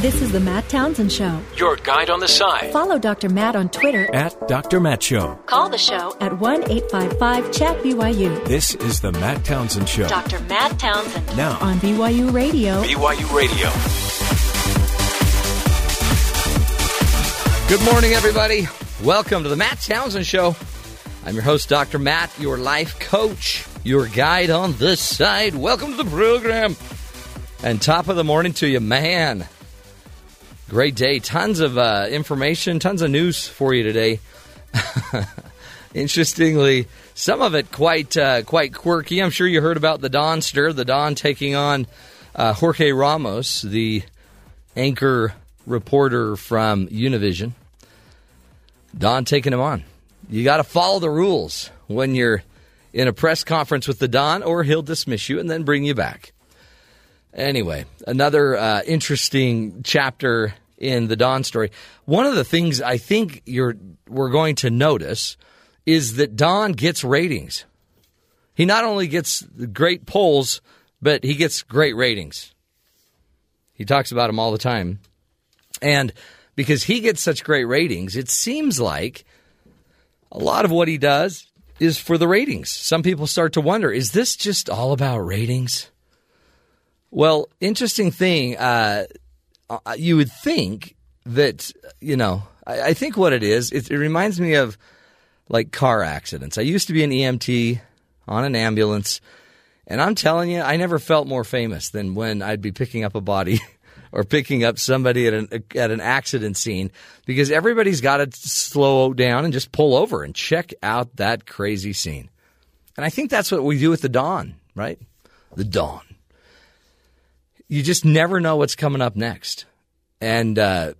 This is the Matt Townsend Show. Your guide on the side. Follow Dr. Matt on Twitter At Dr. Matt Show. Call the show at 1 855 Chat BYU. This is the Matt Townsend Show. Dr. Matt Townsend Now, on BYU Radio. BYU Radio. Good morning, everybody. Welcome to the Matt Townsend Show. I'm your host, Dr. Matt, your life coach, your guide on this side. Welcome to the program. And top of the morning to you, man. Great day. Tons of uh, information, tons of news for you today. Interestingly, some of it quite uh, quite quirky. I'm sure you heard about the Donster, the Don taking on uh, Jorge Ramos, the anchor reporter from Univision. Don taking him on. You got to follow the rules when you're in a press conference with the Don, or he'll dismiss you and then bring you back. Anyway, another uh, interesting chapter in the Don story. One of the things I think you're we're going to notice is that Don gets ratings. He not only gets great polls, but he gets great ratings. He talks about them all the time. And because he gets such great ratings, it seems like a lot of what he does is for the ratings. Some people start to wonder is this just all about ratings? Well, interesting thing, uh, uh, you would think that, you know, I, I think what it is, it, it reminds me of like car accidents. I used to be an EMT on an ambulance, and I'm telling you, I never felt more famous than when I'd be picking up a body or picking up somebody at an at an accident scene because everybody's got to slow down and just pull over and check out that crazy scene. And I think that's what we do with the Don, right? The Don. You just never know what's coming up next. And uh,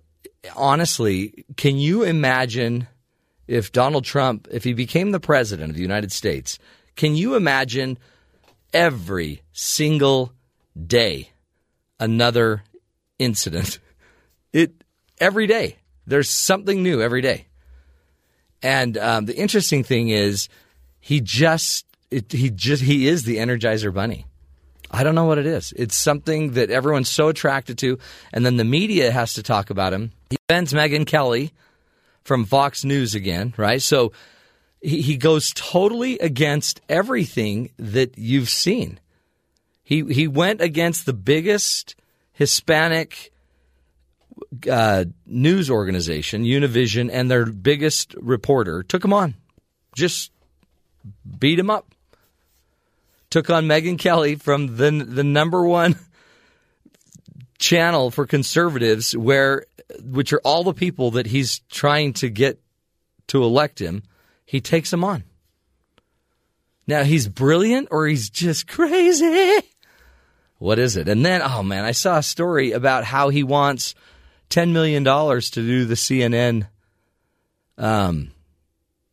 honestly, can you imagine if Donald Trump, if he became the president of the United States, can you imagine every single day another incident? It every day there's something new every day. And um, the interesting thing is, he just it, he just he is the Energizer Bunny. I don't know what it is. It's something that everyone's so attracted to, and then the media has to talk about him. He defends Megyn Kelly from Fox News again, right? So he, he goes totally against everything that you've seen. He he went against the biggest Hispanic uh, news organization, Univision, and their biggest reporter. Took him on, just beat him up took on Megyn Kelly from the the number one channel for conservatives, where which are all the people that he's trying to get to elect him. He takes them on. Now he's brilliant or he's just crazy. What is it? And then, oh man, I saw a story about how he wants ten million dollars to do the CNN, um,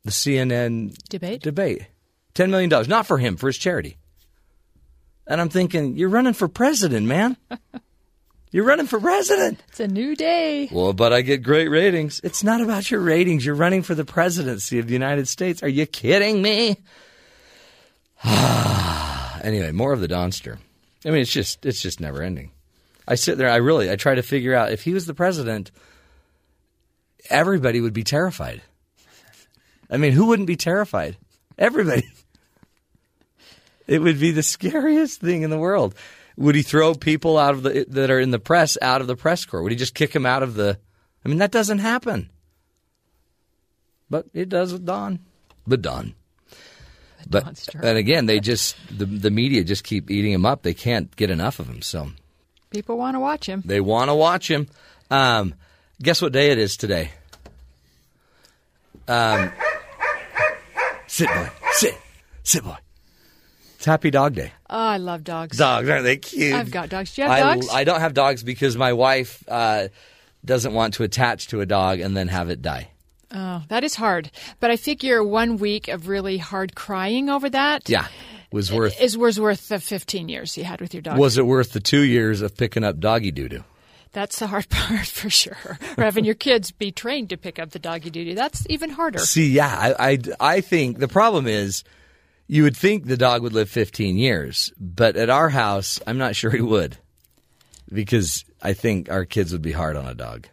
the CNN Debate? Debate. Ten million dollars, not for him, for his charity. And I'm thinking, you're running for president, man. You're running for president. It's a new day. Well, but I get great ratings. It's not about your ratings. You're running for the presidency of the United States. Are you kidding me? anyway, more of the Donster. I mean, it's just it's just never ending. I sit there. I really I try to figure out if he was the president, everybody would be terrified. I mean, who wouldn't be terrified? Everybody. It would be the scariest thing in the world. Would he throw people out of the that are in the press out of the press corps? Would he just kick them out of the? I mean, that doesn't happen. But it does with Don. But Don. But Donster. and again, they just the the media just keep eating him up. They can't get enough of him. So People want to watch him. they want to watch him. Um, guess what day it is today? Um, sit, boy. Sit. Sit, boy. It's Happy Dog Day. Oh, I love dogs. Dogs, aren't they cute? I've got dogs. Do you have I, dogs? I don't have dogs because my wife uh, doesn't want to attach to a dog and then have it die. oh, that is hard. But I figure one week of really hard crying over that Yeah. Was worth is was worth the 15 years you had with your dog. was it worth the two years of picking up doggy doo doo? That's the hard part for sure. Or having your kids be trained to pick up the doggy doo doo. That's even harder. See, yeah, I, I, I think the problem is you would think the dog would live 15 years, but at our house, I'm not sure he would because I think our kids would be hard on a dog.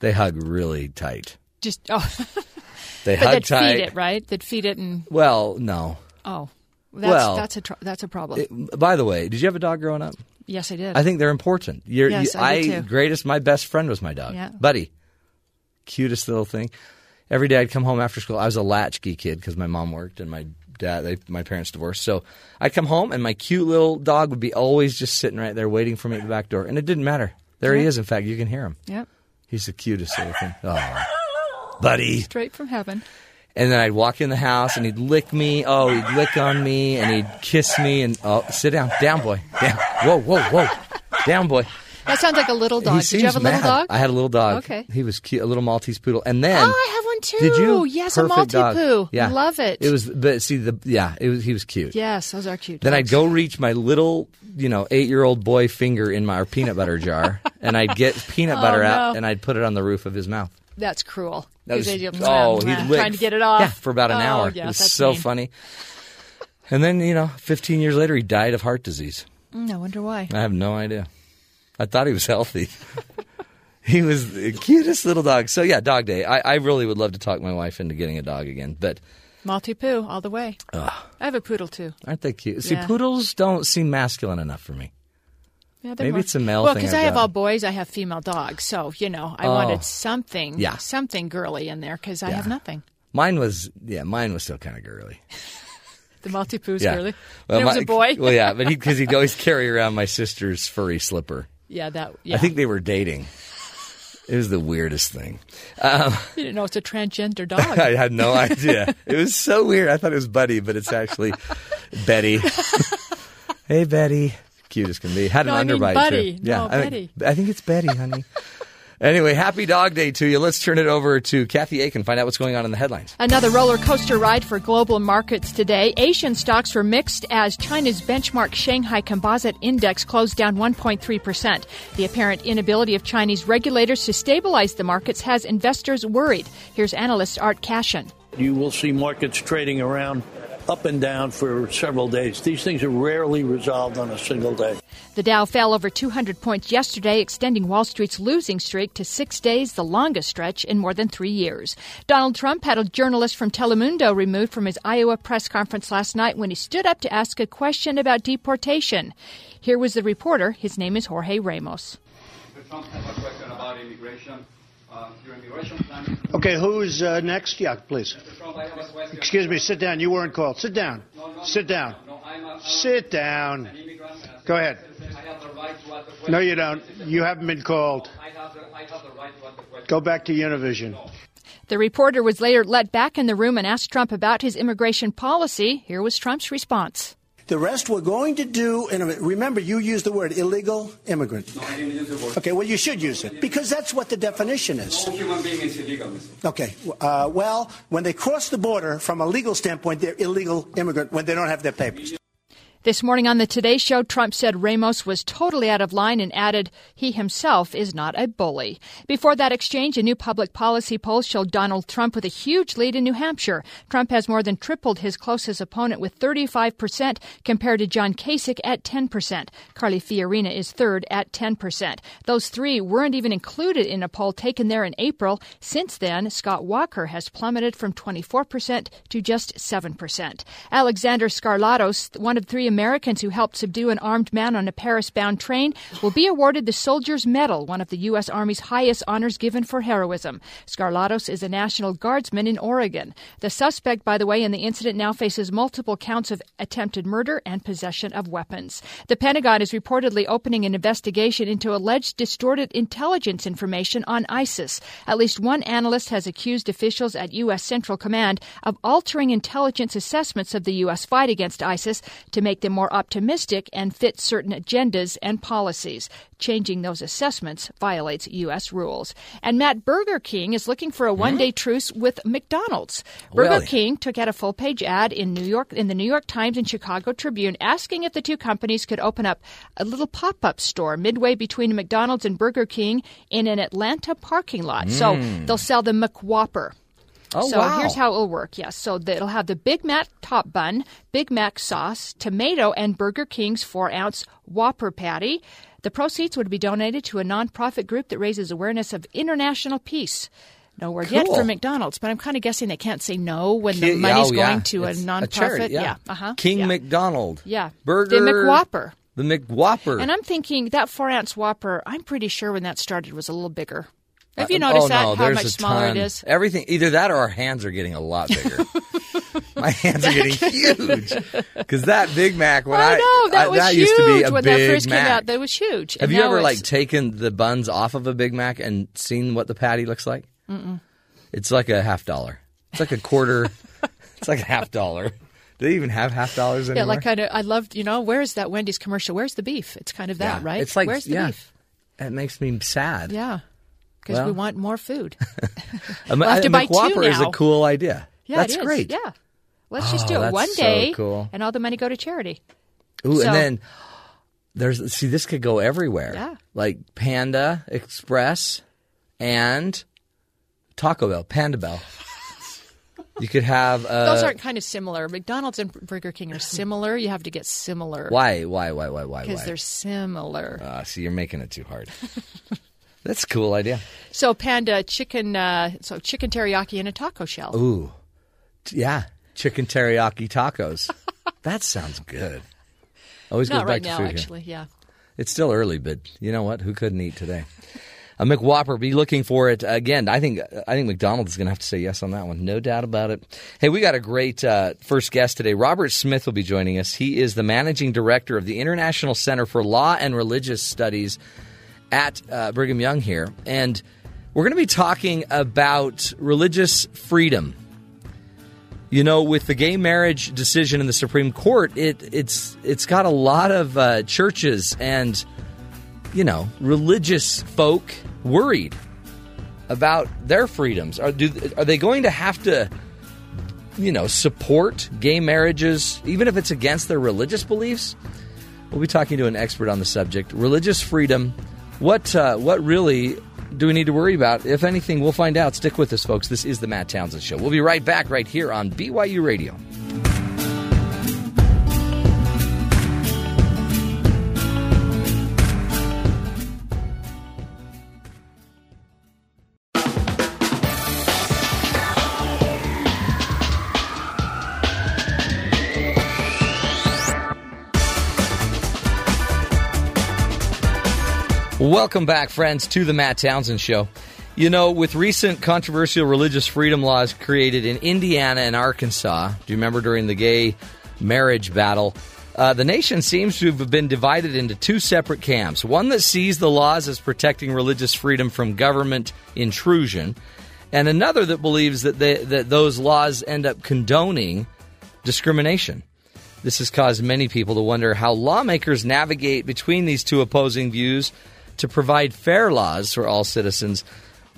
They hug really tight. Just oh, They but hug they'd tight. feed it, right? They'd feed it and Well, no. oh, that's Well- that's a tr- that's a problem. It- by the way, did you have a dog growing up? yes, I did. I think they're important. You're, Yes, you, I do too. greatest. My best friend was my dog, Yeah. Buddy. Cutest little thing. Every day I'd come home after school. I was a latchkey kid because my mom worked and my dad, they, my parents divorced. So I'd come home and my cute little dog would be always just sitting right there waiting for me at the back door, and it didn't matter. There he is. In fact, you can hear him. yep, He's the cutest little thing. Oh, buddy. straight from heaven. And then I'd walk in the house and he'd lick me. Oh, he'd lick on me and he'd kiss me and oh, sit down, down, boy, down. Whoa, whoa, whoa, down, boy. That sounds like a little dog. He Did you have a little dog? I had a little dog. Okay. He was cute, a little Maltese poodle. And then Oh, I have one too. did you? Yes, a Maltese dog. Maltipoo. Yeah, Love it. It was, but see the yeah, it was. He was cute. Yes, those are cute. Then I'd go reach my little, you know, eight-year-old boy finger in my peanut butter jar, and I'd get peanut Oh, butter out, no. and I'd put it on the roof of his mouth. That's cruel. That was, 'Cause they just- oh, he trying to get it off. Yeah, for about an Oh, hour. yeah, it was that's so mean. funny. And then you know, 15 years later, he died of heart disease. Mm, I wonder why. I have no idea. I thought he was healthy. he was the cutest little dog. So yeah, dog day. I, I really would love to talk my wife into getting a dog again, but Maltipoo all the way. I have a poodle too. aren't they cute? See, Yeah. poodles don't seem masculine enough for me. Yeah, they're Maybe more- it's a male Well, thing because I've I have got. all boys, I have female dogs. So you know, I Oh. wanted something, Yeah. something girly in there because I have nothing. Mine was yeah, mine was still kind of girly. The Maltipoo's Yeah, girly. Well, it was my- a boy. well, yeah, but he because he'd always carry around my sister's furry slipper. Yeah, that. Yeah. I think they were dating. It was the weirdest thing. Um, you didn't know it's a transgender dog. I had no idea. it was so weird. I thought it was Buddy, but it's actually Betty. hey, Betty. Cute as can be. Had an No, I mean underbite Buddy. too. Yeah, No, I Betty. Think, I think it's Betty, honey. Anyway, happy Dog Day to you. Let's turn it over to Kathy Aiken. Find out what's going on in the headlines. Another roller coaster ride for global markets today. Asian stocks were mixed as China's benchmark Shanghai Composite Index closed down 1.3%. The apparent inability of Chinese regulators to stabilize the markets has investors worried. Here's analyst Art Cashin. You will see markets trading around up and down for several days. These things are rarely resolved on a single day. The Dow fell over 200 points yesterday, extending Wall Street's losing streak to six days, the longest stretch in more than three years. Donald Trump had a journalist from Telemundo removed from his Iowa press conference last night when he stood up to ask a question about deportation. Here was the reporter. His name is Jorge Ramos. Mr. Trump has a question about immigration. Uh, your immigration plan. Okay, who's uh, next? Yeah, please. Mr. Trump, I have a question. Excuse me, sit down. You weren't called. Sit down. No, no, Sit down. No, I'm a, Sit down. an immigrant. and Go ahead. I have the right to ask the question. No, you don't. You haven't been called. I have the, I have the right to ask the question. Go back to Univision. The reporter was later let back in the room and asked Trump about his immigration policy. Here was Trump's response. The rest we're going to do, and remember you used the word illegal immigrant. No, I didn't use the word. Okay, well you should use it because that's what the definition is. No human being is illegal, Mr. Okay, uh, well, when they cross the border from a legal standpoint, they're illegal immigrant when they don't have their papers. This morning on the Today Show, Trump said Ramos was totally out of line and added he himself is not a bully. Before that exchange, a new public policy poll showed Donald Trump with a huge lead in New Hampshire. Trump has more than tripled his closest opponent with 35% compared to John Kasich at 10%. Carly Fiorina is third at 10%. Those three weren't even included in a poll taken there in April. Since then, Scott Walker has plummeted from 24% to just 7%. Alexander Skarlatos, one of three Americans who helped subdue an armed man on a Paris bound train, will be awarded the Soldier's Medal, one of the U.S. Army's highest honors given for heroism. Skarlatos is a National Guardsman in Oregon. The suspect, by the way, in the incident now faces multiple counts of attempted murder and possession of weapons. The Pentagon is reportedly opening an investigation into alleged distorted intelligence information on ISIS. At least one analyst has accused officials at U.S. Central Command of altering intelligence assessments of the U.S. fight against ISIS to make them more optimistic and fit certain agendas and policies. Changing those assessments violates U.S. rules. And Matt Burger King is looking for a hmm? one-day truce with McDonald's. Burger Really? King took out a full-page ad in New York, in the New York Times and Chicago Tribune, asking if the two companies could open up a little pop-up store midway between McDonald's and Burger King in an Atlanta parking lot. So hmm. they'll sell the McWhopper. Oh, so wow. here's how it'll work. Yes, so the- it'll have the Big Mac top bun, Big Mac sauce, tomato, and Burger King's four ounce Whopper patty. The proceeds would be donated to a nonprofit group that raises awareness of international peace. No word yet Cool. for McDonald's, but I'm kind of guessing they can't say no when the money's oh, yeah. going to a It's nonprofit. charity, yeah. uh-huh. King yeah. McDonald. Yeah. Burger. The McWhopper. The McWhopper. And I'm thinking that four ounce Whopper, I'm pretty sure when that started was a little bigger. Have you noticed oh, that? no, how much smaller ton. it is? Everything, either that or our hands are getting a lot bigger. My hands are getting huge because that Big Mac when I, I know that I- was that huge used to be a when Big that first Mac. came out. That was huge. Have And you now ever it's- like taken the buns off of a Big Mac and seen what the patty looks like? Mm-mm. It's like a half dollar. It's like a quarter. it's like a half dollar. Do they even have half dollars anymore? Yeah, like kind of. I loved. You know, where's that Wendy's commercial? Where's the beef? It's kind of that, Yeah. right? It's like where's the yeah, beef? It makes me sad. Yeah, because we want more food. We'll have to buy two McWhopper is a cool idea. Yeah, that's great. Yeah, let's just Oh, do it that's one so day, cool. and all the money go to charity. Ooh, So- and then there's see this could go everywhere. Yeah. Like Panda Express and Taco Bell, Panda Bell. You could have uh, Those aren't kind of similar. McDonald's and Burger King are similar. You have to get similar why why why why why because they're similar. Uh, see, you're making it too hard. That's a cool idea. So panda chicken, uh, so chicken teriyaki in a taco shell. Ooh, yeah, chicken teriyaki tacos. that sounds good. Always Not goes right back to now, food here. actually. Yeah. It's still early, but you know what? Who couldn't eat today? A McWhopper. Be looking for it again. I think I think McDonald's is going to have to say yes on that one, no doubt about it. Hey, we got a great uh, first guest today. Robert Smith will be joining us. He is the managing director of the International Center for Law and Religious Studies at uh, Brigham Young here, and we're going to be talking about religious freedom. You know, with the gay marriage decision in the Supreme Court, it it's it's got a lot of uh, churches and you know religious folk worried about their freedoms. Are do are they going to have to you know support gay marriages even if it's against their religious beliefs? We'll be talking to an expert on the subject, religious freedom. What uh, what really do we need to worry about? If anything, we'll find out. Stick with us, folks. This is the Matt Townsend Show. We'll be right back right here on BYU Radio. Welcome back, friends, to the Matt Townsend Show. You know, with recent controversial religious freedom laws created in Indiana and Arkansas, do you remember during the gay marriage battle? Uh, the nation seems to have been divided into two separate camps. One that sees the laws as protecting religious freedom from government intrusion, and another that believes that, they, that those laws end up condoning discrimination. This has caused many people to wonder how lawmakers navigate between these two opposing views to provide fair laws for all citizens.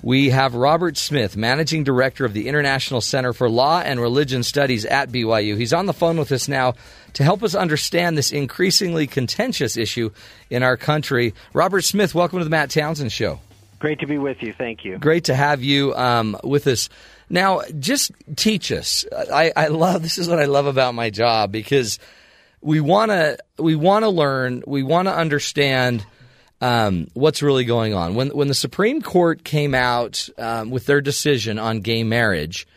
We have Robert Smith, Managing Director of the International Center for Law and Religion Studies at BYU. He's on the phone with us now to help us understand this increasingly contentious issue in our country. Robert Smith, welcome to the Matt Townsend Show. Great to be with you. Thank you. Great to have you um, with us. Now, just teach us. I, I love this is what I love about my job because we want to we want to learn, we want to understand um, what's really going on. When when the Supreme Court came out um, with their decision on gay marriage,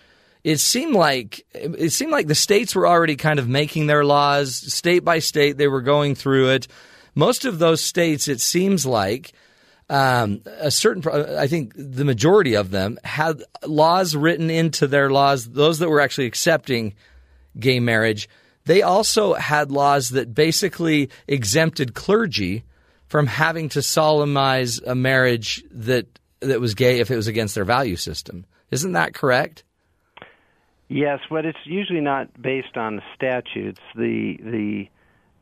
it seemed like it seemed like the states were already kind of making their laws state by state. They were going through it. Most of those states, it seems like um, a certain, I think the majority of them had laws written into their laws, those that were actually accepting gay marriage. They also had laws that basically exempted clergy from having to solemnize a marriage that that was gay if it was against their value system. Isn't that correct? Yes, but it's usually not based on statutes. The the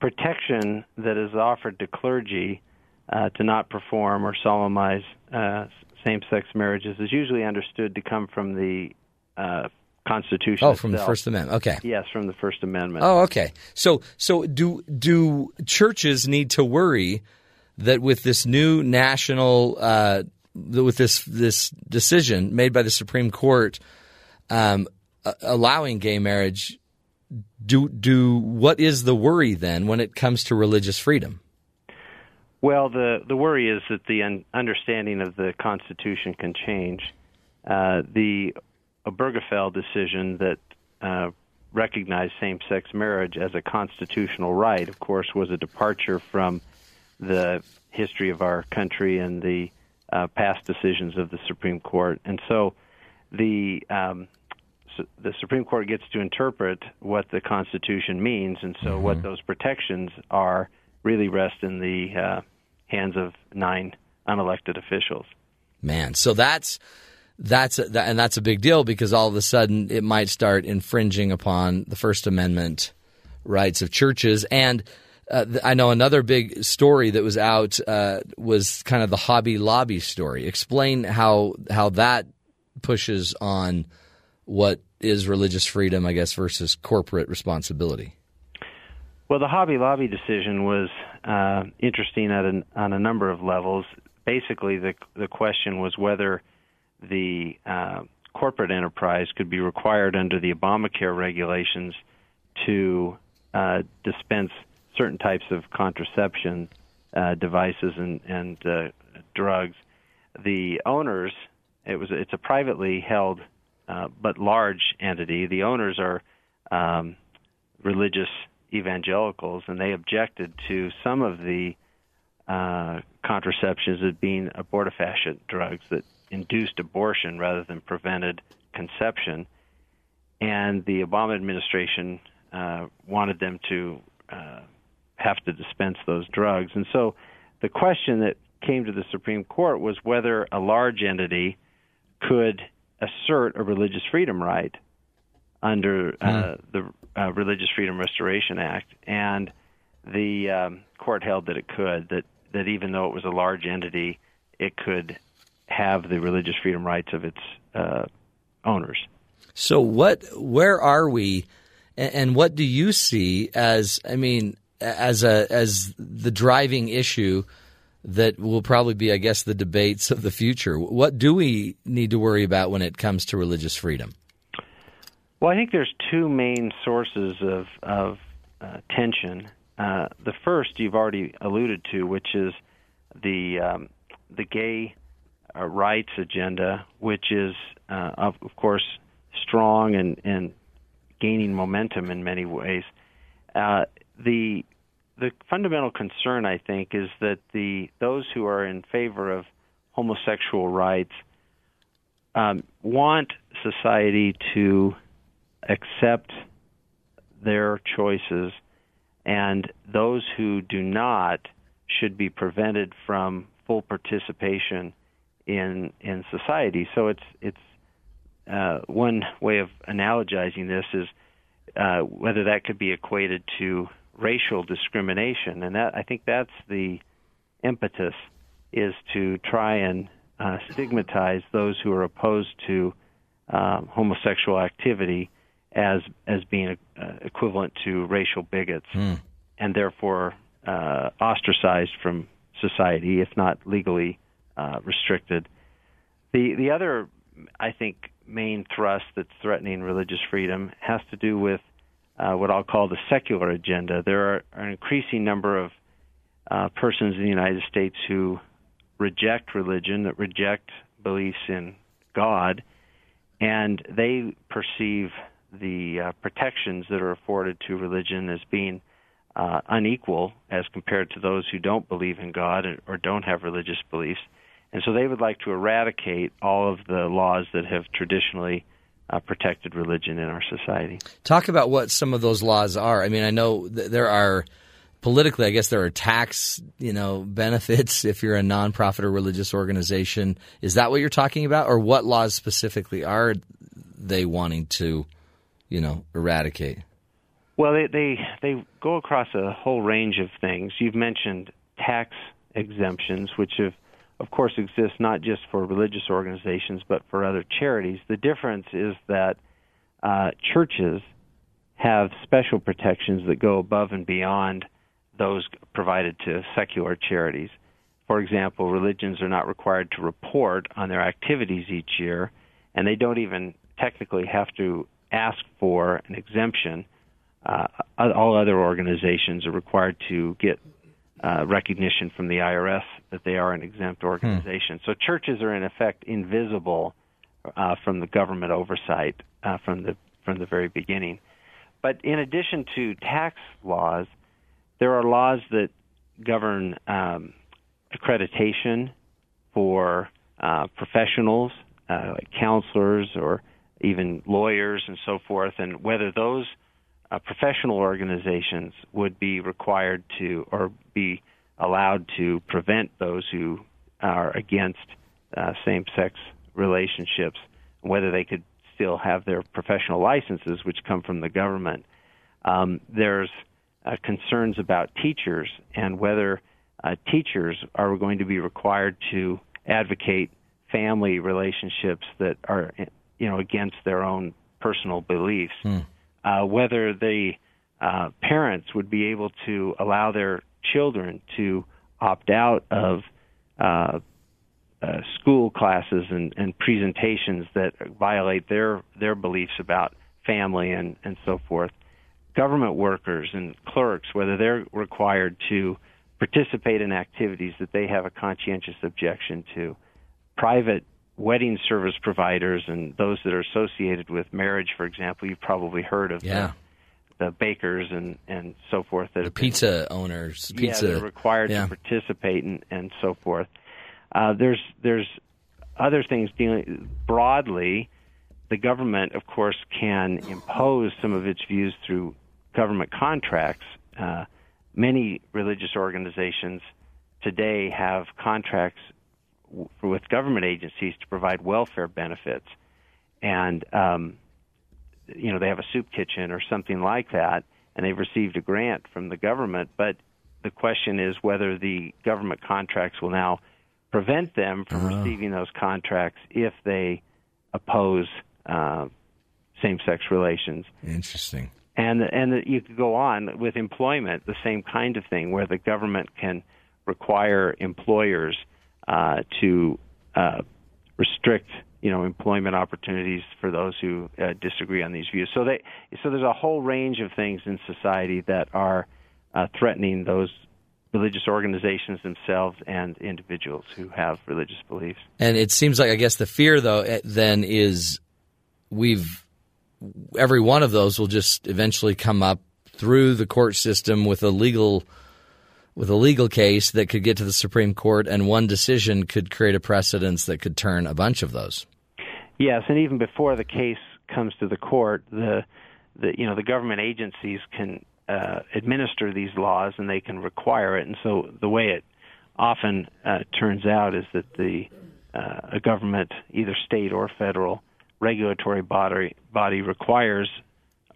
protection that is offered to clergy uh, to not perform or solemnize uh, same-sex marriages is usually understood to come from the uh, Constitution. Oh, from the. First Amendment. Okay. Yes, from the First Amendment. Oh, okay. So, so do do churches need to worry that with this new national, uh, with this this decision made by the Supreme Court, um, allowing gay marriage, do do what is the worry then when it comes to religious freedom? Well, the the worry is that the un- understanding of the Constitution can change. Uh, the Obergefell decision that uh, recognized same-sex marriage as a constitutional right, of course, was a departure from the history of our country and the uh, past decisions of the Supreme Court, and so the um, the Supreme Court gets to interpret what the Constitution means, and so what those protections are really rest in the uh, hands of nine unelected officials. Man, so that's that's a, that, and that's a big deal because all of a sudden it might start infringing upon the First Amendment rights of churches. And uh, I know another big story that was out uh, was kind of the Hobby Lobby story. Explain how how that pushes on what is religious freedom, I guess, versus corporate responsibility. Well, the Hobby Lobby decision was uh, interesting at an, on a number of levels. Basically, the the question was whether the uh, corporate enterprise could be required under the Obamacare regulations to uh, dispense certain types of contraception uh, devices and, and uh, drugs. The owners, it was it's a privately held uh, but large entity. The owners are um, religious evangelicals, and they objected to some of the uh, contraceptions as being abortifacient drugs that induced abortion rather than prevented conception. And the Obama administration uh, wanted them to uh, have to dispense those drugs. And so the question that came to the Supreme Court was whether a large entity could assert a religious freedom right under uh, the uh, Religious Freedom Restoration Act, and the um, court held that it could. That that even though it was a large entity, it could have the religious freedom rights of its uh, owners. So what? Where are we? And, and what do you see as? I mean, as a as the driving issue that will probably be, I guess, the debates of the future. What do we need to worry about when it comes to religious freedom? Well, I think there's two main sources of of uh, tension. Uh, the first you've already alluded to, which is the um, the gay uh, rights agenda, which is uh, of, of course strong and and gaining momentum in many ways. The the fundamental concern, I think, is that the those who are in favor of homosexual rights um, want society to accept their choices, and those who do not should be prevented from full participation in in society. So it's it's uh, one way of analogizing this is uh, whether that could be equated to racial discrimination, and that I think that's the impetus is to try and uh, stigmatize those who are opposed to um, homosexual activity as as being uh, equivalent to racial bigots, and therefore uh, ostracized from society, if not legally uh, restricted. The the other, I think, main thrust that's threatening religious freedom has to do with uh, what I'll call the secular agenda. There are an increasing number of uh, persons in the United States who reject religion, that reject beliefs in God, and they perceive the uh, protections that are afforded to religion as being uh, unequal as compared to those who don't believe in God or don't have religious beliefs. And so they would like to eradicate all of the laws that have traditionally uh, protected religion in our society. Talk about what some of those laws are. I mean, I know th- there are politically, I guess there are tax, you know, benefits if you're a nonprofit or religious organization. Is that what you're talking about, or what laws specifically are they wanting to, you know, eradicate? Well, they they they go across a whole range of things. You've mentioned tax exemptions, which have of course exists not just for religious organizations but for other charities. The difference is that uh, churches have special protections that go above and beyond those provided to secular charities. For example, religions are not required to report on their activities each year, and they don't even technically have to ask for an exemption. Uh, all other organizations are required to get uh, recognition from the IRS that they are an exempt organization. So churches are in effect invisible uh, from the government oversight uh, from the from the very beginning. But in addition to tax laws, there are laws that govern um, accreditation for uh, professionals, uh, like counselors or even lawyers and so forth, and whether those uh, professional organizations would be required to or be allowed to prevent those who are against uh, same-sex relationships, whether they could still have their professional licenses, which come from the government. Um, there's uh, concerns about teachers and whether uh, teachers are going to be required to advocate family relationships that are, you know, against their own personal beliefs. Hmm. Uh, whether the uh, parents would be able to allow their children to opt out of uh, uh, school classes and, and presentations that violate their their beliefs about family and, and so forth. Government workers and clerks, whether they're required to participate in activities that they have a conscientious objection to. Private wedding service providers and those that are associated with marriage, for example, you've probably heard of Yeah. the, the bakers and, and so forth that The have been- pizza owners, pizza. yeah, they're required yeah. to participate and, and so forth. Uh, there's there's other things dealing broadly. The government, of course, can impose some of its views through government contracts. Uh, many religious organizations today have contracts with government agencies to provide welfare benefits, and um, you know they have a soup kitchen or something like that, and they've received a grant from the government. But the question is whether the government contracts will now prevent them from receiving those contracts if they oppose uh, same-sex relations. Interesting. And and you could go on with employment, the same kind of thing, where the government can require employers uh, to uh, restrict, you know, employment opportunities for those who uh, disagree on these views. So they so there's a whole range of things in society that are uh, threatening those religious organizations themselves and individuals who have religious beliefs. And it seems like I guess the fear though eh, then is we've every one of those will just eventually come up through the court system with a legal with a legal case that could get to the Supreme Court and one decision could create a precedence that could turn a bunch of those. Yes, and even before the case comes to the court, the the you know the government agencies can uh, administer these laws and they can require it. And so the way it often uh, turns out is that the uh, a government, either state or federal, regulatory body body requires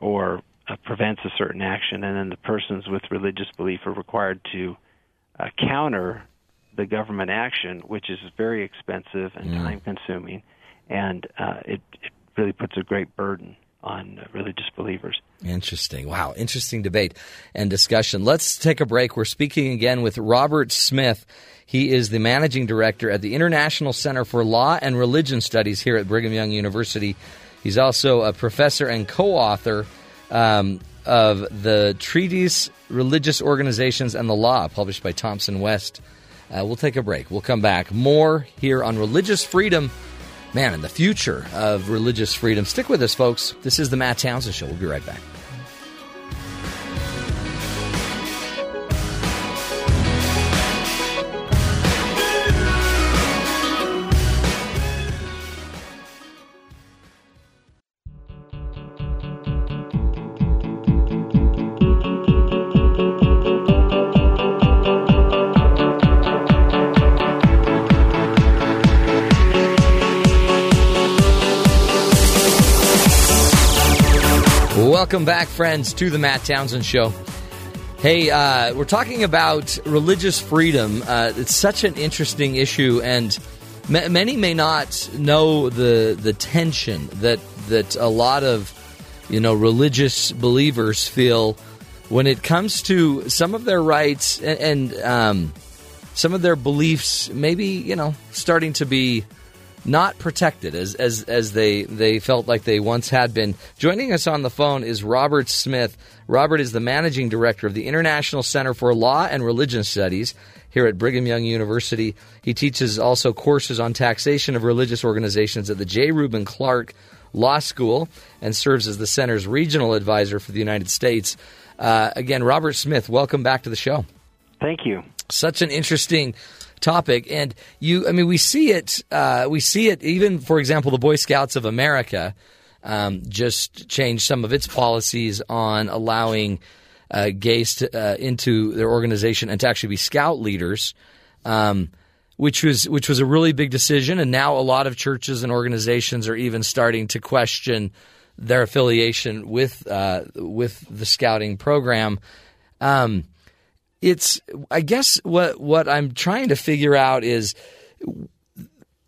or uh, prevents a certain action, and then the persons with religious belief are required to uh, counter the government action, which is very expensive and Mm. time consuming, and uh, it, it really puts a great burden on religious believers. Interesting. Wow. Interesting debate and discussion. Let's take a break. We're speaking again with Robert Smith. He is the managing director at the International Center for Law and Religion Studies here at Brigham Young University. He's also a professor and co author um, of the Treatise Religious Organizations and the Law, published by Thomson West. Uh, we'll take a break. We'll come back. More here on religious freedom man, and the future of religious freedom. Stick with us, folks. This is the Matt Townsend Show. We'll be right back. Welcome back, friends, to the Matt Townsend Show. Hey, uh, we're talking about religious freedom. Uh, it's such an interesting issue, and ma- many may not know the the tension that that a lot of you know religious believers feel when it comes to some of their rights and, and um, some of their beliefs. Maybe you know starting to be not protected as as as they they felt like they once had been. Joining us on the phone is Robert Smith. Robert is the managing director of the International Center for Law and Religion Studies here at Brigham Young University. He teaches also courses on taxation of religious organizations at the J. Reuben Clark Law School and serves as the center's regional advisor for the United States. Uh, again, Robert Smith, welcome back to the show. Thank you. Such an interesting topic, and you. I mean, we see it. Uh, we see it even, for example, the Boy Scouts of America um, just changed some of its policies on allowing uh, gays to, uh, into their organization and to actually be scout leaders. Um, which was which was a really big decision, and now a lot of churches and organizations are even starting to question their affiliation with uh, with the scouting program. Um, it's I guess what what I'm trying to figure out is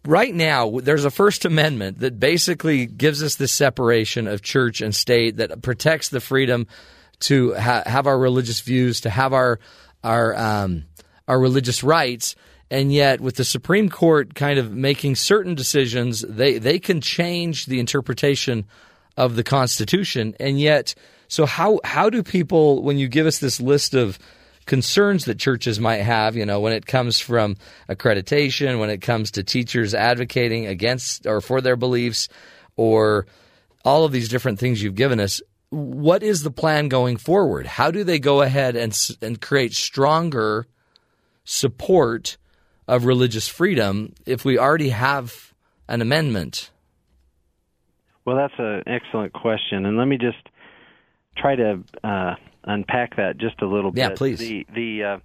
right now there's a First Amendment that basically gives us this separation of church and state that protects the freedom to ha- have our religious views, to have our our um, our religious rights. And yet, with the Supreme Court kind of making certain decisions, they, they can change the interpretation of the Constitution. And yet, so how how do people, when you give us this list of concerns that churches might have, you know, when it comes from accreditation, when it comes to teachers advocating against or for their beliefs, or all of these different things you've given us, what is the plan going forward? How do they go ahead and and create stronger support of religious freedom if we already have an amendment? Well, that's an excellent question, and let me just try to uh, unpack that just a little bit. Yeah, please. The the uh,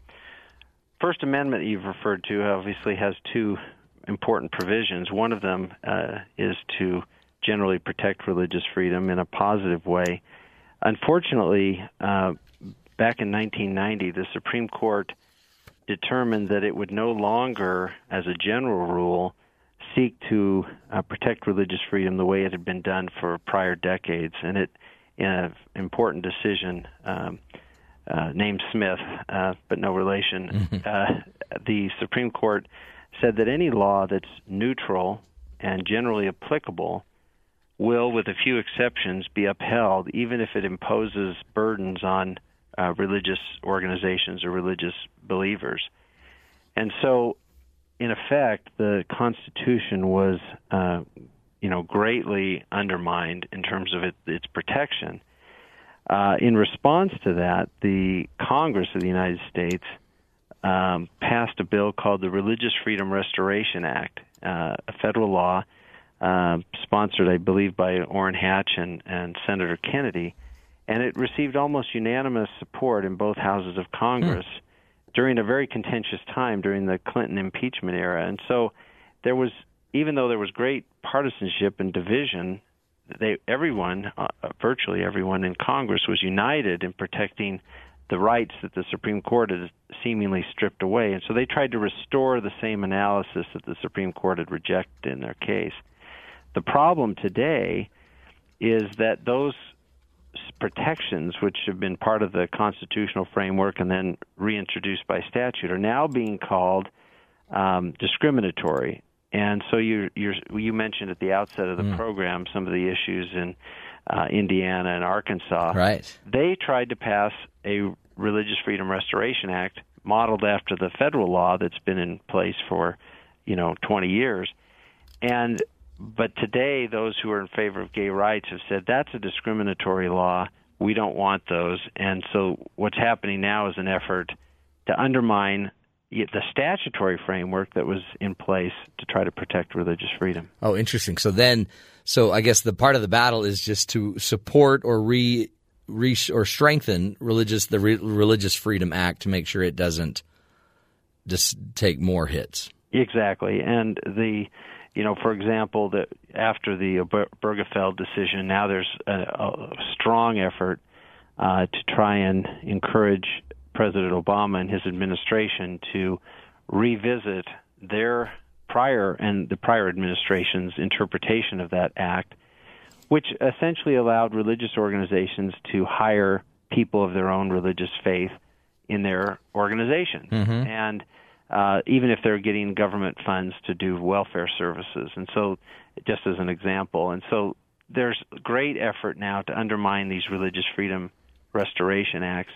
First Amendment you've referred to obviously has two important provisions. One of them uh, is to generally protect religious freedom in a positive way. Unfortunately, uh, back in 1990, the Supreme Court determined that it would no longer, as a general rule, seek to uh, protect religious freedom the way it had been done for prior decades. And it, in an important decision um, uh, named Smith, uh, but no relation, uh, the Supreme Court said that any law that's neutral and generally applicable will, with a few exceptions, be upheld, even if it imposes burdens on uh, religious organizations or religious believers. And so, in effect, the Constitution was, uh, you know, greatly undermined in terms of it, its protection. Uh, in response to that, the Congress of the United States um, passed a bill called the Religious Freedom Restoration Act, uh, a federal law uh, sponsored, I believe, by Orrin Hatch and, and Senator Kennedy and it received almost unanimous support in both houses of Congress mm. during a very contentious time during the Clinton impeachment era. And so there was, even though there was great partisanship and division, they everyone, uh, virtually everyone in Congress, was united in protecting the rights that the Supreme Court had seemingly stripped away. And so they tried to restore the same analysis that the Supreme Court had rejected in their case. The problem today is that those protections, which have been part of the constitutional framework and then reintroduced by statute, are now being called um, discriminatory. And so you you mentioned at the outset of the mm. program some of the issues in uh, Indiana and Arkansas. Right. They tried to pass a Religious Freedom Restoration Act modeled after the federal law that's been in place for you know 20 years, and but today, those who are in favor of gay rights have said that's a discriminatory law. We don't want those. And so, what's happening now is an effort to undermine the statutory framework that was in place to try to protect religious freedom. Oh, interesting. So then, so I guess the part of the battle is just to support or re, re or strengthen religious the Re, Religious Freedom Act to make sure it doesn't just take more hits. Exactly, and the you know, for example, that after the Obergefell decision, now there's a, a strong effort uh, to try and encourage President Obama and his administration to revisit their prior and the prior administration's interpretation of that act, which essentially allowed religious organizations to hire people of their own religious faith in their organization. Mm-hmm. And uh, even if they're getting government funds to do welfare services. And so, just as an example, and so there's great effort now to undermine these religious freedom restoration acts.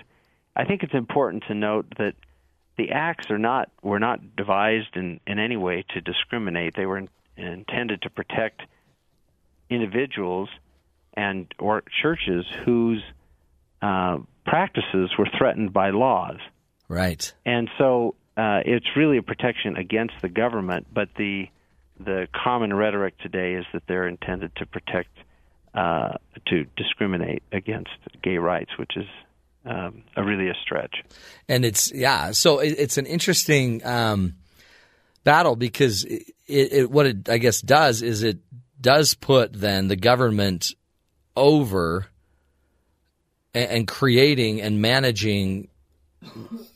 I think it's important to note that the acts are not were not devised in, in any way to discriminate. They were in, intended to protect individuals and or churches whose uh, practices were threatened by laws. Right. And so uh, it's really a protection against the government, but the the common rhetoric today is that they're intended to protect, uh, to discriminate against gay rights, which is um, a really a stretch. And it's yeah, so it, it's an interesting um, battle because it, it, what it I guess does is it does put then the government over and, and creating and managing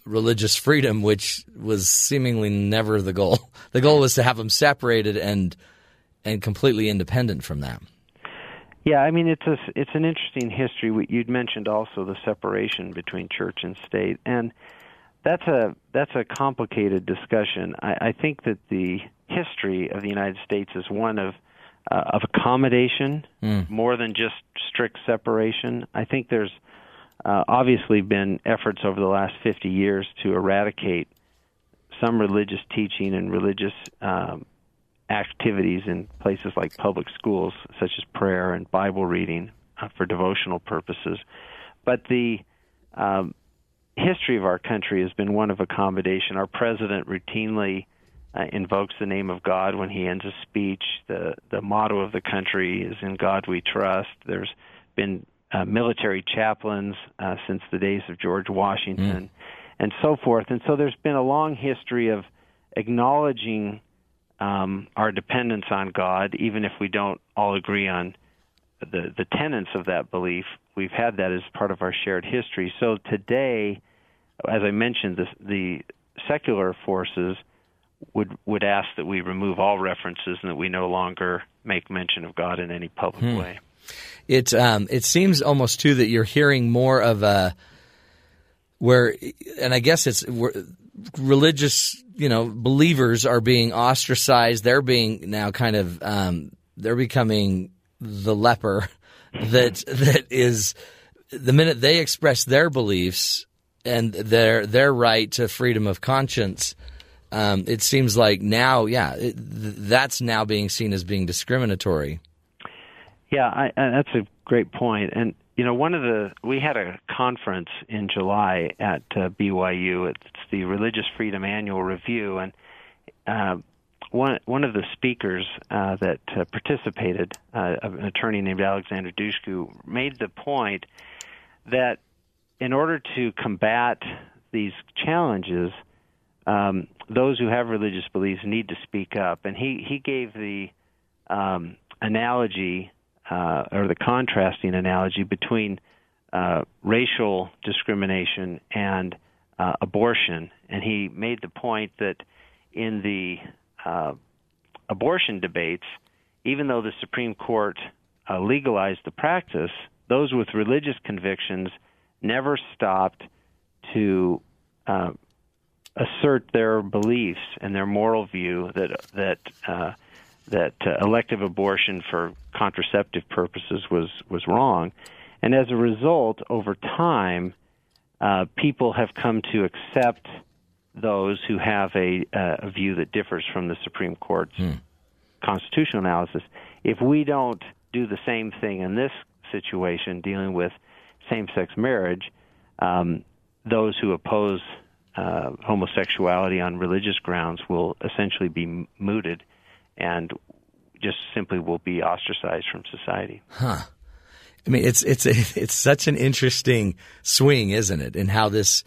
religious freedom, which was seemingly never the goal. The goal was to have them separated and and completely independent from them. Yeah, I mean it's a it's an interesting history. You'd mentioned also the separation between church and state, and that's a that's a complicated discussion. I, I think that the history of the United States is one of uh, of accommodation Mm. more than just strict separation. I think there's uh, obviously been efforts over the last 50 years to eradicate some religious teaching and religious um, activities in places like public schools, such as prayer and Bible reading uh, for devotional purposes. But the um, history of our country has been one of accommodation. Our president routinely uh, invokes the name of God when he ends a speech. The the motto of the country is "In God We Trust." There's been uh, military chaplains uh, since the days of George Washington, and so forth. And so there's been a long history of acknowledging um, our dependence on God, even if we don't all agree on the the tenets of that belief. We've had that as part of our shared history. So today, as I mentioned, the, the secular forces would would ask that we remove all references and that we no longer make mention of God in any public Hmm. way. It um, it seems almost too that you're hearing more of a where, and I guess it's religious, you know, believers are being ostracized. They're being now kind of um, they're becoming the leper that that is the minute they express their beliefs and their their right to freedom of conscience. Um, it seems like now, yeah, it, that's now being seen as being discriminatory. Yeah, I, I, that's a great point. And you know, one of the we had a conference in July at uh, BYU. It's the Religious Freedom Annual Review, and uh, one one of the speakers uh, that uh, participated, uh, an attorney named Alexander Dushku, made the point that in order to combat these challenges, um, those who have religious beliefs need to speak up. And he he gave the um, analogy uh, or the contrasting analogy between uh, racial discrimination and uh, abortion, and he made the point that in the uh, abortion debates, even though the Supreme Court uh, legalized the practice, those with religious convictions never stopped to uh, assert their beliefs and their moral view that that uh, that uh, elective abortion for contraceptive purposes was was wrong, and as a result, over time, uh, people have come to accept those who have a, uh, a view that differs from the Supreme Court's constitutional analysis. If we don't do the same thing in this situation, dealing with same-sex marriage, um, those who oppose uh, homosexuality on religious grounds will essentially be m- mooted and just simply will be ostracized from society. Huh. I mean, it's it's a, it's such an interesting swing, isn't it? In how this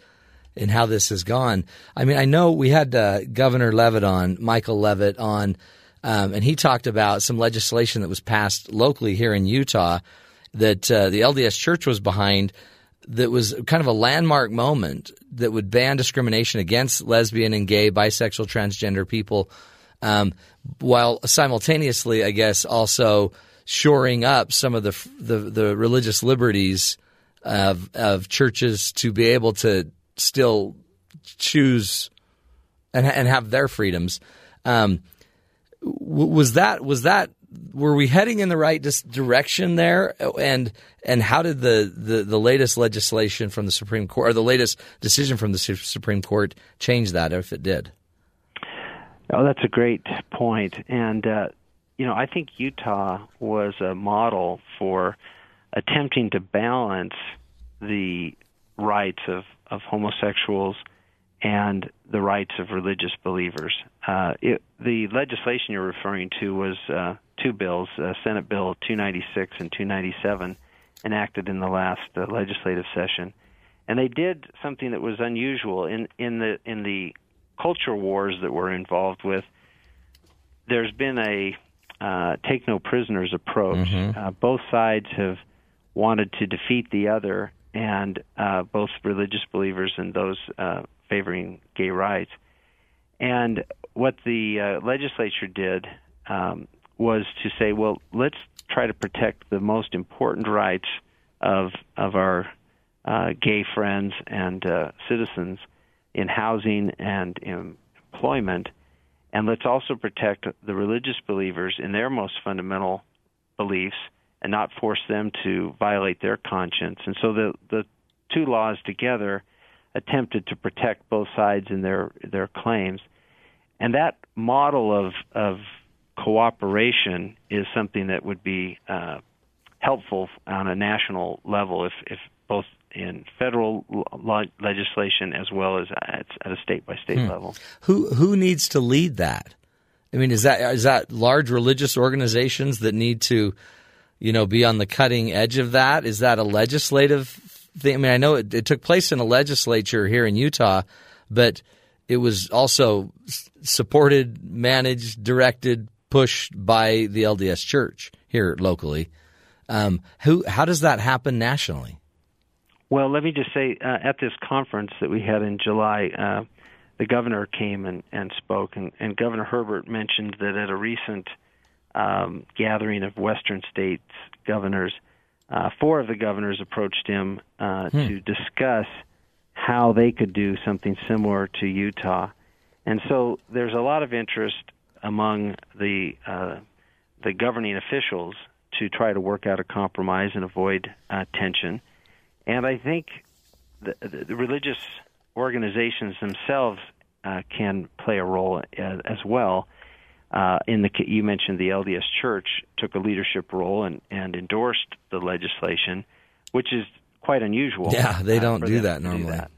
in how this has gone. I mean, I know we had uh, Governor Leavitt on, Michael Leavitt on, um, and he talked about some legislation that was passed locally here in Utah that uh, the LDS Church was behind. That was kind of a landmark moment that would ban discrimination against lesbian and gay, bisexual, transgender people, um, while simultaneously, I guess, also shoring up some of the the, the religious liberties of of churches to be able to still choose and and have their freedoms. Um, was that was that were we heading in the right direction there? And and how did the, the, the latest legislation from the Supreme Court or the latest decision from the Su- Supreme Court change that if it did? Oh, that's a great point. And, uh, you know, I think Utah was a model for attempting to balance the rights of, of homosexuals and the rights of religious believers. Uh, it, the legislation you're referring to was uh, two bills, uh, Senate Bill 296 and 297, enacted in the last uh, legislative session, and they did something that was unusual in in the in the culture wars that we're involved with. There's been a uh, take no prisoners approach. Mm-hmm. Uh, both sides have wanted to defeat the other, and uh, both religious believers and those uh, favoring gay rights. And what the uh, legislature did um, was to say, well, let's try to protect the most important rights of of our uh, gay friends and uh, citizens in housing and in employment, and let's also protect the religious believers in their most fundamental beliefs and not force them to violate their conscience. And so the the two laws together attempted to protect both sides in their their claims. And that model of of cooperation is something that would be uh, helpful on a national level if, if both in federal law, legislation as well as at, at a state by state level. Who who needs to lead that? I mean, is that is that large religious organizations that need to, you know, be on the cutting edge of that? Is that a legislative thing? I mean, I know it, it took place in a legislature here in Utah, but it was also supported, managed, directed, pushed by the LDS Church here locally. Um, who? How does that happen nationally? Well, let me just say uh, at this conference that we had in July, uh, the governor came and, and spoke, and, and Governor Herbert mentioned that at a recent um, gathering of Western states governors, uh, four of the governors approached him uh, to discuss how they could do something similar to Utah. And so there's a lot of interest among the uh, the governing officials to try to work out a compromise and avoid uh, tension. And I think the, the, the religious organizations themselves uh, can play a role as, as well. Uh, in the you mentioned the LDS Church took a leadership role and, and endorsed the legislation, which is quite unusual. Yeah, they uh, don't do that normally. that.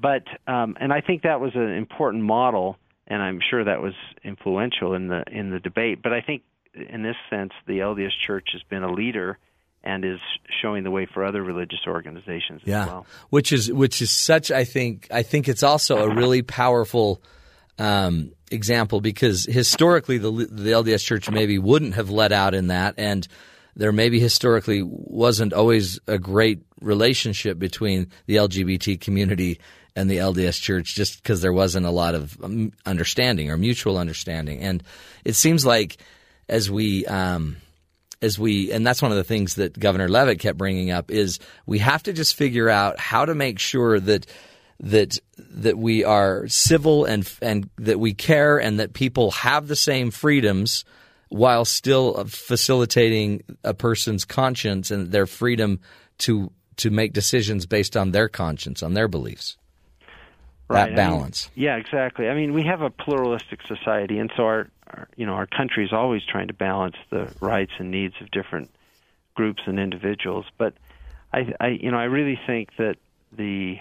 But um, and I think that was an important model, and I'm sure that was influential in the in the debate. But I think in this sense, the LDS Church has been a leader and is showing the way for other religious organizations yeah. as well. Which is which is such I think I think it's also a really powerful um, example because historically the the LDS Church maybe wouldn't have let out in that and there maybe historically wasn't always a great relationship between the LGBT community and the LDS Church just because there wasn't a lot of um, understanding or mutual understanding and it seems like as we um, as we and that's one of the things that Governor Leavitt kept bringing up is we have to just figure out how to make sure that that that we are civil and and that we care and that people have the same freedoms while still facilitating a person's conscience and their freedom to to make decisions based on their conscience on their beliefs Right. that I balance mean, yeah, exactly. I mean, we have a pluralistic society, and so our, our, you know, our country is always trying to balance the rights and needs of different groups and individuals. But I, I you know, I really think that the,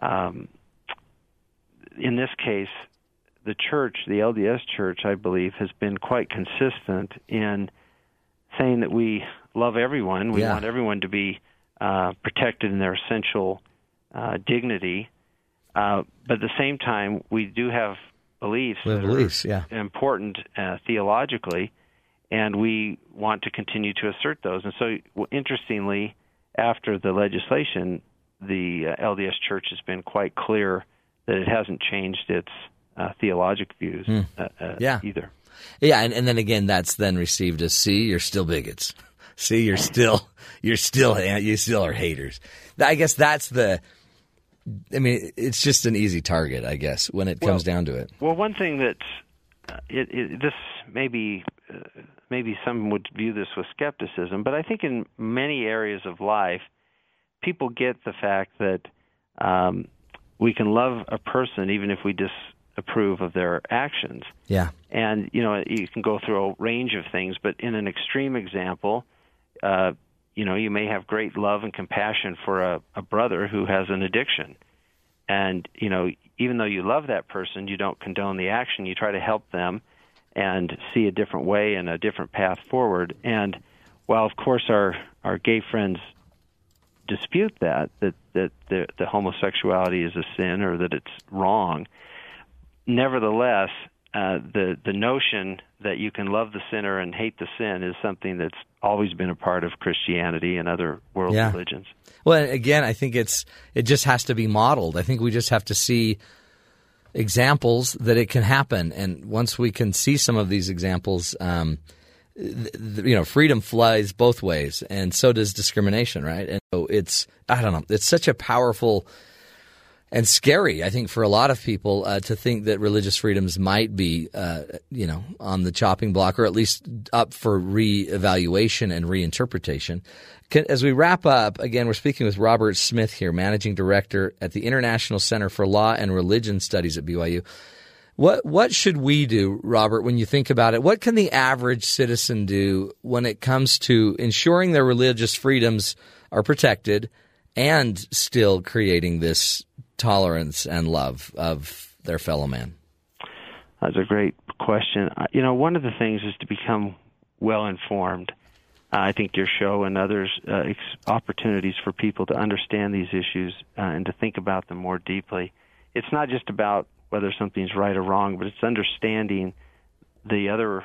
um, in this case, the church, the LDS Church, I believe, has been quite consistent in saying that we love everyone. We Yeah. want everyone to be uh, protected in their essential uh, dignity. Uh, but at the same time, we do have beliefs have that beliefs, yeah. important uh, theologically, and we want to continue to assert those. And so, w- interestingly, after the legislation, the uh, LDS Church has been quite clear that it hasn't changed its uh, theologic views uh, uh. Yeah. either. Yeah, and, and then again, that's then received as see, you're still bigots. See, you're still, you're still, you still are haters. I guess that's the, I mean, it's just an easy target, I guess, when it comes Well- down to it. Well, one thing that uh, it, it, this maybe uh, maybe some would view this with skepticism, but I think in many areas of life, people get the fact that um, we can love a person even if we disapprove of their actions. Yeah. And you know, you can go through a range of things, but in an extreme example, uh, you know, you may have great love and compassion for a, a brother who has an addiction, and you know, even though you love that person, you don't condone the action. You try to help them and see a different way and a different path forward. And while, of course, our our gay friends dispute that that that the, the homosexuality is a sin or that it's wrong, nevertheless, uh, the the notion that you can love the sinner and hate the sin is something that's always been a part of Christianity and other world Yeah. religions. Well, again, I think it's it just has to be modeled. I think we just have to see examples that it can happen, and once we can see some of these examples, um, th- th- you know, freedom flies both ways, and so does discrimination, right? And so it's I don't know, it's such a powerful and scary, I think, for a lot of people uh, to think that religious freedoms might be, uh, you know, on the chopping block or at least up for reevaluation and reinterpretation. Can, as we wrap up, again, we're speaking with Robert Smith here, managing director at the International Center for Law and Religion Studies at BYU. What what should we do, Robert, when you think about it? What can the average citizen do when it comes to ensuring their religious freedoms are protected and still creating this tolerance and love of their fellow man? That's a great question. You know, one of the things is to become well informed. I think your show and others uh, ex- opportunities for people to understand these issues uh, and to think about them more deeply. It's not just about whether something's right or wrong, but it's understanding the other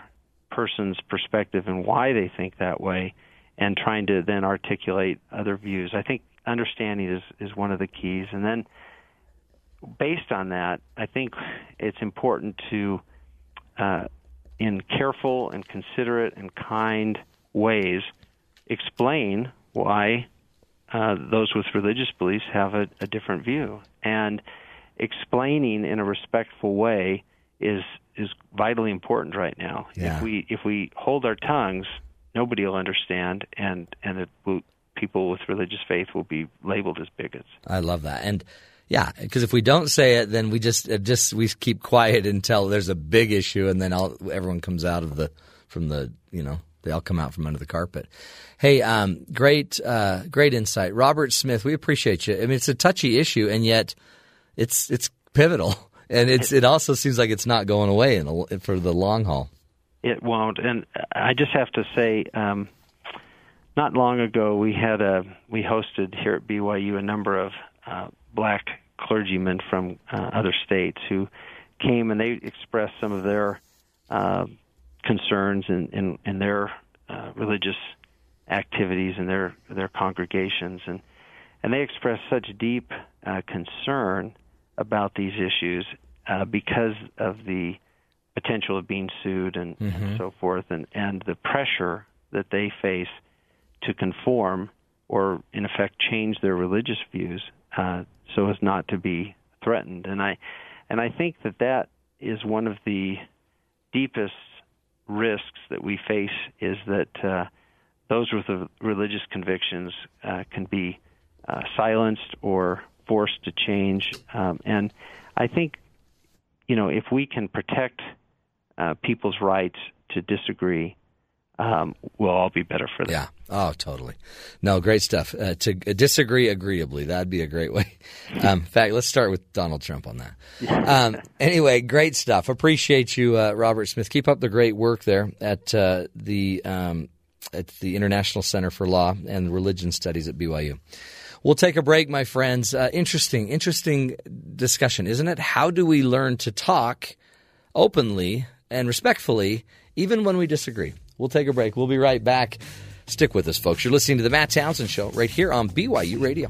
person's perspective and why they think that way, and trying to then articulate other views. I think understanding is is one of the keys, and then based on that, I think it's important to, uh, in careful and considerate and kind ways, explain why uh, those with religious beliefs have a, a different view. And explaining in a respectful way is is vitally important right now. Yeah. If we if we hold our tongues, nobody will understand, and and it will, people with religious faith will be labeled as bigots. I love that. And yeah, because if we don't say it, then we just it just we keep quiet until there's a big issue, and then all, everyone comes out of the from the you know they all come out from under the carpet. Hey, um, great uh, great insight, Robert Smith. We appreciate you. I mean, it's a touchy issue, and yet it's it's pivotal, and it's it also seems like it's not going away in the, for the long haul. It won't. And I just have to say, um, not long ago we had a we hosted here at BYU a number of uh, black clergymen from uh, other states who came and they expressed some of their uh, concerns in in, in their uh, religious activities and their their congregations. And and they expressed such deep uh, concern about these issues uh, because of the potential of being sued and, and so forth, and, and the pressure that they face to conform or, in effect, change their religious views uh, so as not to be threatened. And I, and I think that that is one of the deepest risks that we face is that uh, those with religious convictions uh, can be uh, silenced or forced to change. Um, and I think, you know, if we can protect uh, people's rights to disagree, um, we'll all be better for that. Yeah. Oh, totally. No, great stuff. Uh, to disagree agreeably, that'd be a great way. Um, in fact, let's start with Donald Trump on that. Um, anyway, great stuff. Appreciate you, uh, Robert Smith. Keep up the great work there at uh, the um, at the International Center for Law and Religion Studies at BYU. We'll take a break, my friends. Uh, interesting, interesting discussion, isn't it? How do we learn to talk openly and respectfully, even when we disagree? We'll take a break. We'll be right back. Stick with us, folks. You're listening to the Matt Townsend Show right here on BYU Radio.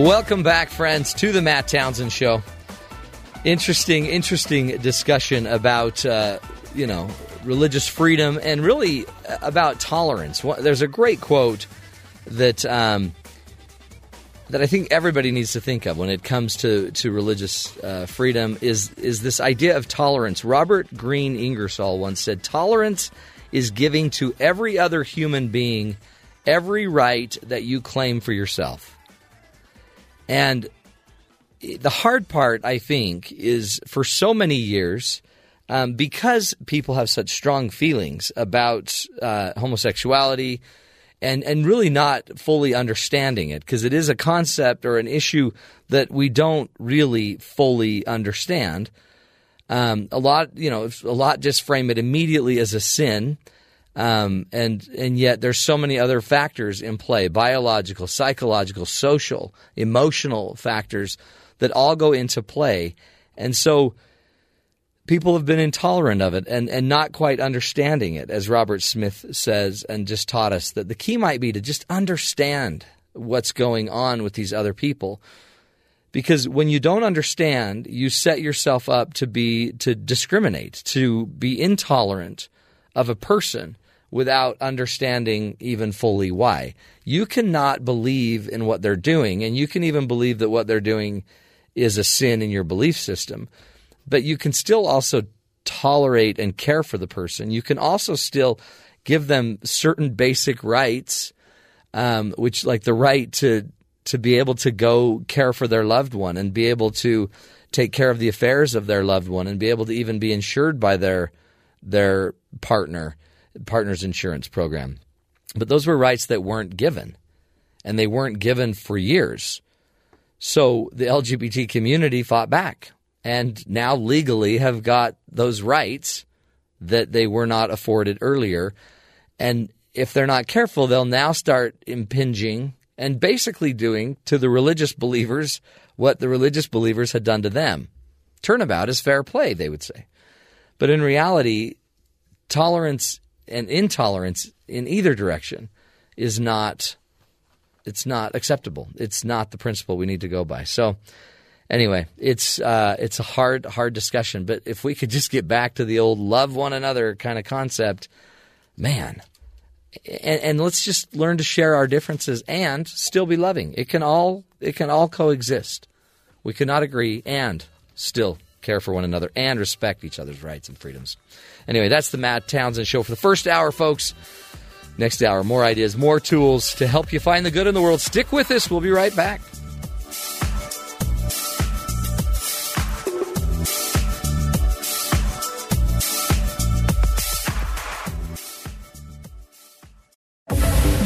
Welcome back, friends, to the Matt Townsend Show. Interesting, interesting discussion about uh, you know religious freedom and really about tolerance. There's a great quote that um, that I think everybody needs to think of when it comes to to religious uh, freedom is is this idea of tolerance. Robert Green Ingersoll once said, "Tolerance is giving to every other human being every right that you claim for yourself." And the hard part, I think, is for so many years, um, because people have such strong feelings about uh, homosexuality and, and really not fully understanding it, because it is a concept or an issue that we don't really fully understand. Um, a lot, you know, a lot just frame it immediately as a sin. Um, and and yet there's so many other factors in play biological psychological social emotional factors that all go into play. And so people have been intolerant of it and, and not quite understanding it as robert smith says and just taught us that the key might be to just understand what's going on with these other people. Because when you don't understand you set yourself up to be to discriminate to be intolerant of a person without understanding even fully why. You cannot believe in what they're doing, and you can even believe that what they're doing is a sin in your belief system, but you can still also tolerate and care for the person. You can also still give them certain basic rights, um, which like the right to to be able to go care for their loved one and be able to take care of the affairs of their loved one and be able to even be insured by their their partner partners insurance program. But those were rights that weren't given, and they weren't given for years. So the LGBT community fought back and now legally have got those rights that they were not afforded earlier. And if they're not careful, they'll now start impinging and basically doing to the religious believers what the religious believers had done to them. Turnabout is fair play, they would say. But in reality, tolerance and intolerance in either direction is not it's not acceptable. It's not the principle we need to go by. So anyway, it's uh, it's a hard hard discussion. But if we could just get back to the old love one another kind of concept, man. And, and let's just learn to share our differences and still be loving. It can all it can all coexist. We cannot agree and still care for one another and respect each other's rights and freedoms. Anyway, that's the Matt Townsend Show for the first hour, folks. Next hour, more ideas, more tools to help you find the good in the world. Stick with us. We'll be right back.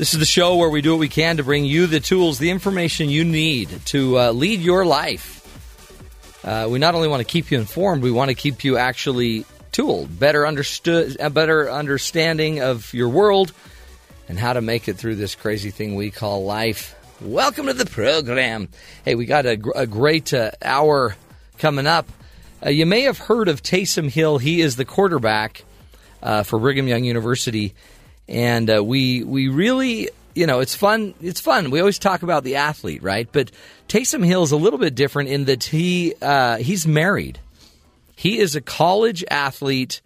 This is the show where we do what we can to bring you the tools, the information you need to uh, lead your life. Uh, we not only want to keep you informed, we want to keep you actually tooled, better understood, a better understanding of your world, and how to make it through this crazy thing we call life. Welcome to the program. Hey, we got a, gr- a great uh, hour coming up. Uh, you may have heard of Taysom Hill. He is the quarterback uh, for Brigham Young University, and uh, we we really you know it's fun. It's fun. We always talk about the athlete, right? But Taysom Hill is a little bit different in that he uh, he's married. He is a college athlete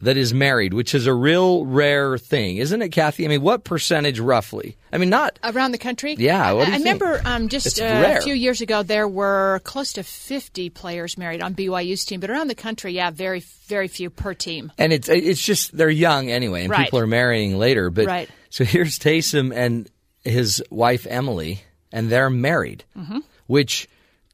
that is married, which is a real rare thing, isn't it, Kathy? I mean, what percentage roughly? I mean, not Around the country? Yeah, what do you I, remember um, just uh, a few years ago there were close to 50 players married on BYU's team, but around the country, yeah, very, very few per team. and it's it's just they're young anyway, and Right. people are marrying later. But Right. so here's Taysom and his wife Emily, and they're married, Mm-hmm. which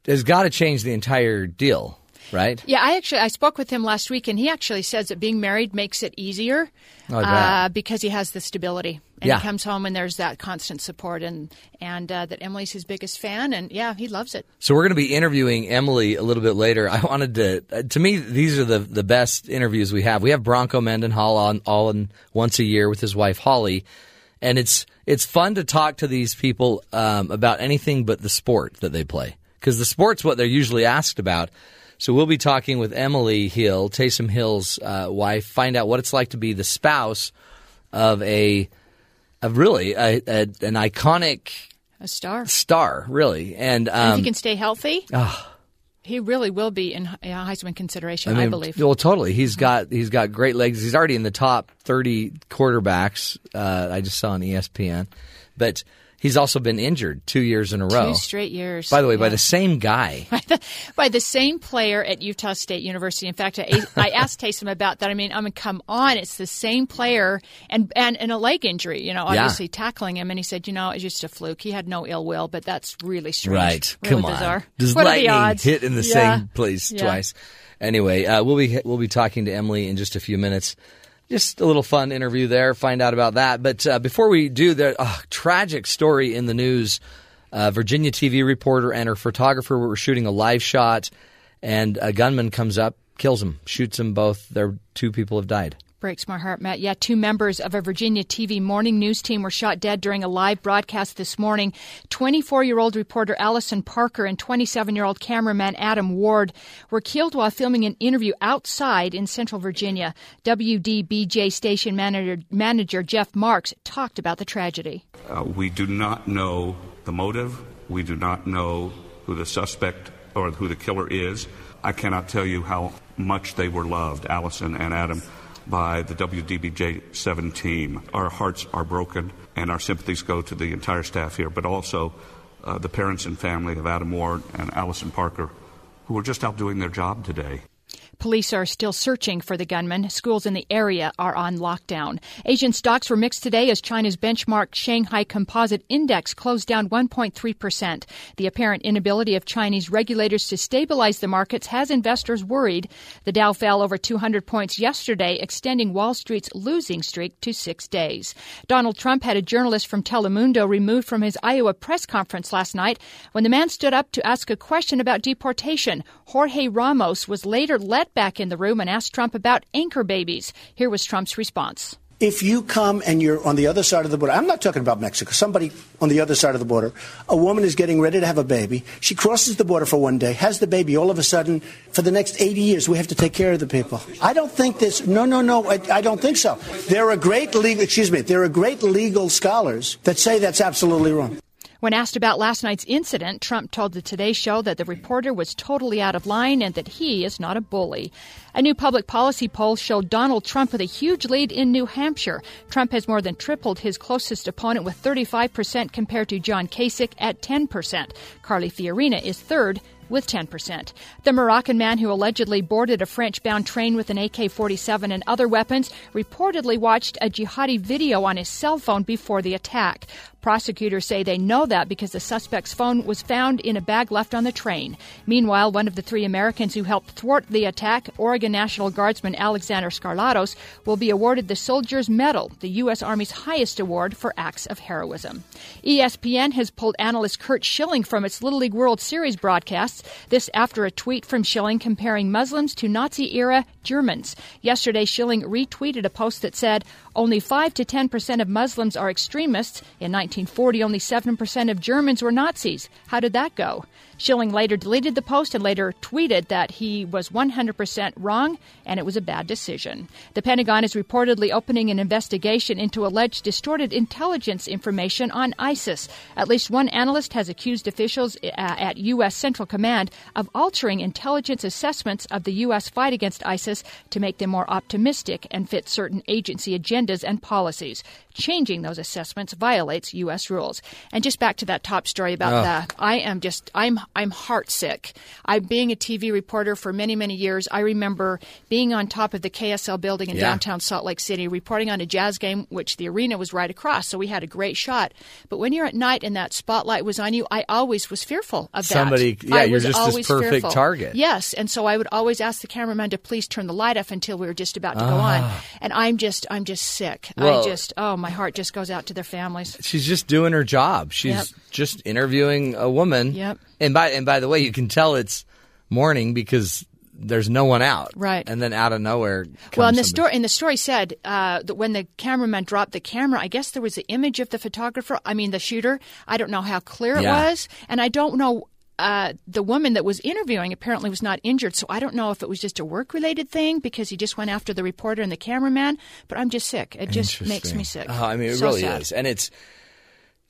has got to change the entire deal. Right? Yeah, I actually I spoke with him last week, and he actually says that being married makes it easier Oh, uh, because he has the stability. And Yeah. he comes home and there's that constant support, and and uh, that Emily's his biggest fan, and yeah, he loves it. So we're going to be interviewing Emily a little bit later. I wanted to, uh, to me, these are the the best interviews we have. We have Bronco Mendenhall on all in once a year with his wife Holly, and it's it's fun to talk to these people um, about anything but the sport that they play because the sport's what they're usually asked about. So we'll be talking with Emily Hill, Taysom Hill's uh, wife, find out what it's like to be the spouse of a of really a, a, an iconic A star. star, really, and And if um, he can stay healthy, he really will be in Heisman consideration, I, believe. Well, totally. He's got he's got great legs. He's already in the top thirty quarterbacks. Uh, I just saw on ESPN, but he's also been injured two years in a row. Two straight years. By the way, by the same guy. by the same player at Utah State University. In fact, I, I asked Taysom about that. I mean, I mean, come on, it's the same player and and, and a leg injury. You know, Yeah. obviously tackling him, and he said, you know, it's just a fluke. He had no ill will, but that's really strange. Right. Really Come bizarre. on. Does what are the odds? hit in the Yeah. same place Yeah. twice? Anyway, uh, we'll be we'll be talking to Emily in just a few minutes. Just a little fun interview there. Find out about that. But uh, before we do, the uh, tragic story in the news. Uh, Virginia TV reporter and her photographer were shooting a live shot, and a gunman comes up, kills them, shoots them both. Their two people have died. Breaks my heart, Matt. Yeah, two members of a Virginia TV morning news team were shot dead during a live broadcast this morning. 24 year old reporter Allison Parker and 27 year old cameraman Adam Ward were killed while filming an interview outside in central Virginia. WDBJ station manager, manager Jeff Marks talked about the tragedy. Uh, we do not know the motive. We do not know who the suspect or who the killer is. I cannot tell you how much they were loved, Allison and Adam, by the WDBJ 7 team. Our hearts are broken, and our sympathies go to the entire staff here, but also uh, the parents and family of Adam Ward and Allison Parker, who were just out doing their job today. Police are still searching for the gunman. Schools in the area are on lockdown. Asian stocks were mixed today as China's benchmark Shanghai Composite Index closed down 1.3%. The apparent inability of Chinese regulators to stabilize the markets has investors worried. The Dow fell over 200 points yesterday, extending Wall Street's losing streak to six days. Donald Trump had a journalist from Telemundo removed from his Iowa press conference last night when the man stood up to ask a question about deportation. Jorge Ramos was later let back in the room and asked Trump about anchor babies. Here was Trump's response. If you come and you're on the other side of the border, I'm not talking about Mexico, somebody on the other side of the border, a woman is getting ready to have a baby. She crosses the border for one day, has the baby. All of a sudden, for the next 80 years, we have to take care of the people. I don't think this, no, no, no, I, I don't think so. There are great legal, excuse me, there are great legal scholars that say that's absolutely wrong. When asked about last night's incident, Trump told the Today Show that the reporter was totally out of line and that he is not a bully. A new public policy poll showed Donald Trump with a huge lead in New Hampshire. Trump has more than tripled his closest opponent with 35% compared to John Kasich at 10%. Carly Fiorina is third with 10%. The Moroccan man who allegedly boarded a French bound train with an AK 47 and other weapons reportedly watched a jihadi video on his cell phone before the attack. Prosecutors say they know that because the suspect's phone was found in a bag left on the train. Meanwhile, one of the three Americans who helped thwart the attack, Oregon National Guardsman Alexander Skarlatos, will be awarded the Soldier's Medal, the U.S. Army's highest award for acts of heroism. ESPN has pulled analyst Curt Schilling from its Little League World Series broadcasts, this after a tweet from Schilling comparing Muslims to Nazi era Germans. Yesterday, Schilling retweeted a post that said, only 5 to 10 percent of Muslims are extremists. In 1940, only 7 percent of Germans were Nazis. How did that go? Schilling later deleted the post and later tweeted that he was 100% wrong and it was a bad decision. The Pentagon is reportedly opening an investigation into alleged distorted intelligence information on ISIS. At least one analyst has accused officials uh, at U.S. Central Command of altering intelligence assessments of the U.S. fight against ISIS to make them more optimistic and fit certain agency agendas and policies. Changing those assessments violates U.S. rules. And just back to that top story about Ugh. the I am just I'm I'm heartsick. I being a TV reporter for many many years. I remember being on top of the KSL building in Yeah. downtown Salt Lake City, reporting on a jazz game, which the arena was right across, so we had a great shot. But when you're at night and that spotlight was on you, I always was fearful of that. Somebody, yeah, I you're just this perfect fearful. target. Yes, and so I would always ask the cameraman to please turn the light off until we were just about to go on. And I'm just, I'm just sick. Ah. Well- I just, oh, my heart just goes out to their families. She's just doing her job. She's Yep. just interviewing a woman. Yep. And by and by the way, you can tell it's morning because there's no one out. Right. And then out of nowhere. Well, and the story, and the story said uh, that when the cameraman dropped the camera, I guess there was an image of the photographer. I mean, the shooter. I don't know how clear it Yeah. was, and I don't know. Uh, the woman that was interviewing apparently was not injured, so I don't know if it was just a work-related thing because he just went after the reporter and the cameraman. But I'm just sick. It just makes me sick. Oh, I mean, it So really sad. is, and it's.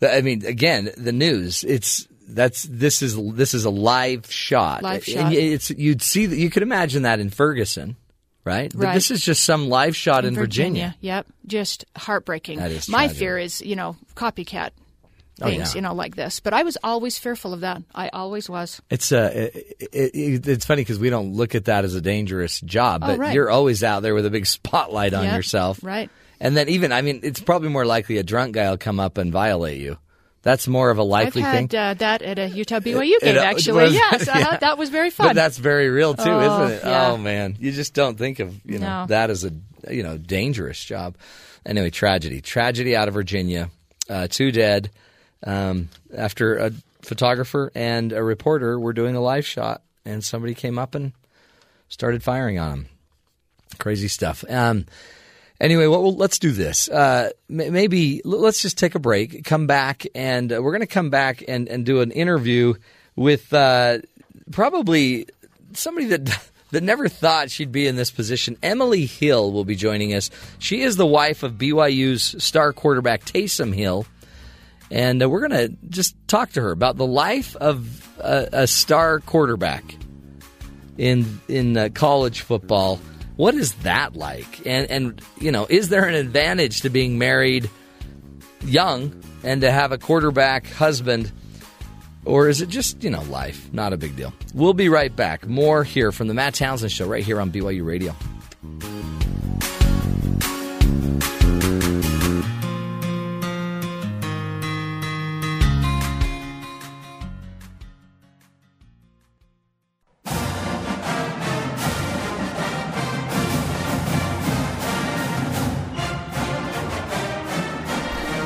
I mean, again, the news. It's that's this is this is a live shot. Live And shot. It's you'd see that you could imagine that in Ferguson, right? But Right. this is just some live shot in, Virginia. Virginia. Yep, just heartbreaking. That is My tragic. fear is, you know, copycat Oh, things, yeah. you know, like this. But I was always fearful of that. I always was. It's uh, it, it, it's funny because we don't look at that as a dangerous job, Oh, but right. you're always out there with a big spotlight on Yep, yourself, right. And then even, I mean, it's probably more likely a drunk guy will come up and violate you. That's more of a likely thing. I've thing. had uh, that at a Utah BYU It- game, it actually. was- yes, uh-huh, yeah. that was very fun. But that's very real too, Oh, isn't it? yeah. Oh man, you just don't think of you know No. that as a you know dangerous job. Anyway, tragedy, tragedy out of Virginia. Uh, two dead um, after a photographer and a reporter were doing a live shot, and somebody came up and started firing on them. Crazy stuff. Um, Anyway, let's do this. Uh, maybe let's just take a break, come back, and uh, we're going to come back and, and do an interview with uh, probably somebody that that never thought she'd be in this position. Emily Hill will be joining us. She is the wife of BYU's star quarterback Taysom Hill, and uh, we're going to just talk to her about the life of a, a star quarterback in in uh, college football. What is that like? And and you know, is there an advantage to being married young and to have a quarterback husband? Or is it just, you know, life? Not a big deal. We'll be right back. More here from the Matt Townsend Show right here on BYU Radio.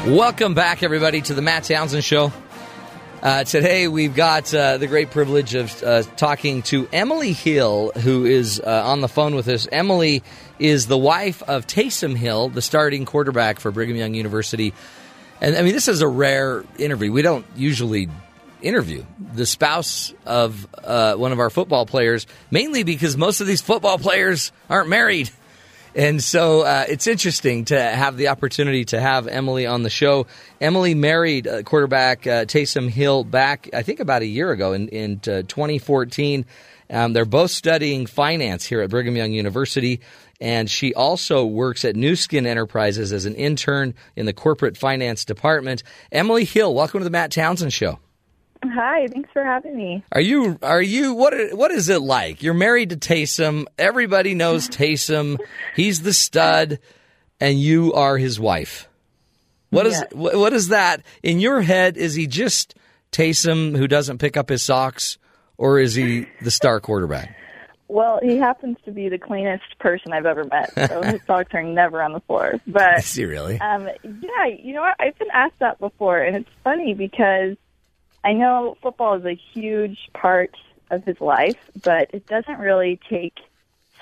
Welcome back, everybody, to the Matt Townsend Show. Uh, today, we've got uh, the great privilege of uh, talking to Emily Hill, who is uh, on the phone with us. Emily is the wife of Taysom Hill, the starting quarterback for Brigham Young University. And I mean, this is a rare interview. We don't usually interview the spouse of uh, one of our football players, mainly because most of these football players aren't married. And so uh, it's interesting to have the opportunity to have Emily on the show. Emily married uh, quarterback uh, Taysom Hill back, I think, about a year ago in, in uh, 2014. Um, they're both studying finance here at Brigham Young University. And she also works at Nu Skin Enterprises as an intern in the corporate finance department. Emily Hill, welcome to the Matt Townsend Show. Hi, thanks for having me. Are you are you what what is it like? You're married to Taysom. Everybody knows Taysom. He's the stud and you are his wife. What is Yes. what, is that in your head? Is he just Taysom who doesn't pick up his socks or is he the star quarterback? Well, he happens to be the cleanest person I've ever met, so his socks are never on the floor. But Is he really? um, yeah, you know what? I've been asked that before, and it's funny because I know football is a huge part of his life, but it doesn't really take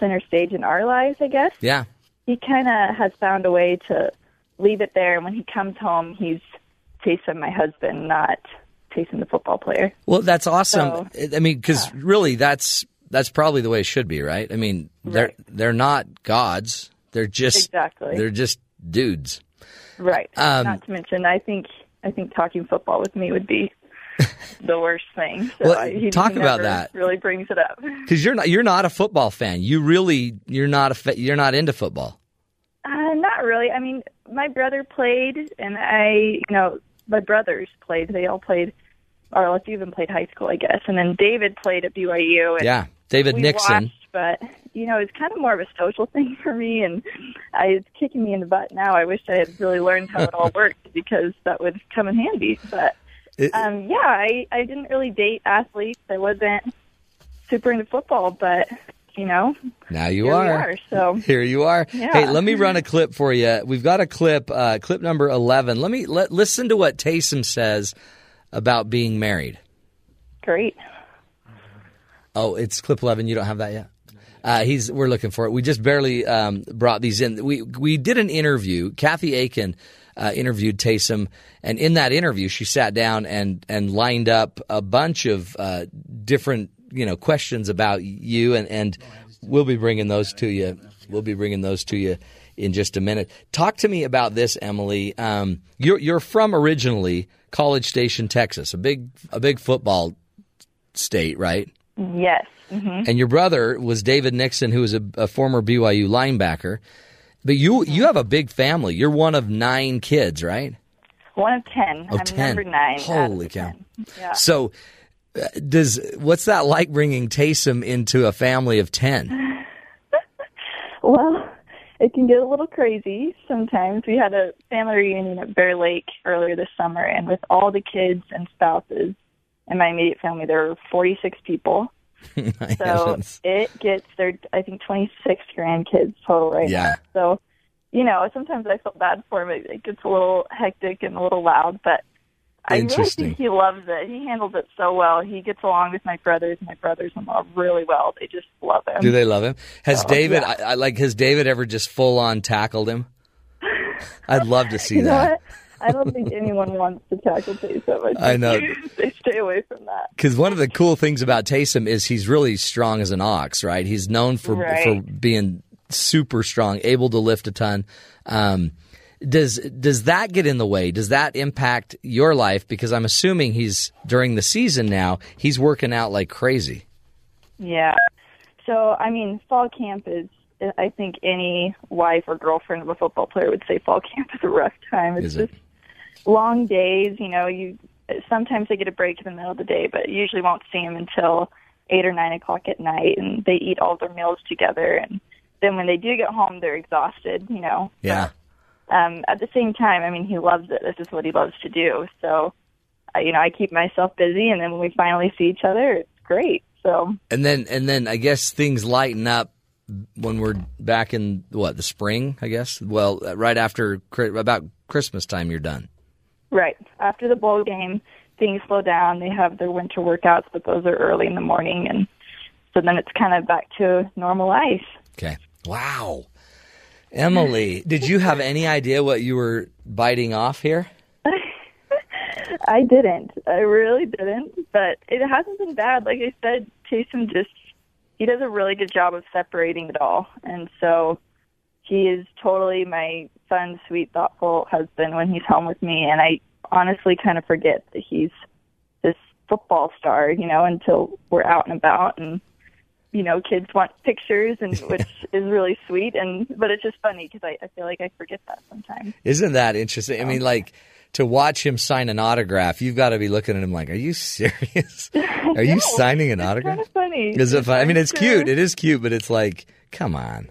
center stage in our lives. I guess Yeah. he kind of has found a way to leave it there, and when he comes home, he's chasing my husband, not chasing the football player. Well, that's awesome. So, I mean, because really, that's that's probably the way it should be, right? I mean, they're they're not gods. They're just Exactly. They're just dudes. Right. Um, Not to mention, I think I think talking football with me would be the worst thing. So Well, I, talk about that. Really brings it up. Because you're not you're not a football fan. You really you're not a fa- you're not into football. Uh, not really. I mean, my brother played, and I, you know, my brothers played. They all played, or a few of them played high school, I guess. And then David played at BYU. And Yeah, David Nixon. Watched, but you know, it's kind of more of a social thing for me, and I, it's kicking me in the butt now. I wish I had really learned how it all worked because that would come in handy. But It- um, yeah, I, I didn't really date athletes. I wasn't super into football, but you know, Now you are. are. So Here you are. Yeah. Hey, let me run a clip for you. We've got a clip, uh, clip number eleven. Let me let listen to what Taysom says about being married. great. Oh, it's clip eleven. You don't have that yet. Uh, he's we're looking for it. We just barely um, brought these in. We we did an interview. Kathy Aiken uh, interviewed Taysom, and in that interview, she sat down and and lined up a bunch of uh, different you know questions about you, and and we'll be bringing those to you. We'll be bringing those to you in just a minute. Talk to me about this, Emily. Um, you're you're from originally College Station, Texas, a big a big football state, right? Yes. hmm And your brother was David Nixon, who was a, a former BYU linebacker. But you you have a big family. You're one of nine kids, right? One of ten. Oh, I'm 10. number nine. Holy cow! Yeah. So, uh, does what's that like bringing Taysom into a family of ten? Well, it can get a little crazy sometimes. We had a family reunion at Bear Lake earlier this summer, and with all the kids and spouses in my immediate family, there were 46 people. So it gets their, I think, 26 grandkids total right Yeah. now. So, you know, sometimes I feel bad for him. It, it gets a little hectic and a little loud, but I really think he loves it. He handles it so well. He gets along with my brothers. My brothers-in-law really well. They just love him. Do they love him? Has So, David? yeah. I, I like. Has David ever just full on tackled him? I'd love to see you know that. I don't think anyone wants to tackle Taysom. I know. they stay away from that. Because one of the cool things about Taysom is he's really strong as an ox, right? He's known for Right. for being super strong, able to lift a ton. Um, does does that get in the way? Does that impact your life? Because I'm assuming he's during the season now. He's working out like crazy. Yeah. So, I mean, fall camp is, I think any wife or girlfriend of a football player would say fall camp is a rough time. It's Is it? Long days. You know, you sometimes they get a break in the middle of the day, but usually won't see them until eight or nine o'clock at night, and they eat all their meals together. And then when they do get home, they're exhausted. You know. Yeah. Um, at the same time, I mean, he loves it. This is what he loves to do. So, uh, you know, I keep myself busy, and then when we finally see each other, it's great. So. And then and then I guess things lighten up when we're back in what the spring. I guess. Well, right after about Christmas time, you're done. Right. After the bowl game, things slow down. They have their winter workouts, but those are early in the morning, and so then it's kind of back to normal life. Okay. Wow. Emily, did you have any idea what you were biting off here? I didn't. I really didn't. But it hasn't been bad. Like I said, Taysom just he does a really good job of separating it all, and so he is totally my fun, sweet, thoughtful husband when he's home with me. And I honestly kind of forget that he's this football star, you know, until we're out and about and you know, kids want pictures, and which is really sweet. And but it's just funny because I, I feel like I forget that sometimes. Isn't that interesting? I mean, like to watch him sign an autograph, you've got to be looking at him like, "Are you serious? Are you signing an autograph?" Kind of funny. Is it fun? I mean, it's cute. It is cute, but it's like, come on.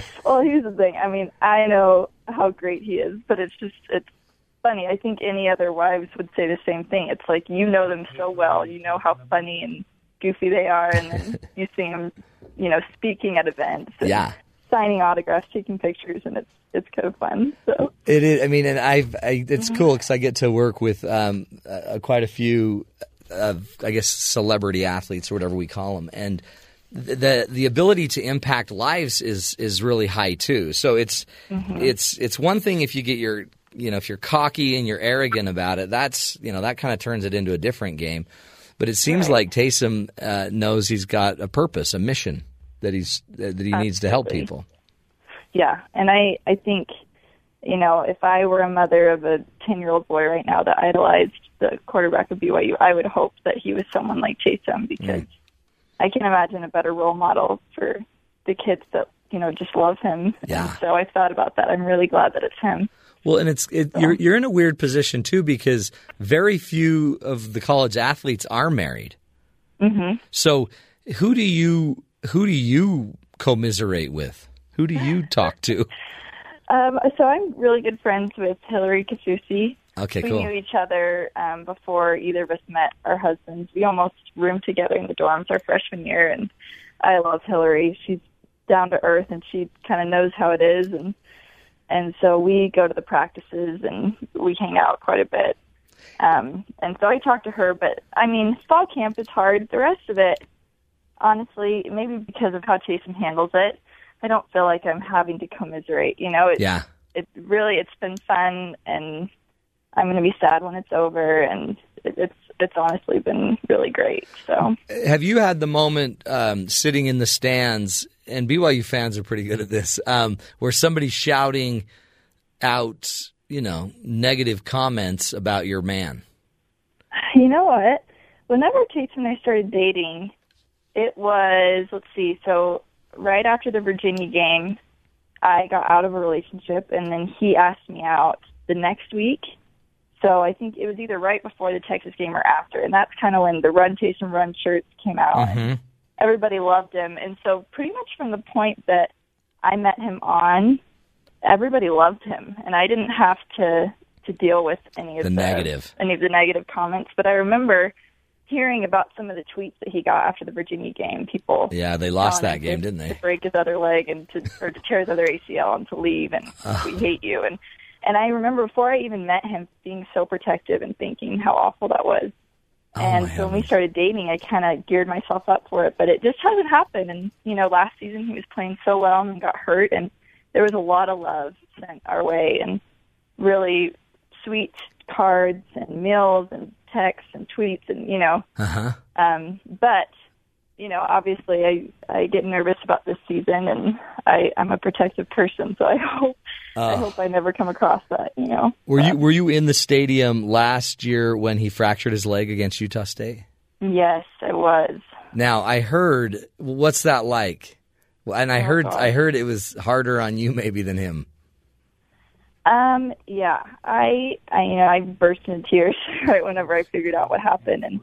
Well, here's the thing. I mean, I know how great he is, but it's just it's funny. I think any other wives would say the same thing. It's like you know them so well, you know how funny and goofy they are, and then you see them, you know, speaking at events, and Yeah. signing autographs, taking pictures, and it's it's kind of fun. So It is. I mean, and I've. I, it's cool because I get to work with um, uh, quite a few of, I guess, celebrity athletes or whatever we call them, and the the ability to impact lives is is really high too. So it's it's it's one thing if you get your you know if you're cocky and you're arrogant about it, that's you know that kind of turns it into a different game. But it seems like Taysom uh, knows he's got a purpose, a mission that he's that he needs to help people. yeah, and I I think you know if I were a mother of a ten year old boy right now that idolized the quarterback of BYU, I would hope that he was someone like Taysom because I can't imagine a better role model for the kids that you know just love him. Yeah. And so I thought about that. I'm really glad that it's him. Well, and it's it, you're you're in a weird position too because very few of the college athletes are married. Mm-hmm. So who do you who do you commiserate with? Who do you talk to? Um, so I'm really good friends with Hillary Kaufusi. Okay, we cool. knew each other um, before either of us met our husbands. We almost roomed together in the dorms our freshman year, and I love Hillary. She's down to earth, and she kind of knows how it is, and and so we go to the practices and we hang out quite a bit. Um, and so I talked to her, but I mean, fall camp is hard. The rest of it, honestly, maybe because of how Taysom handles it, I don't feel like I'm having to commiserate. You know, it, Yeah. it really it's been fun, and I'm going to be sad when it's over, and it's it's honestly been really great. So Have you had the moment um, sitting in the stands, and BYU fans are pretty good at this, um, where somebody's shouting out, you know, negative comments about your man? You know what? Whenever Tate and I started dating, it was let's see. So right after the Virginia game, I got out of a relationship, and then he asked me out the next week. So I think it was either right before the Texas game or after, and that's kind of when the Run Taysom Run shirts came out. and mm-hmm. Everybody loved him, and so pretty much from the point that I met him on, everybody loved him, and I didn't have to to deal with any of The the negative. any of the negative comments. But I remember hearing about some of the tweets that he got after the Virginia game. People, Yeah, they lost that game, didn't they? To break his other leg and to or to tear his other ACL and to leave and we hate you and and I remember before I even met him being so protective and thinking how awful that was. Oh, and so when we started dating, I kind of geared myself up for it, but it just hasn't happened. And you know, last season he was playing so well and got hurt, and there was a lot of love sent our way, and really sweet cards and meals and texts and tweets, and you know, Uh huh. um, but you know, obviously, I I get nervous about this season, and I I'm a protective person, so I hope I Oh. hope I never come across that. You know. Were you were you in the stadium last year when he fractured his leg against Utah State? Yes, I was. Now I heard. What's that like? And I Oh, heard God. I heard it was harder on you maybe than him. Um, yeah, I, I, you know, I burst into tears right whenever I figured out what happened, and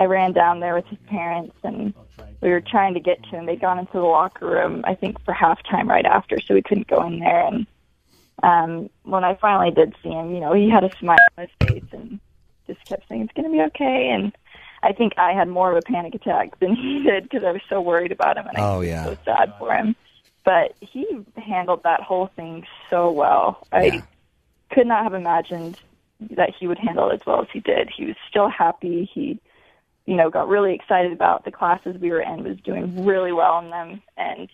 I ran down there with his parents, and we were trying to get to him. They'd gone into the locker room, I think, for halftime right after, so we couldn't go in there. And um, when I finally did see him, you know, he had a smile on his face and just kept saying, "It's going to be okay." And I think I had more of a panic attack than he did because I was so worried about him, and I Oh yeah. so sad for him. But he handled that whole thing so well. I could not have imagined that he would handle it as well as he did. He was still happy. He, you know, got really excited about the classes we were in, was doing really well in them, and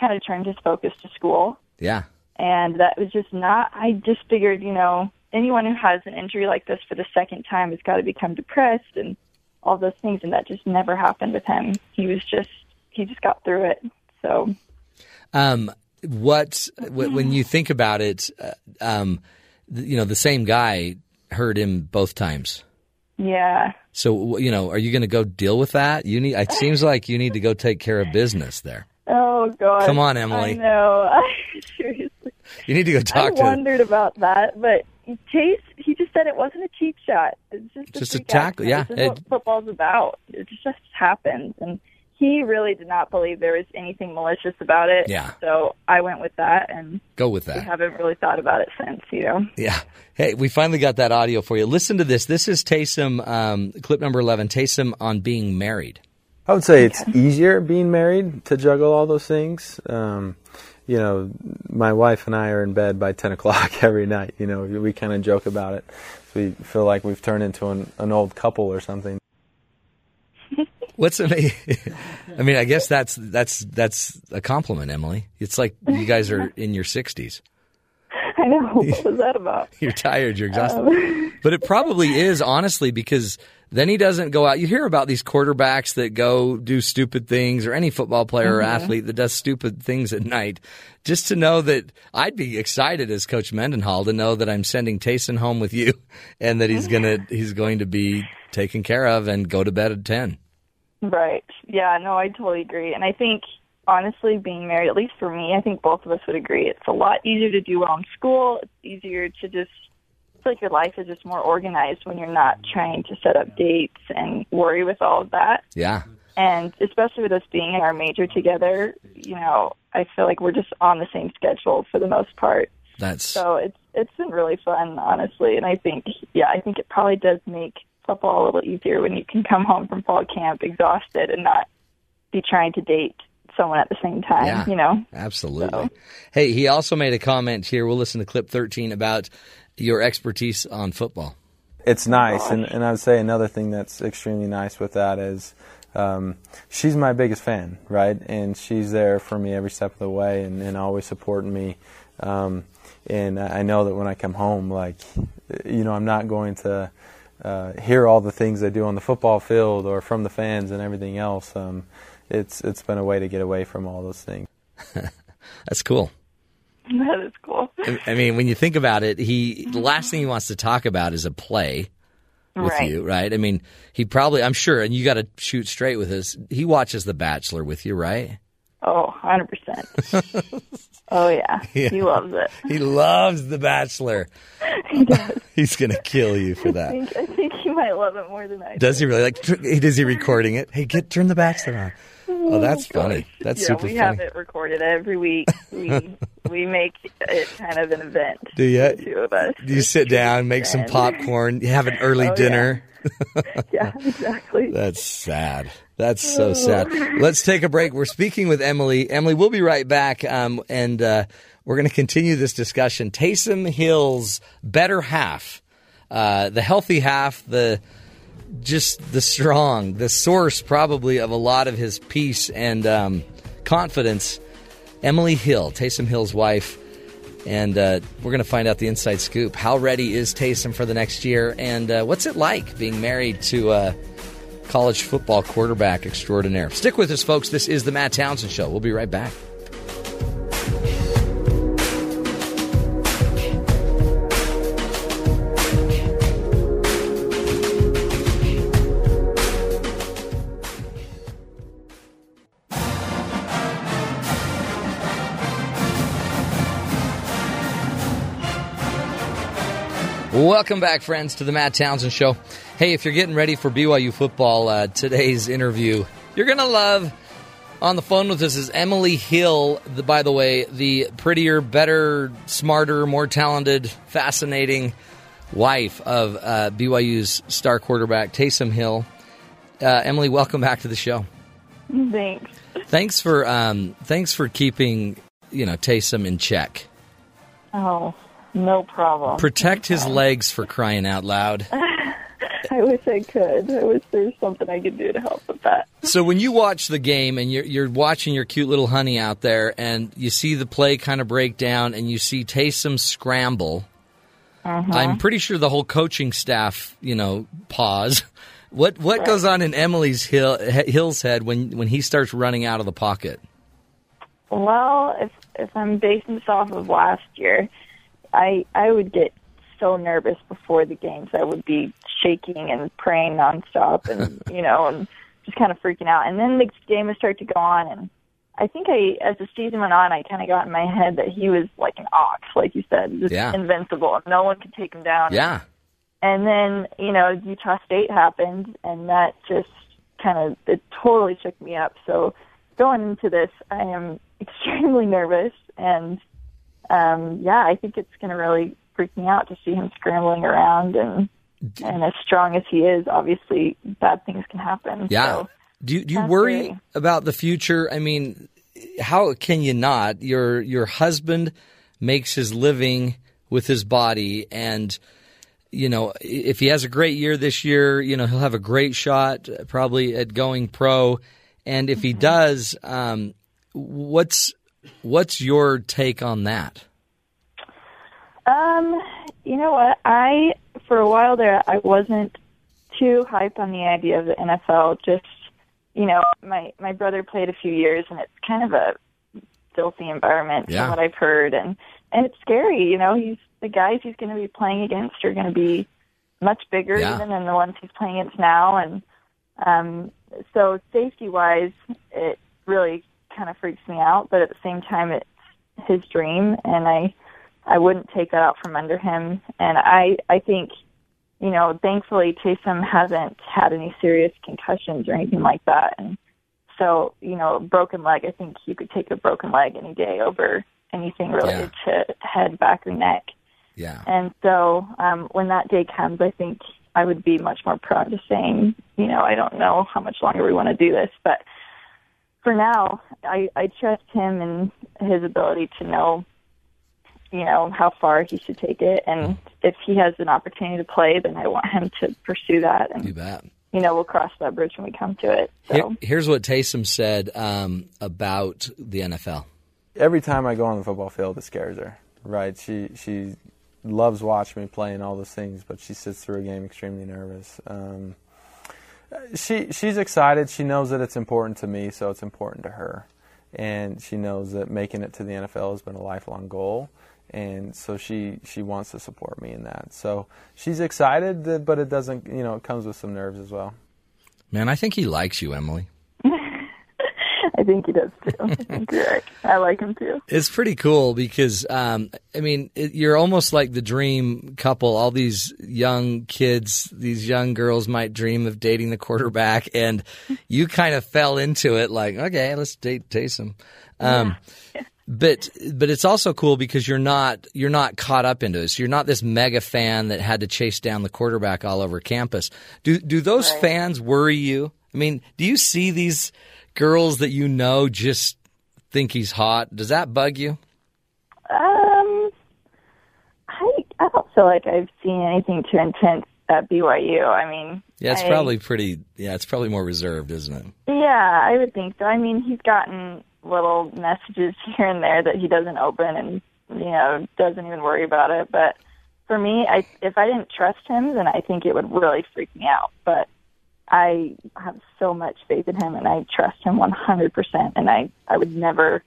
kind of turned his focus to school. Yeah. And that was just not, I just figured, you know, anyone who has an injury like this for the second time has got to become depressed and all those things. And that just never happened with him. He was just, he just got through it. So, Um, what wh- when you think about it, uh, um, th- you know, the same guy hurt him both times. yeah. So you know, are you going to go deal with that? You need. It seems like you need to go take care of business there. Oh, God. Come on, Emily. I know. Seriously. You need to go talk I to. wondered about that, but Taysom, he just said it wasn't a cheap shot. It's just, Just a freak tackle, yeah. This is what football's about. It just happens, and he really did not believe there was anything malicious about it. Yeah. So I went with that, and Go with we that. haven't really thought about it since. You know. Yeah. Hey, we finally got that audio for you. Listen to this. This is Taysom, um, clip number 11, Taysom on being married. I would say it's easier being married to juggle all those things. Um, you know, my wife and I are in bed by 10 o'clock every night. You know, we kind of joke about it. We feel like we've turned into an, an old couple or something. What's amazing? I mean, I guess that's that's that's a compliment, Emily. It's like you guys are in your 60s. I know. What was that about? You're tired, you're exhausted. Um, but it probably is, honestly, because then he doesn't go out. You hear about these quarterbacks that go do stupid things, or any football player or Mhm. athlete that does stupid things at night. Just to know that I'd be excited as Coach Mendenhall to know that I'm sending Taysom home with you, and that he's gonna he's going to be taken care of and go to bed at ten. Right. Yeah, no, I totally agree. And I think, honestly, being married, at least for me, I think both of us would agree, it's a lot easier to do well in school. It's easier to just, it's like your life is just more organized when you're not trying to set up dates and worry with all of that. Yeah. And especially with us being in our major together, you know, I feel like we're just on the same schedule for the most part. That's So it's it's been really fun, honestly. And I think, yeah, I think it probably does make football a little easier when you can come home from fall camp exhausted and not be trying to date someone at the same time. Yeah. You know. Absolutely. Hey, he also made a comment here. We'll listen to clip 13 about your expertise on football. It's nice, and, and I would say another thing that's extremely nice with that is um, she's my biggest fan, right? And she's there for me every step of the way and, and always supporting me. Um, and I know that when I come home, like, you know, I'm not going to uh, hear all the things they do on the football field or from the fans and everything else. Um, it's it's been a way to get away from all those things. That's cool. That is cool. I- I mean, when you think about it, he the last thing he wants to talk about is a play with Right. you, right? I mean, he probably, I'm sure, and you got to shoot straight with this. He watches The Bachelor with you, right? Oh, 100%. oh, yeah. Yeah. He loves it. He loves The Bachelor. He does. He's gonna kill you for I that. think, I think he might love it more than I do. Does he really like? tr- Is he recording it? Hey, get turn The Bachelor on. Oh, oh that's funny. That's yeah, super funny. we funny. have it recorded every week. We we make it kind of an event. Do you? The two of us. You sit down, make some popcorn, you have an early Oh, yeah. dinner. Yeah, exactly. That's sad. That's so sad. Let's take a break. We're speaking with Emily. Emily, we'll be right back, um, and uh, we're going to continue this discussion. Taysom Hill's better half, uh, the healthy half, the just the strong, the source probably of a lot of his peace and um, confidence. Emily Hill, Taysom Hill's wife, and uh, we're going to find out the inside scoop. How ready is Taysom for the next year, and uh, what's it like being married to a college football quarterback extraordinaire? Stick with us, folks. This is the Matt Townsend Show. We'll be right back. Welcome back, friends, to the Matt Townsend Show. Hey, if you're getting ready for BYU football, uh, today's interview, you're going to love. On the phone with us is Emily Hill, the, by the way, the prettier, better, smarter, more talented, fascinating wife of uh, BYU's star quarterback, Taysom Hill. Uh, Emily, welcome back to the show. Thanks. Thanks for um, thanks for keeping you know Taysom in check. Oh, no problem. Protect his legs for crying out loud. I wish I could. I wish there was something I could do to help with that. So when you watch the game and you're, you're watching your cute little honey out there, and you see the play kind of break down, and you see Taysom scramble, Uh-huh. I'm pretty sure the whole coaching staff, you know, pause. What what Right. goes on in Emily's Hill, Hill's head when when he starts running out of the pocket? Well, if if I'm basing this off of last year, I I would get so nervous before the games. I would be shaking and praying nonstop, and you know, and just kind of freaking out. And then the game would start to go on, and I think I, as the season went on, I kind of got in my head that he was like an ox, like you said, just Yeah. invincible, no one could take him down. Yeah, And then, you know, Utah State happened, and that just kind of, it totally shook me up. So going into this, I am extremely nervous. And, um, yeah, I think it's going to really freak me out to see him scrambling around. And, and as strong as he is, obviously bad things can happen. yeah. So, do you, do you worry scary. about the future? I mean, how can you not? Your your husband makes his living with his body, and you know if he has a great year this year, you know he'll have a great shot probably at going pro. And if Mm-hmm. he does, um, what's what's your take on that? Um, you know what? I for a while there I wasn't too hyped on the idea of the NFL. Just you know, my my brother played a few years, and it's kind of a filthy environment Yeah. from what I've heard, and and it's scary. You know, he's the guys he's going to be playing against are going to be much bigger Yeah. even than the ones he's playing against now, and um, so safety wise, it really kind of freaks me out. But at the same time, it's his dream, and I I wouldn't take that out from under him. And I I think you know, thankfully Taysom hasn't had any serious concussions or anything like that. And so, you know, broken leg, I think you could take a broken leg any day over anything related to head, back, or neck. Yeah. And so um, when that day comes, I think I would be much more prone to saying, you know, I don't know how much longer we want to do this, but for now, I, I trust him and his ability to know, you know, how far he should take it. And if he has an opportunity to play, then I want him to pursue that. And You bet. you know, we'll cross that bridge when we come to it. Here- here's what Taysom said um, about the NFL. every time I go on the football field, it scares her. Right? She she loves watching me play and all those things, but she sits through a game extremely nervous. Um, she she's excited. She knows that it's important to me, so it's important to her, and she knows that making it to the NFL has been a lifelong goal. And so she, she wants to support me in that. So she's excited, but it doesn't, you know, it comes with some nerves as well. Man, I think he likes you, Emily. I think he does too. I think you're right. I like him too. It's pretty cool because, um, I mean, it, you're almost like the dream couple. All these young kids, these young girls might dream of dating the quarterback, and you kind of fell into it like, okay, let's date Taysom. Um, But but it's also cool because you're not you're not caught up into this. You're not this mega fan that had to chase down the quarterback all over campus. Do do those fans worry you? I mean, do you see these girls that you know just think he's hot? Does that bug you? Um, I I don't feel like I've seen anything too intense at BYU. I mean, Yeah, it's I- probably pretty. Yeah, it's probably more reserved, isn't it? Yeah, I would think so. I mean, he's gotten little messages here and there that he doesn't open and you know doesn't even worry about it. But for me, I if I didn't trust him, then I think it would really freak me out. But I have so much faith in him, and I trust him 100%. And I I would never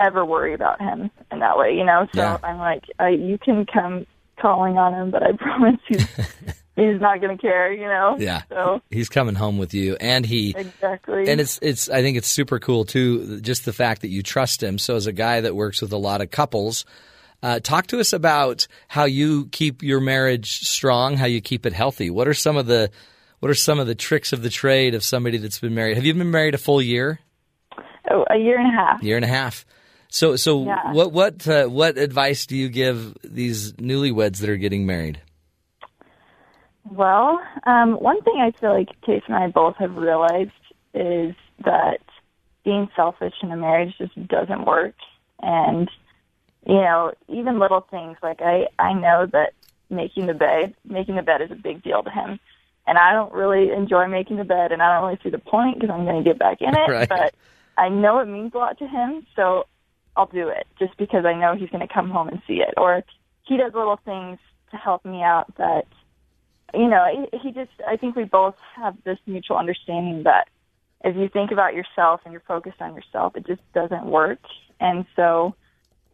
ever worry about him in that way, you know. So Yeah. I'm like, I, you can come calling on him, but I promise he's he's not going to care, you know. Yeah. So He's coming home with you, and he exactly. And it's it's I think it's super cool too, just the fact that you trust him. So as a guy that works with a lot of couples, uh, talk to us about how you keep your marriage strong, how you keep it healthy. What are some of the what are some of the tricks of the trade of somebody that's been married? Have you been married a full year? oh, a year and a half. Year and a half. So so Yeah. what what uh, what advice do you give these newlyweds that are getting married? Well, um, one thing I feel like Taysom I both have realized is that being selfish in a marriage just doesn't work. And, you know, even little things like I, I know that making the bed, making the bed is a big deal to him. And I don't really enjoy making the bed and I don't really see the point because I'm going to get back in it. Right. But I know it means a lot to him. So I'll do it just because I know he's going to come home and see it. Or he does little things to help me out that you know, he, he just, I think we both have this mutual understanding that if you think about yourself and you're focused on yourself, it just doesn't work. And so,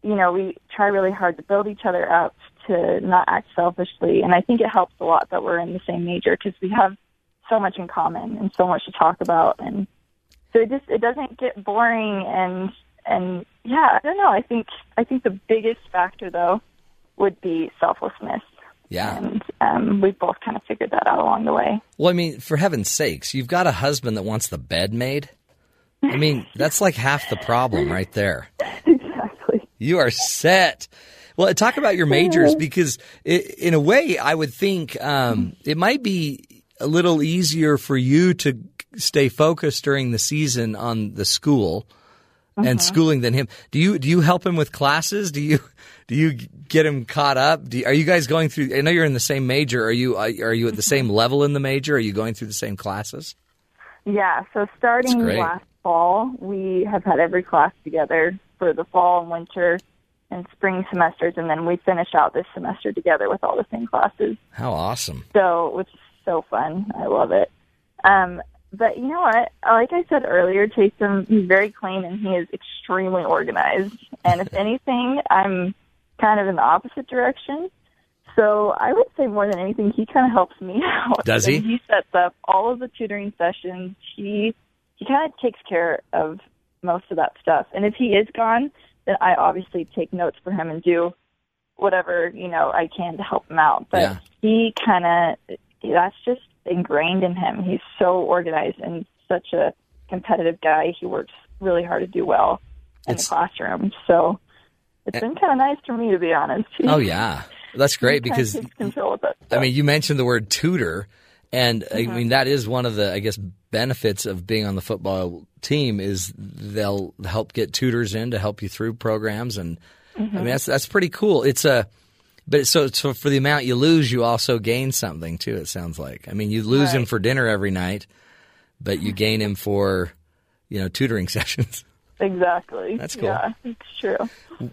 you know, we try really hard to build each other up to not act selfishly. And I think it helps a lot that we're in the same major because we have so much in common and so much to talk about. And so it just, it doesn't get boring and, and yeah, I don't know. I think, I think the biggest factor though would be selflessness. Yeah. And um, we both kind of figured that out along the way. Well, I mean, for heaven's sakes, you've got a husband that wants the bed made. I mean, that's like half the problem right there. You are set. Well, talk about your majors because, i in a way, I would think um, it might be a little easier for you to stay focused during the season on the school and schooling than him. Do you do you help him with classes? Do you do you get him caught up? Do you, are you guys going through? I know you're in the same major. Are you are you at the same level in the major? Are you going through the same classes? Yeah, so starting last fall, we have had every class together for the fall and winter and spring semesters, and then we finish out this semester together with all the same classes. How awesome! So, which is so fun. I love it. Um, but you know what? Like I said earlier, Taysom, he's very clean and he is extremely organized. And if anything, I'm kind of in the opposite direction. So I would say more than anything, he kind of helps me out. Does he? And he sets up all of the tutoring sessions. He he kind of takes care of most of that stuff. And if he is gone, then I obviously take notes for him and do whatever you know I can to help him out. But Yeah. he kind of that's just ingrained in him. He's so organized and such a competitive guy. He works really hard to do well in It's- the classroom. So it's eh. been kind of nice for me to be honest. Oh yeah, that's great because takes control of it. I mean, you mentioned the word tutor, and I Mm-hmm. mean that is one of the I guess benefits of being on the football team is they'll help get tutors in to help you through programs, and I Mm-hmm. mean that's that's pretty cool. It's a but so so for the amount you lose, you also gain something too. It sounds like I mean you lose him for dinner every night, but you gain him for you know tutoring sessions. Exactly. That's cool. Yeah, it's true.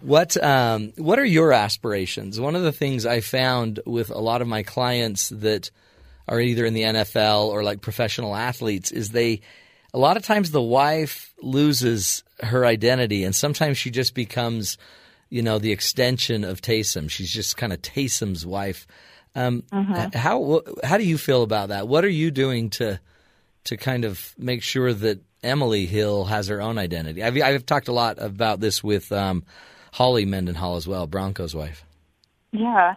What um, what are your aspirations? One of the things I found with a lot of my clients that are either in the NFL or like professional athletes is they a lot of times the wife loses her identity and sometimes she just becomes you know the extension of Taysom. She's just kind of Taysom's wife. Um, Mhm. h- How how do you feel about that? What are you doing to to kind of make sure that Emily Hill has her own identity. I've, I've talked a lot about this with um, Holly Mendenhall as well, Bronco's wife. Yeah.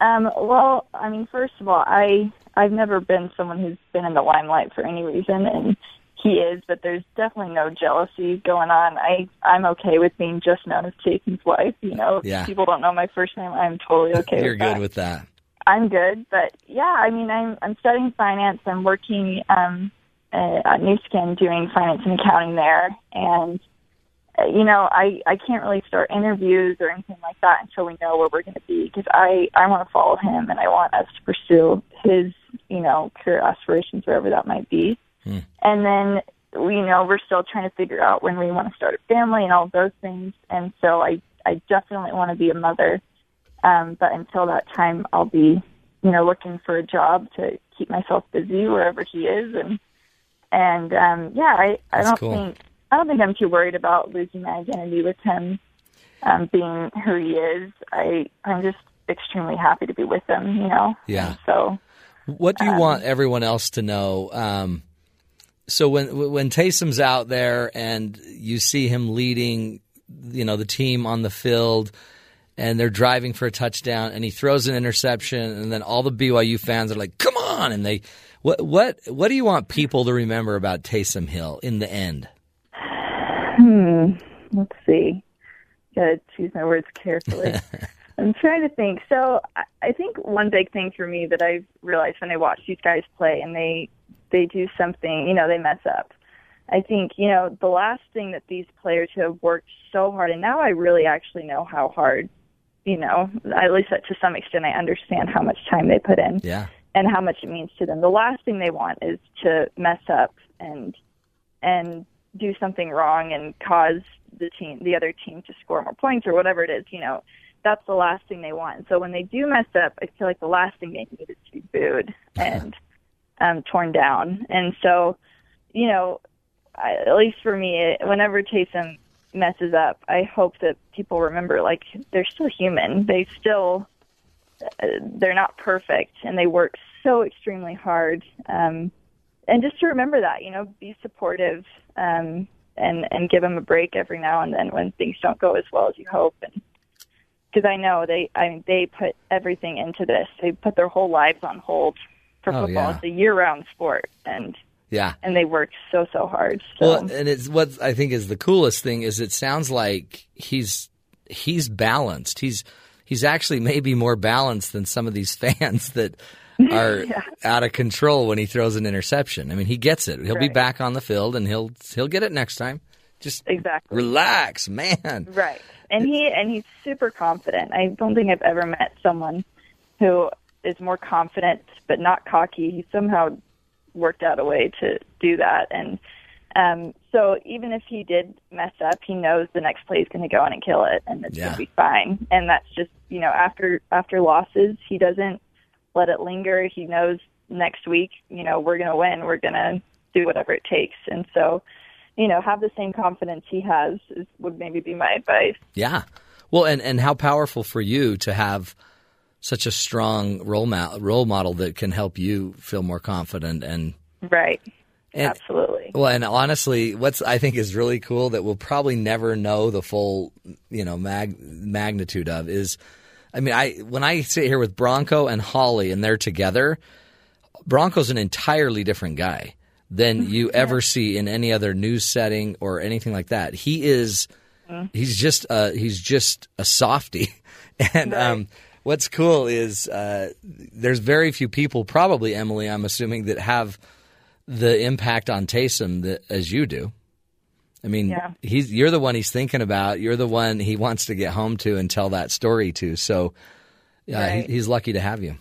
Um, well, I mean, first of all, I I've never been someone who's been in the limelight for any reason, and he is, but there's definitely no jealousy going on. I I'm okay with being just known as Taysom's wife. You know, if Yeah. people don't know my first name. I'm totally okay. With that. You're with good that. with that. I'm good, but yeah, I mean, I'm I'm studying finance. I'm working um, uh, at Nu Skin doing finance and accounting there, and you know, I I can't really start interviews or anything like that until we know where we're going to be because I I want to follow him and I want us to pursue his you know career aspirations wherever that might be, and then we you know we're still trying to figure out when we want to start a family and all those things, and so I I definitely want to be a mother. Um, but until that time, I'll be, you know, looking for a job to keep myself busy wherever he is, and and um, yeah, I I That's don't cool. think I don't think I'm too worried about losing my identity with him um, being who he is. I I'm just extremely happy to be with him, you know. Yeah. So What Um, do you want everyone else to know? Um, so when when Taysom's out there and you see him leading, you know, the team on the field, and they're driving for a touchdown, and he throws an interception, and then all the BYU fans are like, "Come on!" And they, what what what do you want people to remember about Taysom Hill in the end? Hmm. Let's see. Gotta choose my words carefully. I'm trying to think. So I- I think one big thing for me that I've realized when I watch these guys play and they they do something, you know, they mess up. I think, you know, the last thing that these players who have worked so hard and now I really actually know how hard, you know, at least to some extent I understand how much time they put in Yeah. and how much it means to them. The last thing they want is to mess up and and do something wrong and cause the team the other team to score more points or whatever it is, you know. That's the last thing they want. And so when they do mess up, I feel like the last thing they need is to be booed and um torn down. And so, you know, I, at least for me, whenever Taysom messes up, I hope that people remember like they're still human. They still uh, they're not perfect and they work so extremely hard um and just to remember that you know be supportive um and and give them a break every now and then when things don't go as well as you hope and because I know they I mean they put everything into this they put their whole lives on hold for Oh, football yeah. it's a year round sport and Yeah. and they work so so hard so Well, and it's what I think is the coolest thing is it sounds like he's he's balanced. He's he's actually maybe more balanced than some of these fans that are out of control when he throws an interception. I mean, he gets it. He'll be back on the field and he'll he'll get it next time. Just exactly relax, man. Right. And he and he's super confident. I don't think I've ever met someone who is more confident but not cocky. He somehow worked out a way to do that and um so even if he did mess up, he knows the next play is going to go in and kill it and it's Yeah. going to be fine. And that's just, you know, after after losses, he doesn't let it linger. He knows next week, you know, we're going to win. We're going to do whatever it takes. And so, you know, have the same confidence he has is, would maybe be my advice. Yeah. Well, and and how powerful for you to have such a strong role mo- role model that can help you feel more confident and Right. And- Absolutely. Well, and honestly, what's I think is really cool that we'll probably never know the full, you know, mag- magnitude of is, I mean, I when I sit here with Bronco and Holly and they're together, Bronco's an entirely different guy than you ever see in any other news setting or anything like that. He is he's just uh, he's just a softie. And um, what's cool is uh, there's very few people, probably Emily, I'm assuming, that have the impact on Taysom that as you do. I mean, Yeah. he's you're the one he's thinking about. You're the one he wants to get home to and tell that story to. So, yeah, Right. he, he's lucky to have you.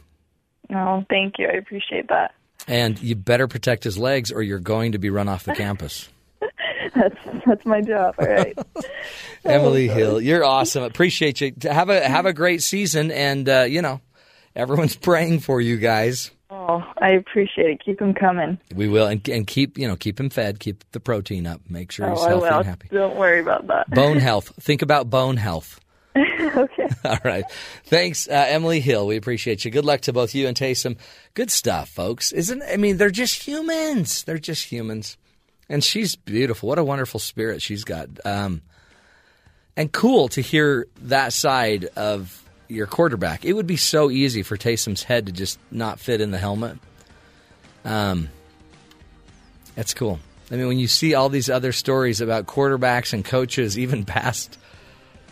Oh, thank you. I appreciate that. And you better protect his legs, or you're going to be run off the campus. That's that's my job. All right. Emily Hill, you're awesome. Appreciate you. Have a have a great season, and uh, you know, everyone's praying for you guys. Oh, I appreciate it. Keep them coming. We will, and, and keep you know keep him fed, keep the protein up, make sure he's oh, healthy and happy. Don't worry about that. Bone health. Think about bone health. okay. All right. Thanks, uh, Emily Hill. We appreciate you. Good luck to both you and Taysom. Good stuff, folks. Isn't I mean they're just humans. They're just humans, and she's beautiful. What a wonderful spirit she's got. Um, and cool to hear that side of your quarterback. It would be so easy for Taysom's head to just not fit in the helmet. Um, that's cool. I mean, when you see all these other stories about quarterbacks and coaches, even past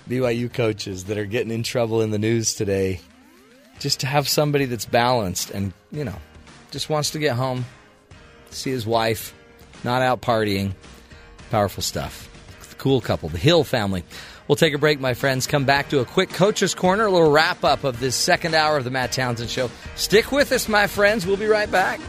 BYU coaches that are getting in trouble in the news today, just to have somebody that's balanced and, you know, just wants to get home, see his wife, not out partying. Powerful stuff. Cool couple, the Hill family. We'll take a break, my friends. Come back to a quick Coach's Corner, a little wrap up of this second hour of the Matt Townsend Show. Stick with us, my friends. We'll be right back.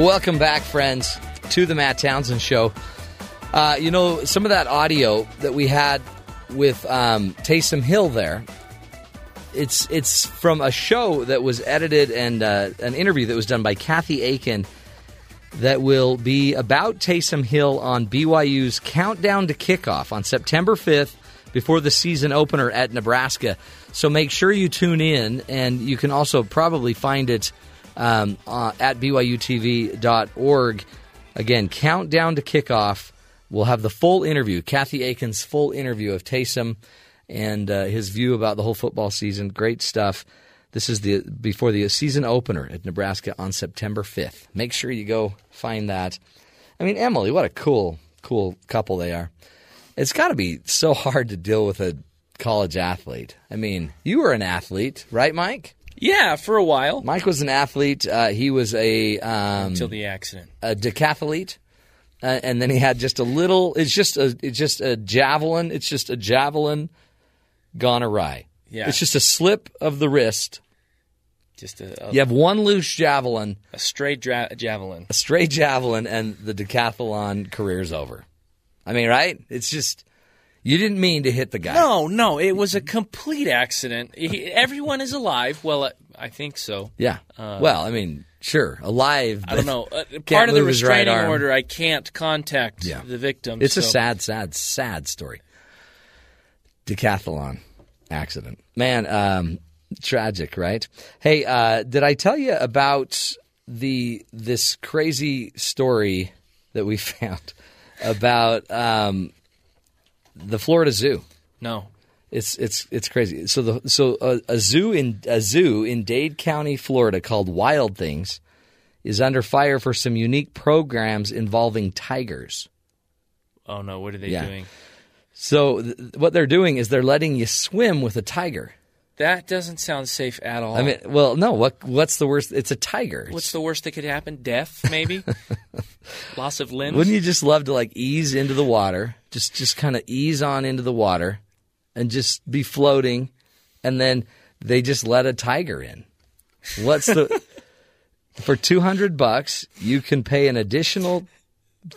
Welcome back, friends, to the Matt Townsend Show. Uh, you know, some of that audio that we had with um, Taysom Hill there, it's it's from a show that was edited and uh, an interview that was done by Kathy Aiken that will be about Taysom Hill on BYU's Countdown to Kickoff on September 5th before the season opener at Nebraska. So make sure you tune in, and you can also probably find it um, uh, at BYUTV.org. Again, Countdown to Kickoff. We'll have the full interview, Kathy Aiken's full interview of Taysom and uh, his view about the whole football season. Great stuff. This is the before the season opener at Nebraska on September 5th. Make sure you go find that. I mean, Emily, what a cool, cool couple they are. It's got to be so hard to deal with a college athlete. I mean, you were an athlete, right, Mike? Yeah, for a while. Mike was an athlete. Uh, he was a um, Until the accident. a decathlete, uh, and then he had just a little. It's just a. It's just a javelin. It's just a javelin gone awry. Yeah. It's just a slip of the wrist. Just a, a, You have one loose javelin, a straight dra- javelin. a straight javelin, and the decathlon career's over. I mean, right? It's just you didn't mean to hit the guy. No, no, it was a complete accident. He, everyone is alive. Well, I, think so. Yeah. Uh, well, I mean, sure, alive. I don't know. Uh, part of the his right restraining order, I can't contact Yeah. the victim. It's a sad, sad, sad story. Decathlon accident. Man, um, tragic, right? Hey, uh, did I tell you about the this crazy story that we found about um, the Florida Zoo? No. It's it's it's crazy. So the so a, a zoo in a zoo in Dade County, Florida, called Wild Things, is under fire for some unique programs involving tigers. Oh no, what are they Yeah. doing? So th- what they're doing is they're letting you swim with a tiger. That doesn't sound safe at all. I mean, well, no. What what's the worst? It's a tiger. what's the worst that could happen? Death, maybe. Loss of limbs. Wouldn't you just love to like ease into the water? Just just kind of ease on into the water and just be floating and then they just let a tiger in. What's the For 200 bucks, you can pay an additional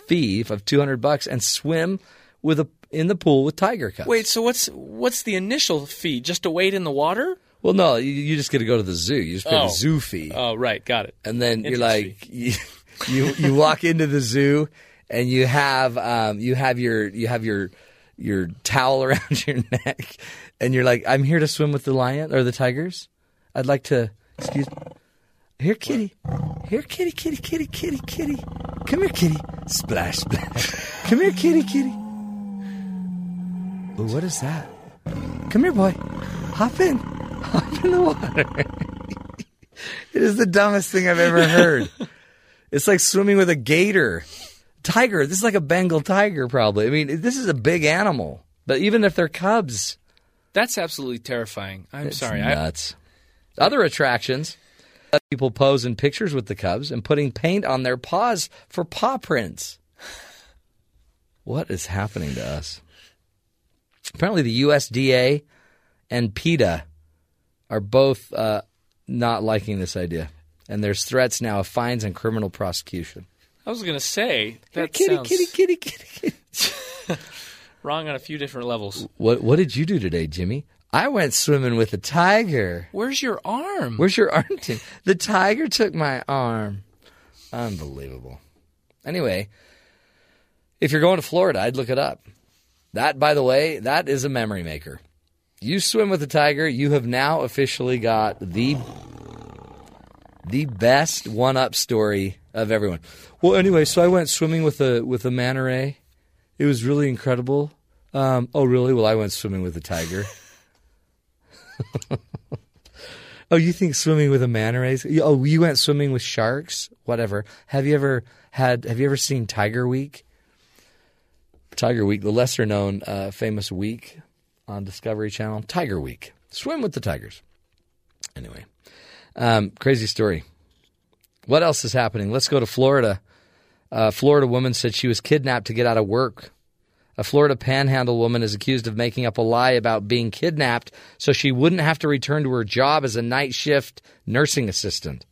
fee of 200 bucks and swim with a in the pool with tiger cubs. Wait, so what's what's the initial fee? Just to wait in the water? Well, no, you, you just get to go to the zoo. You just pay Oh. the zoo fee. Oh, right, got it. and then you're like you, you you walk into the zoo and you have um, you have your you have your your towel around your neck and you're like I'm here to swim with the lion or the tigers. I'd like to excuse Me. Here, kitty. Here, kitty, kitty, kitty, kitty, kitty. Come here, kitty. Splash, splash. Come here, kitty, kitty. Ooh, what is that? Come here, boy. Hop in. Hop in the water. it is the dumbest thing I've ever heard. it's like swimming with a gator. Tiger. This is like a Bengal tiger, probably. I mean, this is a big animal. But even if they're cubs, That's absolutely terrifying. I'm it's sorry. I, nuts. Other attractions. Uh, people pose in pictures with the cubs and putting paint on their paws for paw prints. What is happening to us? Apparently, the USDA and PETA are both uh, not liking this idea, and there's threats now of fines and criminal prosecution. I was going to say that kitty, sounds kitty, kitty, kitty, kitty. wrong on a few different levels. What What did you do today, Jimmy? I went swimming with a tiger. Where's your arm? Where's your arm? Tim? The tiger took my arm. Unbelievable. Anyway, if you're going to Florida, I'd look it up. That, by the way, that is a memory maker. You swim with a tiger, you have now officially got the the best one-up story of everyone. Well, anyway, so I went swimming with a with a manta ray. It was really incredible. Um, oh, really? Well, I went swimming with a tiger. oh, you think swimming with a manta ray? Oh, you went swimming with sharks? Whatever. Have you ever had? Have you ever seen Tiger Week? Tiger Week, the lesser known uh, famous week on Discovery Channel. Tiger Week. Swim with the tigers. Anyway, um, crazy story. What else is happening? Let's go to Florida. A Florida woman said she was kidnapped to get out of work. A Florida panhandle woman is accused of making up a lie about being kidnapped so she wouldn't have to return to her job as a night shift nursing assistant.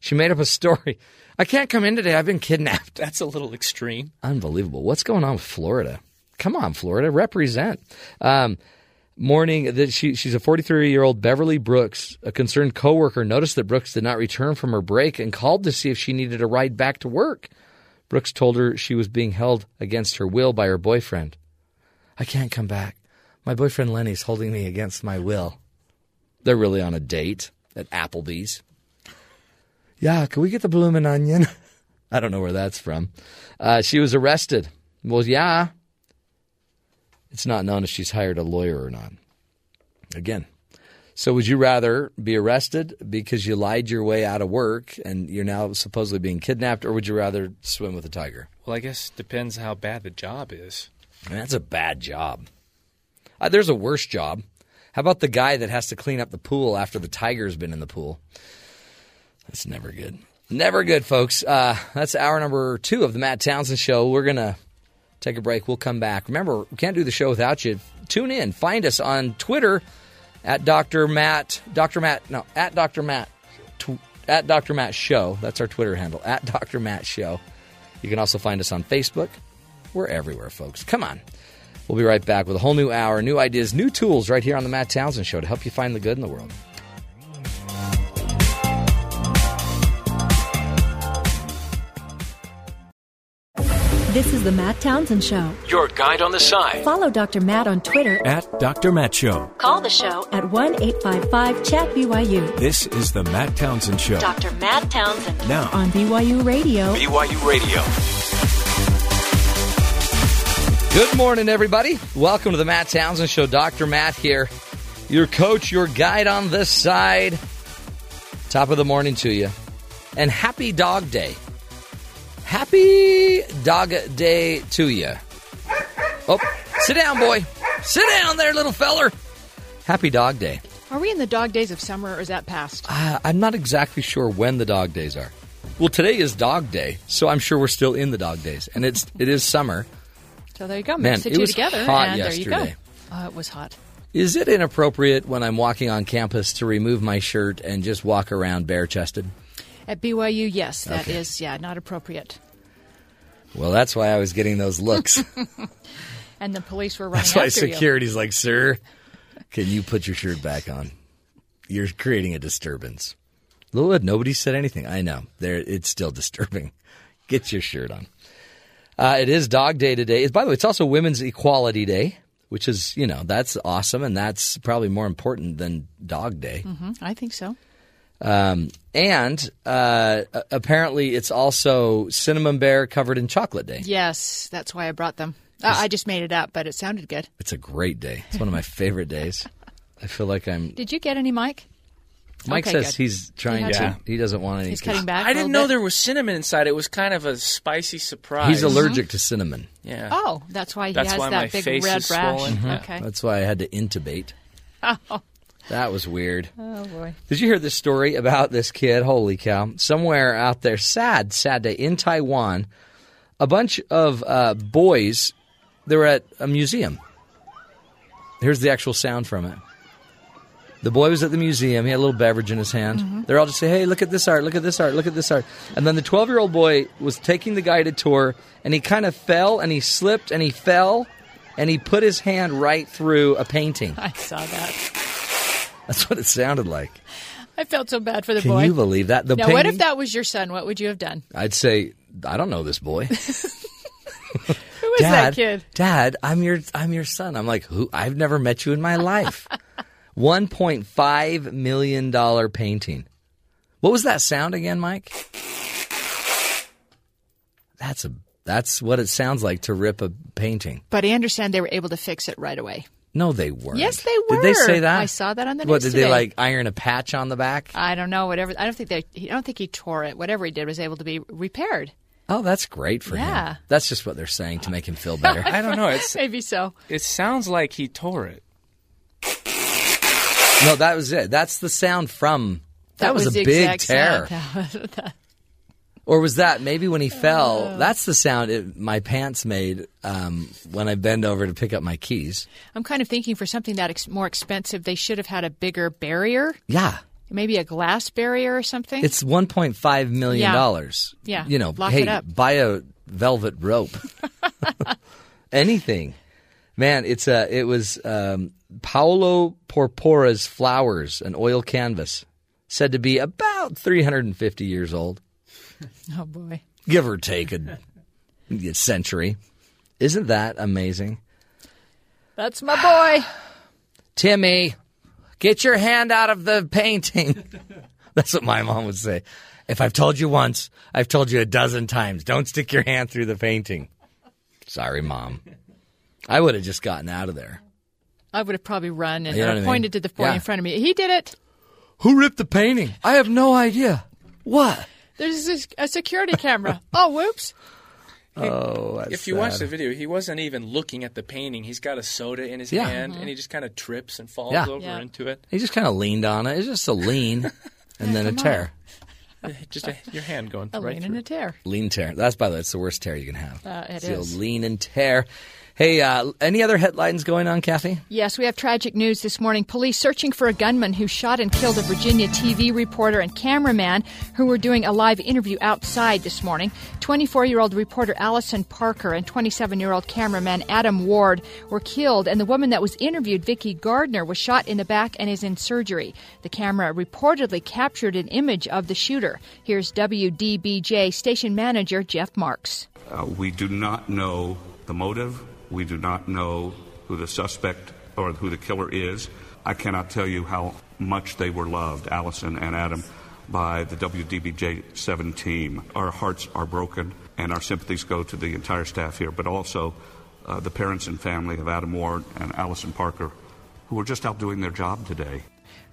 She made up a story. I can't come in today. I've been kidnapped. That's a little extreme. Unbelievable. What's going on with Florida? Come on, Florida, represent. Um, morning, that she, she's a 43 year old Beverly Brooks. A concerned coworker noticed that Brooks did not return from her break and called to see if she needed a ride back to work. Brooks told her she was being held against her will by her boyfriend. I can't come back. My boyfriend Lenny's holding me against my will. They're really on a date at Applebee's. Yeah, can we get the bloomin' onion? I don't know where that's from. Uh, she was arrested. Well, yeah. It's not known if she's hired a lawyer or not. Again. So, would you rather be arrested because you lied your way out of work and you're now supposedly being kidnapped, or would you rather swim with a tiger? Well, I guess depends how bad the job is. That's a bad job. Uh, there's a worse job. How about the guy that has to clean up the pool after the tiger's been in the pool? That's never good. Never good, folks. Uh, that's hour number two of the Matt Townsend Show. We're going to take a break. We'll come back. Remember, we can't do the show without you. Tune in. Find us on Twitter at Dr. Matt. Dr. Matt. No, at Dr. Matt. Tw- at Dr. Matt Show. That's our Twitter handle. At Dr. Matt Show. You can also find us on Facebook. We're everywhere, folks. Come on. We'll be right back with a whole new hour, new ideas, new tools right here on the Matt Townsend Show to help you find the good in the world. This is the Matt Townsend Show. Your guide on the side Follow Dr. Matt on Twitter. at Dr. Matt Show. Call the show at 1 855 Chat BYU. This is the Matt Townsend Show. Dr. Matt Townsend. Now. On BYU Radio. BYU Radio. Good morning, everybody. Welcome to the Matt Townsend Show. Dr. Matt here, your coach, your guide on this side. Top of the morning to you. And happy Dog Day. Happy Dog Day to you. Oh, sit down, boy. Sit down there, little feller. Happy Dog Day. Are we in the dog days of summer or is that past? Uh, I'm not exactly sure when the dog days are. Well, today is Dog Day, so I'm sure we're still in the dog days, and it's it is summer. So there you go. Man, Mix the it two was together, hot and there you yesterday. go. Oh, it was hot. Is it inappropriate when I'm walking on campus to remove my shirt and just walk around bare chested? At BYU, yes, that is Okay. yeah not appropriate. Well, that's why I was getting those looks. And the police were running that's why after you. security's like, sir, can you put your shirt back on? You're creating a disturbance. Lilith, nobody said anything. I know. There, it's still disturbing. Get your shirt on. Uh, it is Dog Day today. It's, by the way, it's also Women's Equality Day, which is, you know, that's awesome, and that's probably more important than Dog Day. hmm I think so. Um, and uh, apparently, it's also Cinnamon Bear covered in chocolate day. Yes, that's why I brought them. Uh, I just made it up, but it sounded good. It's a great day. It's one of my favorite days. I feel like I'm. Did you get any, Mike? Mike Okay, says good. he's trying He to. had He doesn't want any. He's cutting back. I a didn't know bit? there was cinnamon inside. It was kind of a spicy surprise. He's allergic to cinnamon. Yeah. Oh, that's why he That's has why my that big face red is rash. swollen. Mhm. Okay. That's why I had to intubate. Oh. That was weird. oh boy. Did you hear this story about this kid? Holy cow. Somewhere out there, sad, sad day, in Taiwan, a bunch of uh, boys, they were at a museum. Here's the actual sound from it. The boy was at the museum. He had a little beverage in his hand. They're all just saying, hey, look at this art, look at this art, look at this art. And then the 12 year old boy was taking the guided tour, and he kind of fell, and he slipped, and he fell, and he put his hand right through a painting. I saw that. That's what it sounded like. I felt so bad for the Can boy. you believe that? The now, what if that was your son? What would you have done? I'd say, I don't know this boy. Who is Dad, that kid? Dad, I'm your I'm your son. I'm like, who? I've never met you in my life. One point five million dollar painting. What was that sound again, Mike? That's a that's what it sounds like to rip a painting. But I understand they were able to fix it right away. No, they weren't. Yes, they were. Did they say that? I saw that on the news. What news did they like iron a patch on the back? I don't know. Whatever. I don't think they. I don't think he tore it. Whatever he did was able to be repaired. Oh, that's great for Yeah. him. That's just what they're saying to make him feel better. I don't know. It's Maybe so. it sounds like he tore it. no, that was it. That's the sound from. That, was, the a big exact tear. sound. That was- that- Or was that maybe when he Oh. fell? That's the sound it, my pants made um, when I bend over to pick up my keys. I'm kind of thinking for something that ex- more expensive, they should have had a bigger barrier, Yeah, maybe a glass barrier or something. it's 1.5 million Yeah. dollars. Yeah, you know, lock hey, it up. buy a velvet rope, anything. Man, it's a. It was um, Paolo Porpora's flowers, an oil canvas, said to be about 350 years old. oh boy. give or take a, century. Isn't that amazing? That's my boy. Timmy, get your hand out of the painting. That's what my mom would say. If I've told you once, I've told you a dozen times. Don't stick your hand through the painting. Sorry, mom. I would have just gotten out of there. I would have probably run and You know what I mean? pointed to the boy Yeah. in front of me. He did it. Who ripped the painting? I have no idea. What? There's a, a security camera. oh, whoops. Oh, that's if you watch the video, he wasn't even looking at the painting. He's got a soda in his Yeah. hand, and he just kind of trips and falls Yeah. over Yeah. into it. He just kind of leaned on it. It's just a lean and then a tear. Just a, your hand going A right lean through. and a tear. Lean tear. That's by the way, it's the worst tear you can have. Uh, it It's is. lean and tear. Hey, uh, any other headlines going on, Kathy? Yes, we have tragic news this morning. Police searching for a gunman who shot and killed a Virginia TV reporter and cameraman who were doing a live interview outside this morning. 24 year old reporter Allison Parker and 27 year old cameraman Adam Ward were killed, and the woman that was interviewed, Vicki Gardner, was shot in the back and is in surgery. The camera reportedly captured an image of the shooter. Here's WDBJ station manager Jeff Marks. Uh, we do not know the motive. We do not know who the suspect or who the killer is. I cannot tell you how much they were loved, Allison and Adam, by the WDBJ 7 team. Our hearts are broken, and our sympathies go to the entire staff here, but also uh, the parents and family of Adam Ward and Allison Parker, who were just out doing their job today.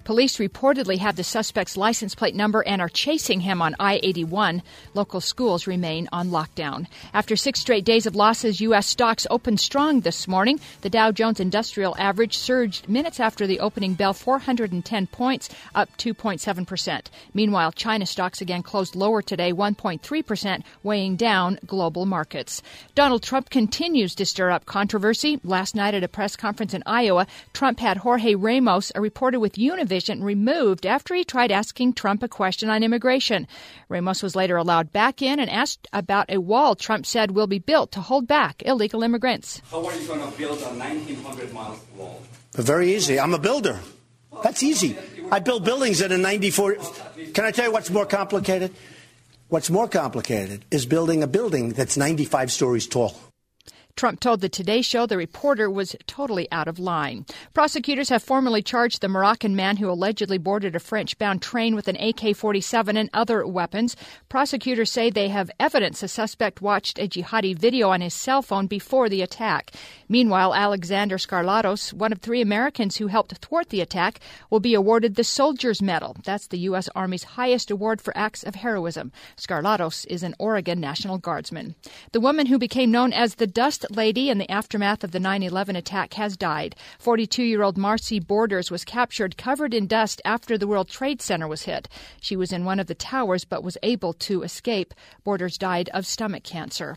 Police reportedly have the suspect's license plate number and are chasing him on I 81. Local schools remain on lockdown. After six straight days of losses, U.S. stocks opened strong this morning. The Dow Jones Industrial Average surged minutes after the opening bell 410 points, up 2.7%. Meanwhile, China stocks again closed lower today, 1.3%, weighing down global markets. Donald Trump continues to stir up controversy. Last night at a press conference in Iowa, Trump had Jorge Ramos, a reporter with Univision, removed after he tried asking Trump a question on immigration. Ramos was later allowed back in and asked about a wall Trump said will be built to hold back illegal immigrants. How are you going to build a 1,900 mile wall? Very easy. I'm a builder. That's easy. I build buildings in a 94. Can I tell you what's more complicated? What's more complicated is building a building that's 95 stories tall. Trump told the Today Show the reporter was totally out of line. Prosecutors have formally charged the Moroccan man who allegedly boarded a French bound train with an AK 47 and other weapons. Prosecutors say they have evidence the suspect watched a jihadi video on his cell phone before the attack. Meanwhile, Alexander Skarlatos, one of three Americans who helped thwart the attack, will be awarded the Soldier's Medal. That's the U.S. Army's highest award for acts of heroism. Skarlatos is an Oregon National Guardsman. The woman who became known as the Dust Lady in the aftermath of the 9 11 attack has died. 42 year old Marcy Borders was captured covered in dust after the World Trade Center was hit. She was in one of the towers but was able to escape. Borders died of stomach cancer.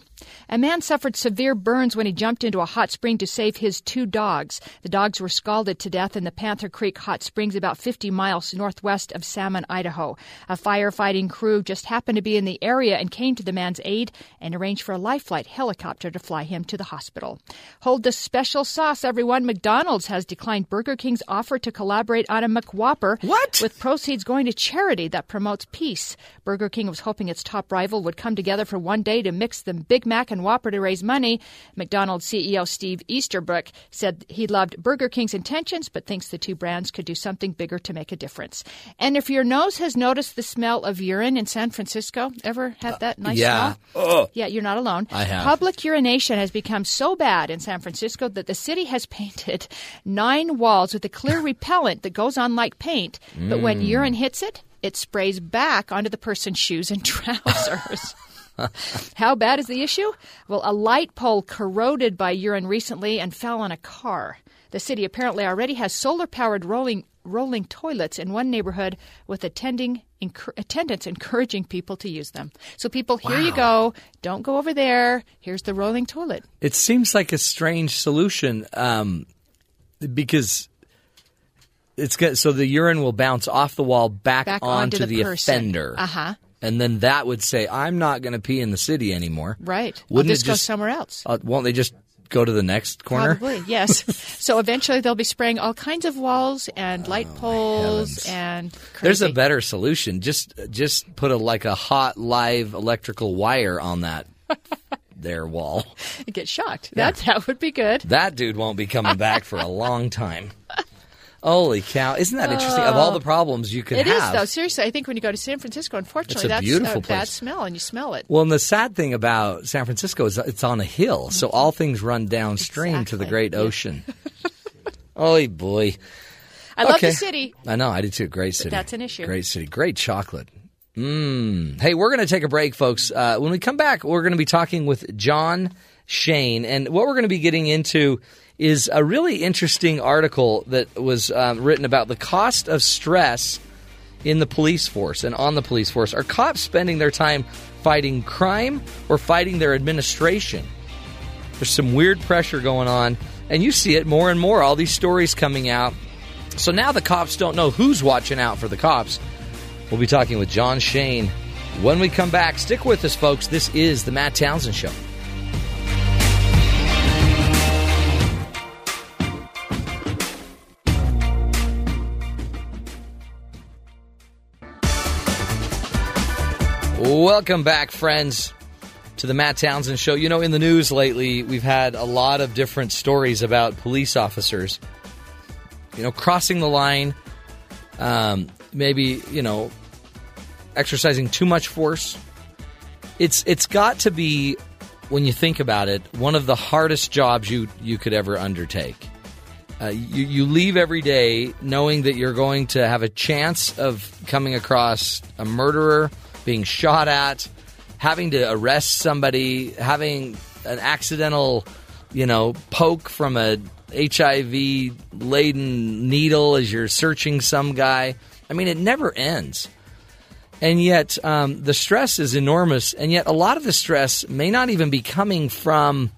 A man suffered severe burns when he jumped into a hot spring to save his two dogs. The dogs were scalded to death in the Panther Creek Hot Springs, about 50 miles northwest of Salmon, Idaho. A firefighting crew just happened to be in the area and came to the man's aid and arranged for a life flight helicopter to fly him to the hospital. Hold the special sauce, everyone. McDonald's has declined Burger King's offer to collaborate on a McWhopper. What? With proceeds going to charity that promotes peace. Burger King was hoping its top rival would come together for one day to mix the Big Mac and Whopper to raise money. McDonald's CEO Steve Easterbrook said he loved Burger King's intentions, but thinks the two brands could do something bigger to make a difference. And if your nose has noticed the smell of urine in San Francisco, ever had that nice yeah. smell? Yeah, you're not alone. I have. Public urination has become so bad in San Francisco that the city has painted nine walls with a clear repellent that goes on like paint. But when Mm. urine hits it, it sprays back onto the person's shoes and trousers. How bad is the issue? Well, a light pole corroded by urine recently and fell on a car. The city apparently already has solar powered rolling rolling toilets in one neighborhood with attending attendants encouraging people to use them. So people, here you go. Don't go over there. Here's the rolling toilet. It seems like a strange solution um, because it's got, so the urine will bounce off the wall back, Back onto, onto the the, offender. Uh-huh. And then that would say, I'm not going to pee in the city anymore. Right. Wouldn't I'll just it go somewhere else. Uh, won't they just go to the next corner? Probably, yes. so eventually they'll be spraying all kinds of walls and oh, light poles heavens. and There's a better solution. Just just put a like a hot live electrical wire on that their wall. get shocked. That that would be good. That dude won't be coming back for a long time. Holy cow! Isn't that interesting? of all the problems you could It is have, though. Seriously, I think when you go to San Francisco, unfortunately, that's beautiful a bad smell, and you smell it. Well, and the sad thing about San Francisco is it's on a hill, so all things run downstream to the great ocean. oh boy! I love the city. I know, I do too. Great city. that's an issue. Great city. Great chocolate. Mmm. Hey, we're going to take a break, folks. Uh, when we come back, we're going to be talking with Jon Shane, and what we're going to be getting into is a really interesting article that was um, written about the cost of stress in the police force and on the police force. Are cops spending their time fighting crime or fighting their administration? There's some weird pressure going on, and you see it more and more. All these stories coming out. So now the cops don't know who's watching out for the cops. We'll be talking with Jon Shane when we come back. Stick with us, folks. This is the Matt Townsend Show. Welcome back, friends, to the Matt Townsend Show. You know, in the news lately, we've had a lot of different stories about police officers, you know, crossing the line, um, maybe, you know, exercising too much force. It's it's got to be, when you think about it, one of the hardest jobs you you could ever undertake. Uh, you, you leave every day knowing that you're going to have a chance of coming across a murderer, being shot at, having to arrest somebody, having an accidental, you know, poke from a HIV laden needle as you're searching some guy. I mean, it never ends. And yet, um, the stress is enormous. And yet, a lot of the stress may not even be coming from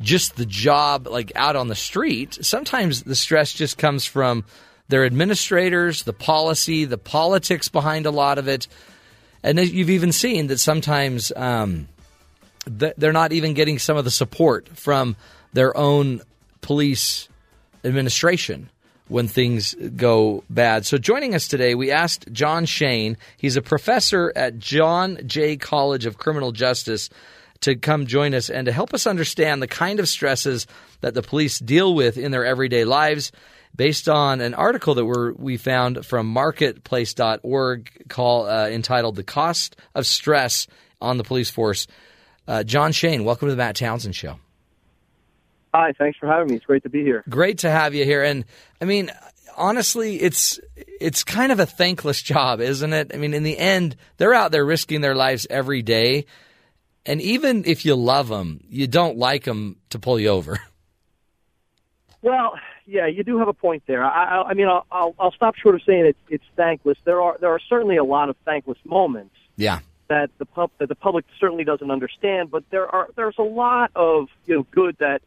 just the job, like out on the street. Sometimes the stress just comes from their administrators, the policy, the politics behind a lot of it. And you've even seen that sometimes um, they're not even getting some of the support from their own police administration when things go bad. So joining us today, we asked Jon Shane. He's a professor at John Jay College of Criminal Justice to come join us and to help us understand the kind of stresses that the police deal with in their everyday lives based on an article that we're, we found from marketplace.org call, uh, entitled The Cost of Stress on the Police Force. Uh, Jon Shane, welcome to the Matt Townsend Show. Hi, thanks for having me. It's great to be here. Great to have you here. And I mean, honestly, it's it's kind of a thankless job, isn't it? I mean, in the end, they're out there risking their lives every day, and even if you love them, you don't like them to pull you over. Well, yeah, you do have a point there. I, I, I mean, I'll, I'll I'll stop short of saying it's it's thankless. There are there are certainly a lot of thankless moments Yeah. that the pub that the public certainly doesn't understand, but there are there's a lot of you know good that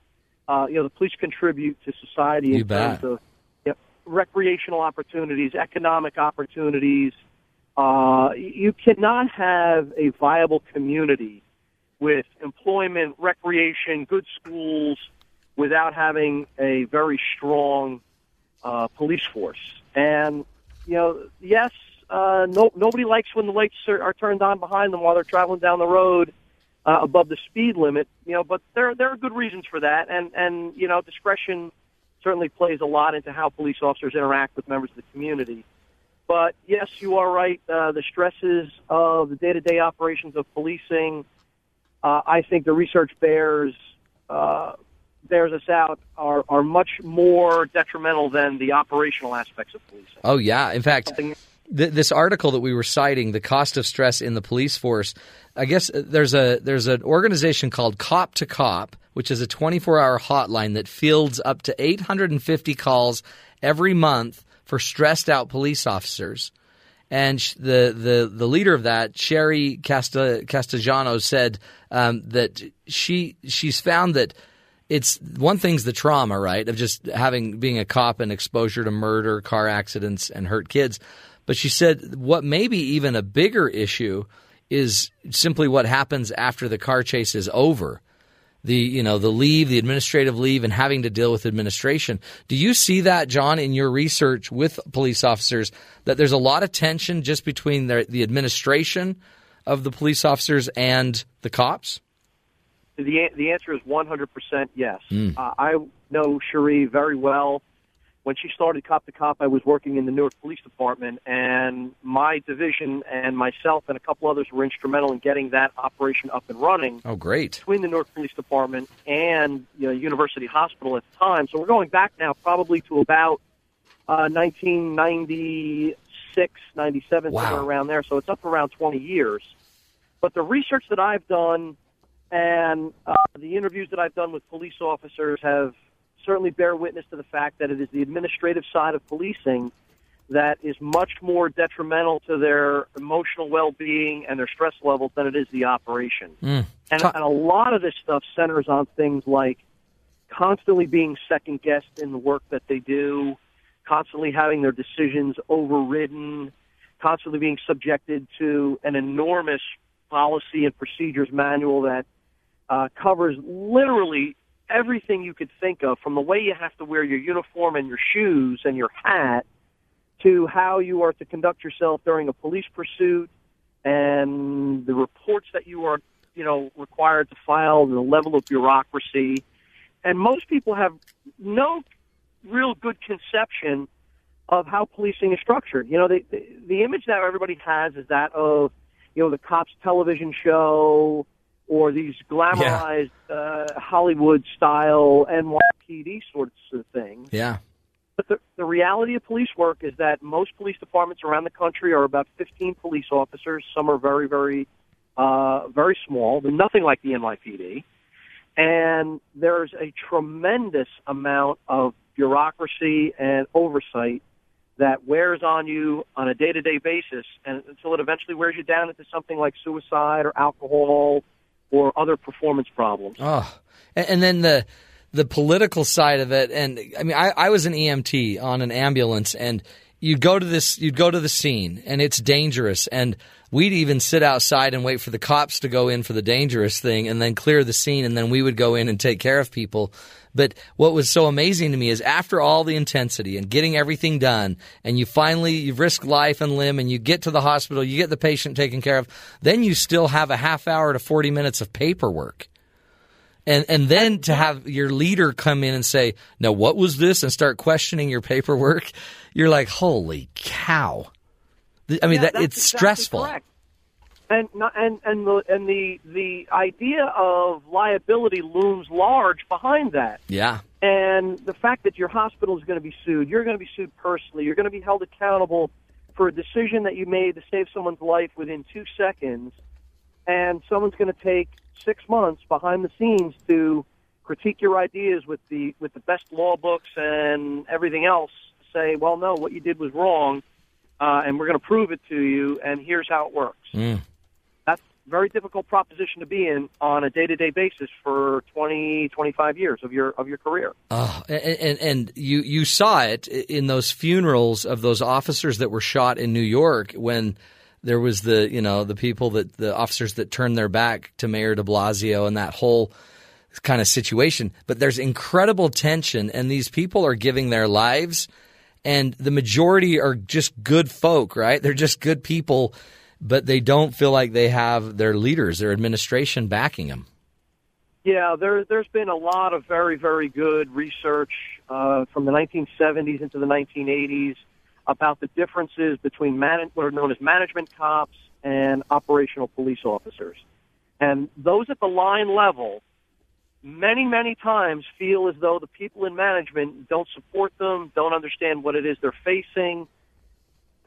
uh, you know the police contribute to society in bet. terms of you know, recreational opportunities, economic opportunities. Uh, you cannot have a viable community with employment, recreation, good schools, without having a very strong uh, police force. And you know, yes, uh, no, nobody likes when the lights are, are turned on behind them while they're traveling down the road uh, above the speed limit. You know, but there there are good reasons for that, and and you know, discretion certainly plays a lot into how police officers interact with members of the community. But yes, you are right. Uh, the stresses of the day-to-day operations of policing, uh, I think the research bears uh, bears us out, are are much more detrimental than the operational aspects of policing. Oh yeah. In fact, th- this article that we were citing, the cost of stress in the police force. I guess uh, there's a there's an organization called Cop to Cop, which is a 24-hour hotline that fields up to 850 calls every month for stressed out police officers. And the, the, the leader of that, Cherie Casta, Castellano, said um, that she she's found that it's one thing's the trauma, right, of just having being a cop and exposure to murder, car accidents, and hurt kids. But she said what may be even a bigger issue is simply what happens after the car chase is over. The you know the leave, the administrative leave, and having to deal with administration. Do you see that, Jon, in your research with police officers that there's a lot of tension just between the, the administration of the police officers and the cops? The the answer is 100% yes. Mm. Uh, I know Cherie very well. When she started Cop to Cop, I was working in the Newark Police Department, and my division and myself and a couple others were instrumental in getting that operation up and running Oh, great. between the Newark Police Department and you know, University Hospital at the time. So we're going back now probably to about uh, 1996, 97, Wow. somewhere around there. So it's up around 20 years. But the research that I've done and uh, the interviews that I've done with police officers have certainly bear witness to the fact that it is the administrative side of policing that is much more detrimental to their emotional well-being and their stress levels than it is the operation. Mm. And, and a lot of this stuff centers on things like constantly being second guessed in the work that they do, constantly having their decisions overridden, constantly being subjected to an enormous policy and procedures manual that uh, covers literally everything you could think of, from the way you have to wear your uniform and your shoes and your hat to how you are to conduct yourself during a police pursuit and the reports that you are, you know, required to file, the level of bureaucracy. And most people have no real good conception of how policing is structured. You know, the, the, the image that everybody has is that of, you know, the cops television show or these glamorized uh, Hollywood style NYPD sorts of things. Yeah. But the, the reality of police work is that most police departments around the country are about 15 police officers. Some are very, very, uh, very small. They're nothing like the NYPD. And there's a tremendous amount of bureaucracy and oversight that wears on you on a day-to-day basis and until it eventually wears you down into something like suicide or alcohol or other performance problems. Oh, and, then the the political side of it, and I mean, I, I was an EMT on an ambulance, and you'd go to this you'd go to the scene and it's dangerous. And we'd even sit outside and wait for the cops to go in for the dangerous thing and then clear the scene and then we would go in and take care of people. But what was so amazing to me is after all the intensity and getting everything done and you finally you risk life and limb and you get to the hospital you get the patient taken care of then you still have a half hour to 40 minutes of paperwork and and then to have your leader come in and say, "Now what was this?" and start questioning your paperwork, you're like, "Holy cow!" I mean, Yeah, that it's exactly stressful. correct. And and and the and the the idea of liability looms large behind that. Yeah, And the fact that your hospital is going to be sued, you're going to be sued personally, you're going to be held accountable for a decision that you made to save someone's life within two seconds, and someone's going to take six months behind the scenes to critique your ideas with the with the best law books and everything else. Say, well, no, what you did was wrong, uh, and we're going to prove it to you, and here's how it works. Mm. That's a very difficult proposition to be in on a day to day basis for 20, 25 years of your of your career. Oh, and, and and you you saw it in those funerals of those officers that were shot in New York when there was the you know the people that the officers that turned their back to Mayor De Blasio and that whole kind of situation. But there's incredible tension, and these people are giving their lives, and the majority are just good folk, right? They're just good people, but they don't feel like they have their leaders, their administration backing them. Yeah, there, there's been a lot of very, very good research uh, from the 1970s into the 1980s about the differences between man- what are known as management cops and operational police officers. And those at the line level, many, many times feel as though the people in management don't support them, don't understand what it is they're facing,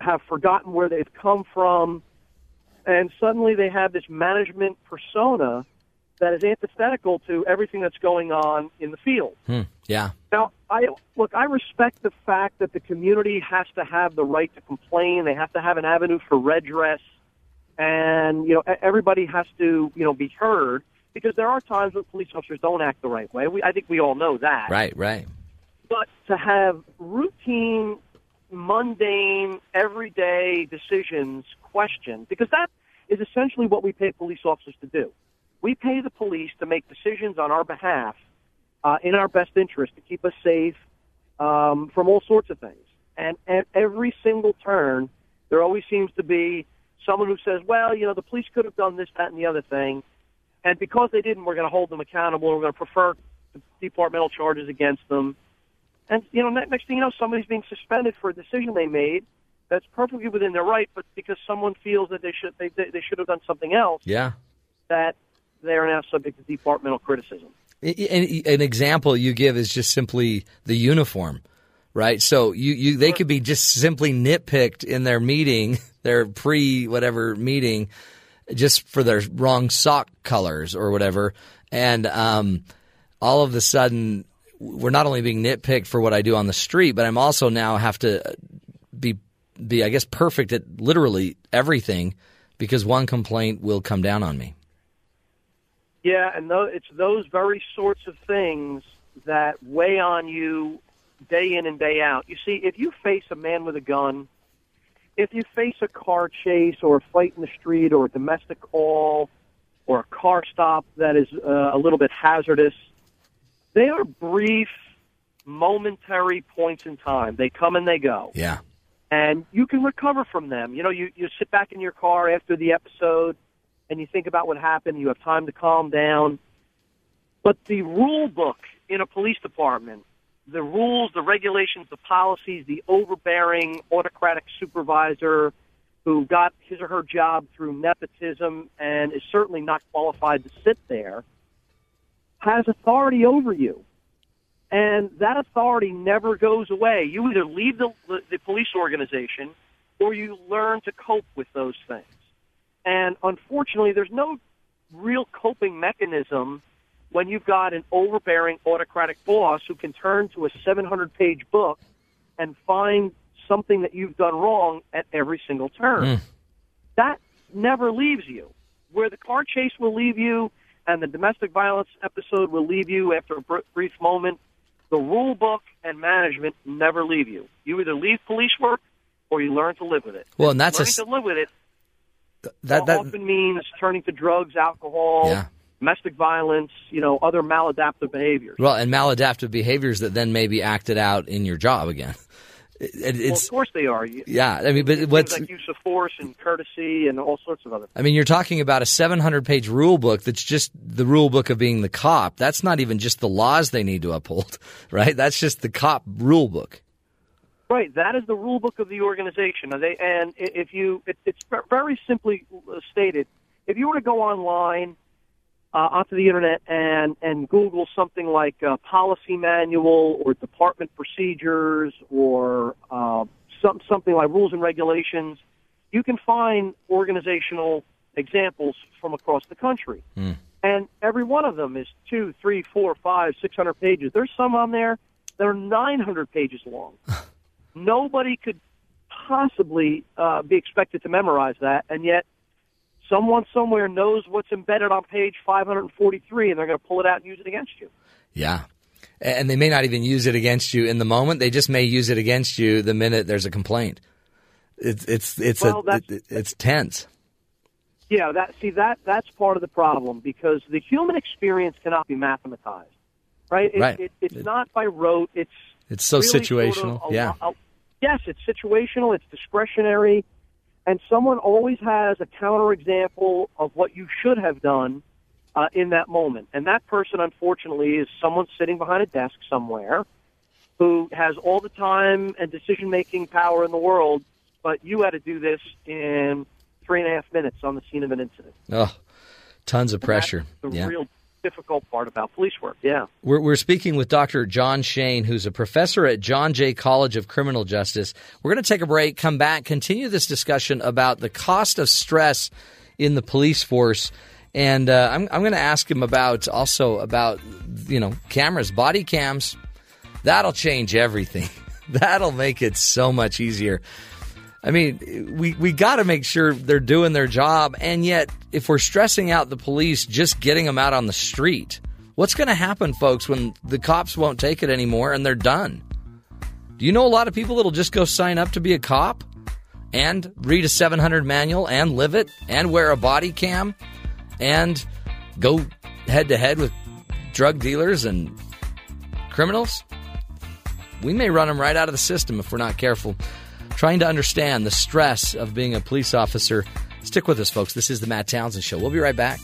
have forgotten where they've come from, and suddenly they have this management persona that is antithetical to everything that's going on in the field. Hmm. Yeah. Now, I look. I respect the fact that the community has to have the right to complain. They have to have an avenue for redress, and you know everybody has to you know be heard because there are times when police officers don't act the right way. We, I think we all know that. Right. Right. But to have routine, mundane, everyday decisions questioned, because that is essentially what we pay police officers to do. We pay the police to make decisions on our behalf uh, in our best interest to keep us safe um, from all sorts of things. And at every single turn, there always seems to be someone who says, well, you know, the police could have done this, that, and the other thing. And because they didn't, we're going to hold them accountable. We're going to prefer departmental charges against them. And, you know, next thing you know, somebody's being suspended for a decision they made that's perfectly within their right, but because someone feels that they should, they, they, they should have done something else, Yeah. that they are now subject to departmental criticism. An example you give is just simply the uniform, right? So you, you they could be just simply nitpicked in their meeting, their pre whatever meeting, just for their wrong sock colors or whatever, and um, all of a sudden we're not only being nitpicked for what I do on the street, but I'm also now have to be be I guess perfect at literally everything because one complaint will come down on me. Yeah, and tho- it's those very sorts of things that weigh on you day in and day out. You see, if you face a man with a gun, if you face a car chase or a fight in the street or a domestic call or a car stop that is uh, a little bit hazardous, they are brief, momentary points in time. They come and they go Yeah. and you can recover from them. You know, you, you sit back in your car after the episode and you think about what happened. You have time to calm down. But the rule book in a police department, the rules, the regulations, the policies, the overbearing autocratic supervisor who got his or her job through nepotism and is certainly not qualified to sit there, has authority over you. And that authority never goes away. You either leave the, the, police organization or you learn to cope with those things. And unfortunately, there's no real coping mechanism when you've got an overbearing autocratic boss who can turn to a 700 page book and find something that you've done wrong at every single turn. Hmm. That never leaves you. Where the car chase will leave you and the domestic violence episode will leave you after a br- brief moment, the rule book and management never leave you. You either leave police work or you learn to live with it. Well, and that's a learning to live with it that that often means turning to drugs, alcohol, Yeah. domestic violence, you know, other maladaptive behaviors. well, and maladaptive behaviors that then may be acted out in your job again. It, it- well, of course they are. Yeah. I mean, but things what's like use of force and courtesy and all sorts of other. I mean, you're talking about a 700 page rule book that's just the rule book of being the cop. That's not even just the laws they need to uphold, right? That's just the cop rule book. Right, that is the rule book of the organization. And They and if you, it, it's very simply stated. If you were to go online uh, onto the internet and and Google something like uh, policy manual or department procedures or uh, some something like rules and regulations, you can find organizational examples from across the country. And every one of them is two, three, four, five, six hundred pages. There's some on there that are nine hundred pages long. Nobody could possibly uh, be expected to memorize that, and yet someone somewhere knows what's embedded on page 543, and they're going to pull it out and use it against you. Yeah. And they may not even use it against you in the moment. They just may use it against you the minute there's a complaint. It's it's it's Well, a it- it's tense. Yeah, that see that that's part of the problem because the human experience cannot be mathematized, right? It, Right. It, it's not by rote. It's It's so really sort of situational. a- yeah. a- yes, it's situational. It's discretionary, and someone always has a counterexample of what you should have done uh, in that moment. And that person, unfortunately, is someone sitting behind a desk somewhere who has all the time and decision making power in the world. But you had to do this in three and a half minutes on the scene of an incident. Oh, tons of pressure. The yeah. real difficult part about police work. Yeah. We're, we're speaking with Dr. Jon Shane, who's a professor at John Jay College of Criminal Justice. We're going to take a break, come back, continue this discussion about the cost of stress in the police force. And uh, I'm, I'm going to ask him about also about, you know, cameras, body cams. That'll change everything. That'll make it so much easier. I mean, we, we got to make sure they're doing their job. And yet, if we're stressing out the police just getting them out on the street, what's going to happen, folks, when the cops won't take it anymore and they're done? Do you know a lot of people that'll just go sign up to be a cop and read a 700 manual and live it and wear a body cam and go head to head with drug dealers and criminals? We may run them right out of the system if we're not careful trying to understand the stress of being a police officer. Stick with us, folks. This is the Matt Townsend Show. We'll be right back.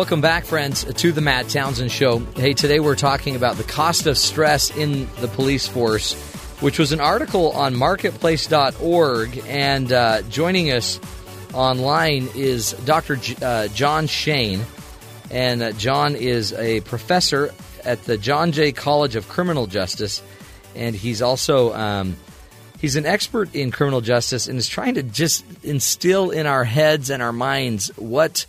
Welcome back, friends, to the Matt Townsend Show. Hey, today we're talking about the cost of stress in the police force, which was an article on marketplace.org. And uh, joining us online is Dr. J- uh, Jon Shane. And uh, Jon is a professor at the John Jay College of Criminal Justice. And he's also. Um, He's an expert in criminal justice and is trying to just instill in our heads and our minds what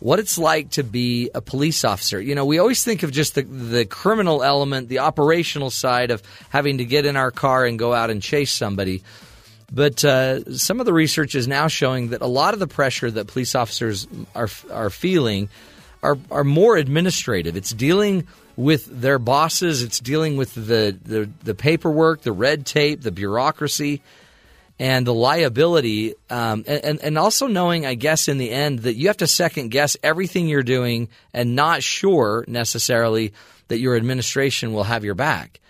what it's like to be a police officer. You know, we always think of just the the criminal element, the operational side of having to get in our car and go out and chase somebody. But uh, some of the research is now showing that a lot of the pressure that police officers are are feeling are are more administrative. It's dealing with their bosses. It's dealing with the, the, the paperwork, the red tape, the bureaucracy, and the liability, um, and, and also knowing, I guess, in the end, that you have to second guess everything you're doing and not sure necessarily that your administration will have your back,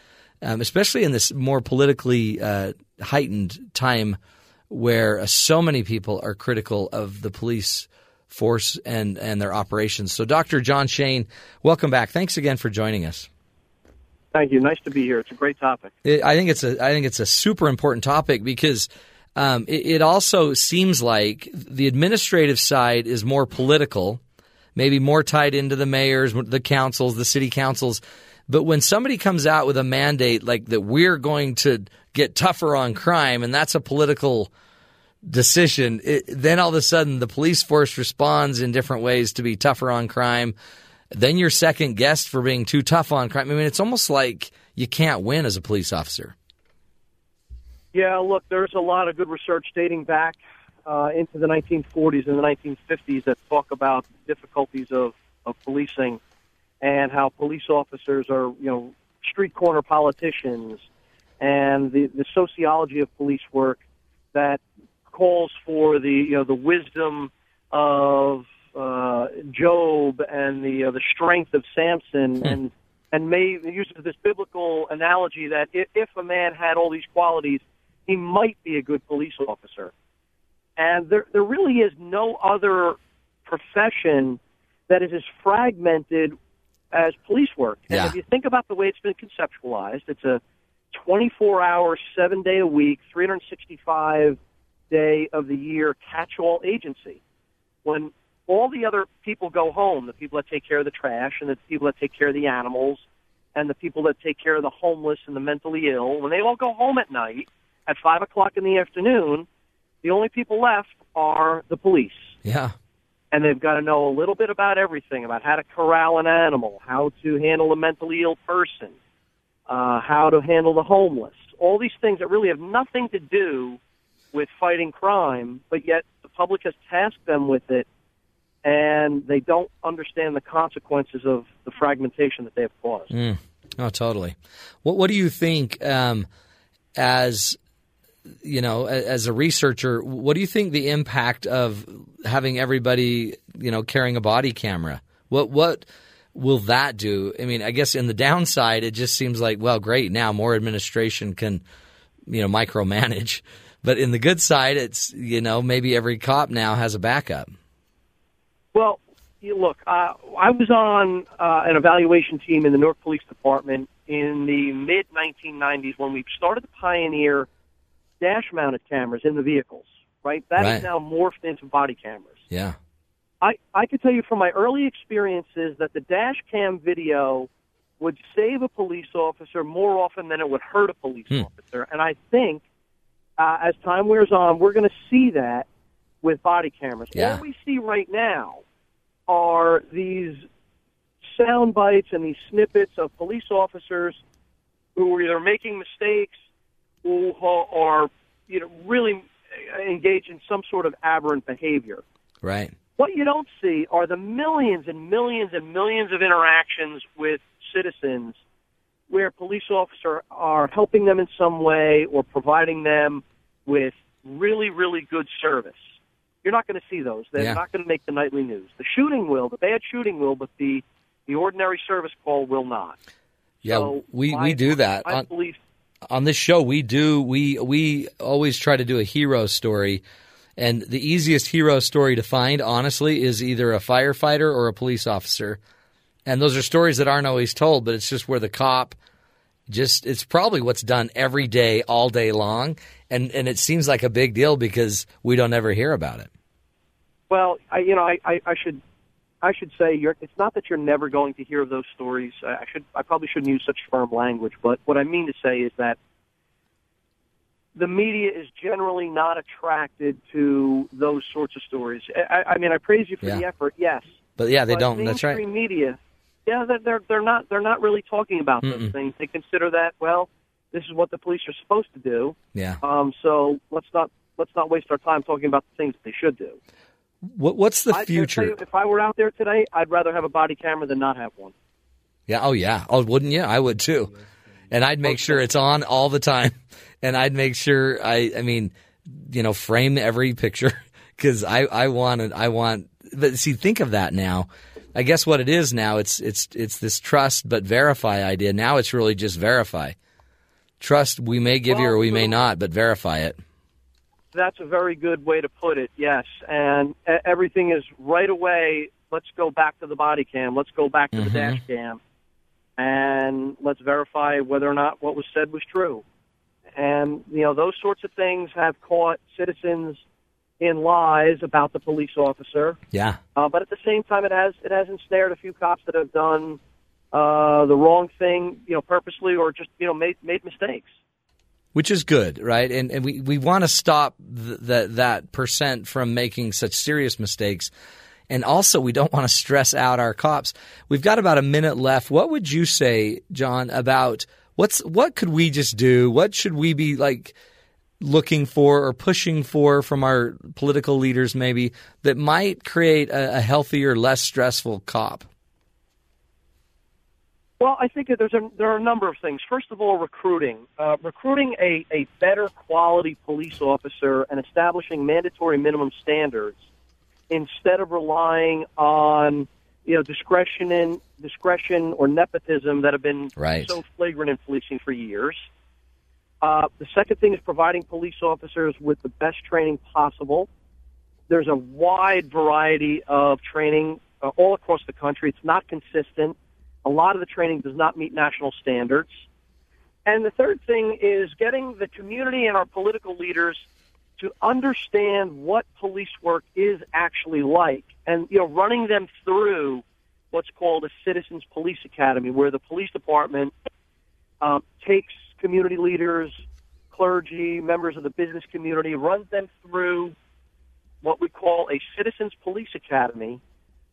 um, especially in this more politically uh, heightened time where uh, so many people are critical of the police force and, and their operations. So, Dr. Jon Shane, welcome back. Thanks again for joining us. Thank you. Nice to be here. It's a great topic. It, I think it's a I think it's a super important topic because um, it, it also seems like the administrative side is more political, maybe more tied into the mayors, the councils, the city councils. But when somebody comes out with a mandate like that, we're going to get tougher on crime, and that's a political decision. It, then all of a sudden, the police force responds in different ways to be tougher on crime. Then you're second guessed for being too tough on crime. I mean, it's almost like you can't win as a police officer. Yeah, look, there's a lot of good research dating back uh, into the 1940s and the 1950s that talk about difficulties of, of policing and how police officers are, you know, street corner politicians and the, the sociology of police work that calls for the, you know, the wisdom of uh, Job and the uh, the strength of Samson and and may uses this biblical analogy that if, if a man had all these qualities, he might be a good police officer. And there there really is no other profession that is as fragmented as police work. And Yeah. if you think about the way it's been conceptualized, it's a 24 hour, seven day a week, 365 day of the year catch all agency. When all the other people go home, the people that take care of the trash and the people that take care of the animals and the people that take care of the homeless and the mentally ill, when they all go home at night at five o'clock in the afternoon, the only people left are the police Yeah. and they've got to know a little bit about everything about how to corral an animal, how to handle a mentally ill person, uh, how to handle the homeless. All these things that really have nothing to do with fighting crime, but yet the public has tasked them with it, and they don't understand the consequences of the fragmentation that they have caused. Mm. Oh, totally. What What do you think um, as you know, as a researcher? What do you think the impact of having everybody, you know, carrying a body camera? What What will that do? I mean, I guess in the downside, it just seems like, well, great. Now more administration can, you know, micromanage. But in the good side, it's you know maybe every cop now has a backup. Well, you look, uh, I was on uh, an evaluation team in the Newark Police Department in the mid 1990s when we started to pioneer dash-mounted cameras in the vehicles. Right, that Right. is now morphed into body cameras. Yeah. I, I could tell you from my early experiences that the dash cam video would save a police officer more often than it would hurt a police Hmm. officer. And I think uh, as time wears on, we're going to see that with body cameras. Yeah. All we see right now are these sound bites and these snippets of police officers who are either making mistakes or are you know really engaged in some sort of aberrant behavior. Right. What you don't see are the millions and millions and millions of interactions with citizens where police officers are helping them in some way or providing them with really, really good service. You're not going to see those. They're Yeah. not going to make the nightly news. The shooting will, the bad shooting will, but the, the ordinary service call will not. Yeah, So we, my- we do that. I believe on this show we do we we always try to do a hero story and the easiest hero story to find honestly is either a firefighter or a police officer and those are stories that aren't always told but it's just where the cop just it's probably what's done every day all day long. And and it seems like a big deal because we don't ever hear about it. Well, I, you know, I, I, I should, I should say, you're, it's not that you're never going to hear of those stories. I should, I probably shouldn't use such firm language, but what I mean to say is that the media is generally not attracted to those sorts of stories. I, I mean, I praise you for the effort, yes, but yeah they but don't. That's right. media, yeah, they're, they're they're not they're not really talking about those Mm-mm. things. They consider that well, this is what the police are supposed to do. yeah Um, so let's not let's not waste our time talking about the things that they should do. what what's the I'd future you, if I were out there today, I'd rather have a body camera than not have one. Yeah. Oh, yeah. Oh, wouldn't you? I would too. And I'd make sure it's on all the time. And I'd make sure I, I mean, you know, frame every picture because I, I wanted, I want, but see, think of that now. I guess what it is now, it's, it's, it's this trust but verify idea. Now it's really just verify. Trust we may give you or we may not, but verify it. That's a very good way to put it. Yes, and everything is right away. Let's go back to the body cam. Let's go back to the Mhm. dash cam, and let's verify whether or not what was said was true. And you know those sorts of things have caught citizens in lies about the police officer. Yeah. Uh, but at the same time, it has it has ensnared a few cops that have done uh, the wrong thing, you know, purposely or just you know made made mistakes. which is good, right? And and we, we want to stop th- that that percent from making such serious mistakes. And also, we don't want to stress out our cops. We've got about a minute left. What would you say, Jon, about what's what could we just do? What should we be like looking for or pushing for from our political leaders, maybe that might create a, a healthier, less stressful cop? Well, I think that there's a, there are a number of things. First of all, recruiting. Uh, recruiting a, a better quality police officer and establishing mandatory minimum standards instead of relying on you know discretion in discretion or nepotism that have been Right. so flagrant in policing for years. Uh, the second thing is providing police officers with the best training possible. There's a wide variety of training uh, all across the country. It's not consistent. A lot of the training does not meet national standards. And the third thing is getting the community and our political leaders to understand what police work is actually like and you know running them through what's called a citizens police academy where the police department um, takes community leaders clergy members of the business community runs them through what we call a citizens police academy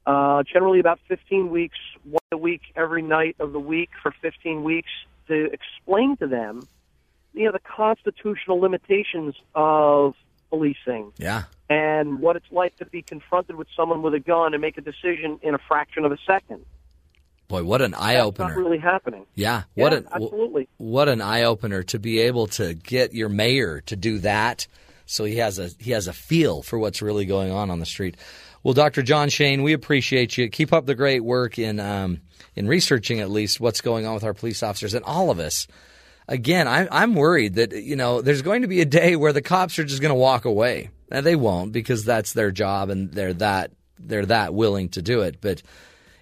uh, generally about 15 weeks one a week every night of the week for 15 weeks to explain to them you know the constitutional limitations of policing Yeah. and what it's like to be confronted with someone with a gun and make a decision in a fraction of a second. Boy, what an eye opener! not really happening. Yeah, what Yeah, an absolutely. what an eye opener to be able to get your mayor to do that, so he has a he has a feel for what's really going on on the street. Well, Dr. Jon Shane, we appreciate you. Keep up the great work in um, in researching at least what's going on with our police officers and all of us. Again, I, I'm worried that you know there's going to be a day where the cops are just going to walk away, and they won't because that's their job and they're that they're that willing to do it. But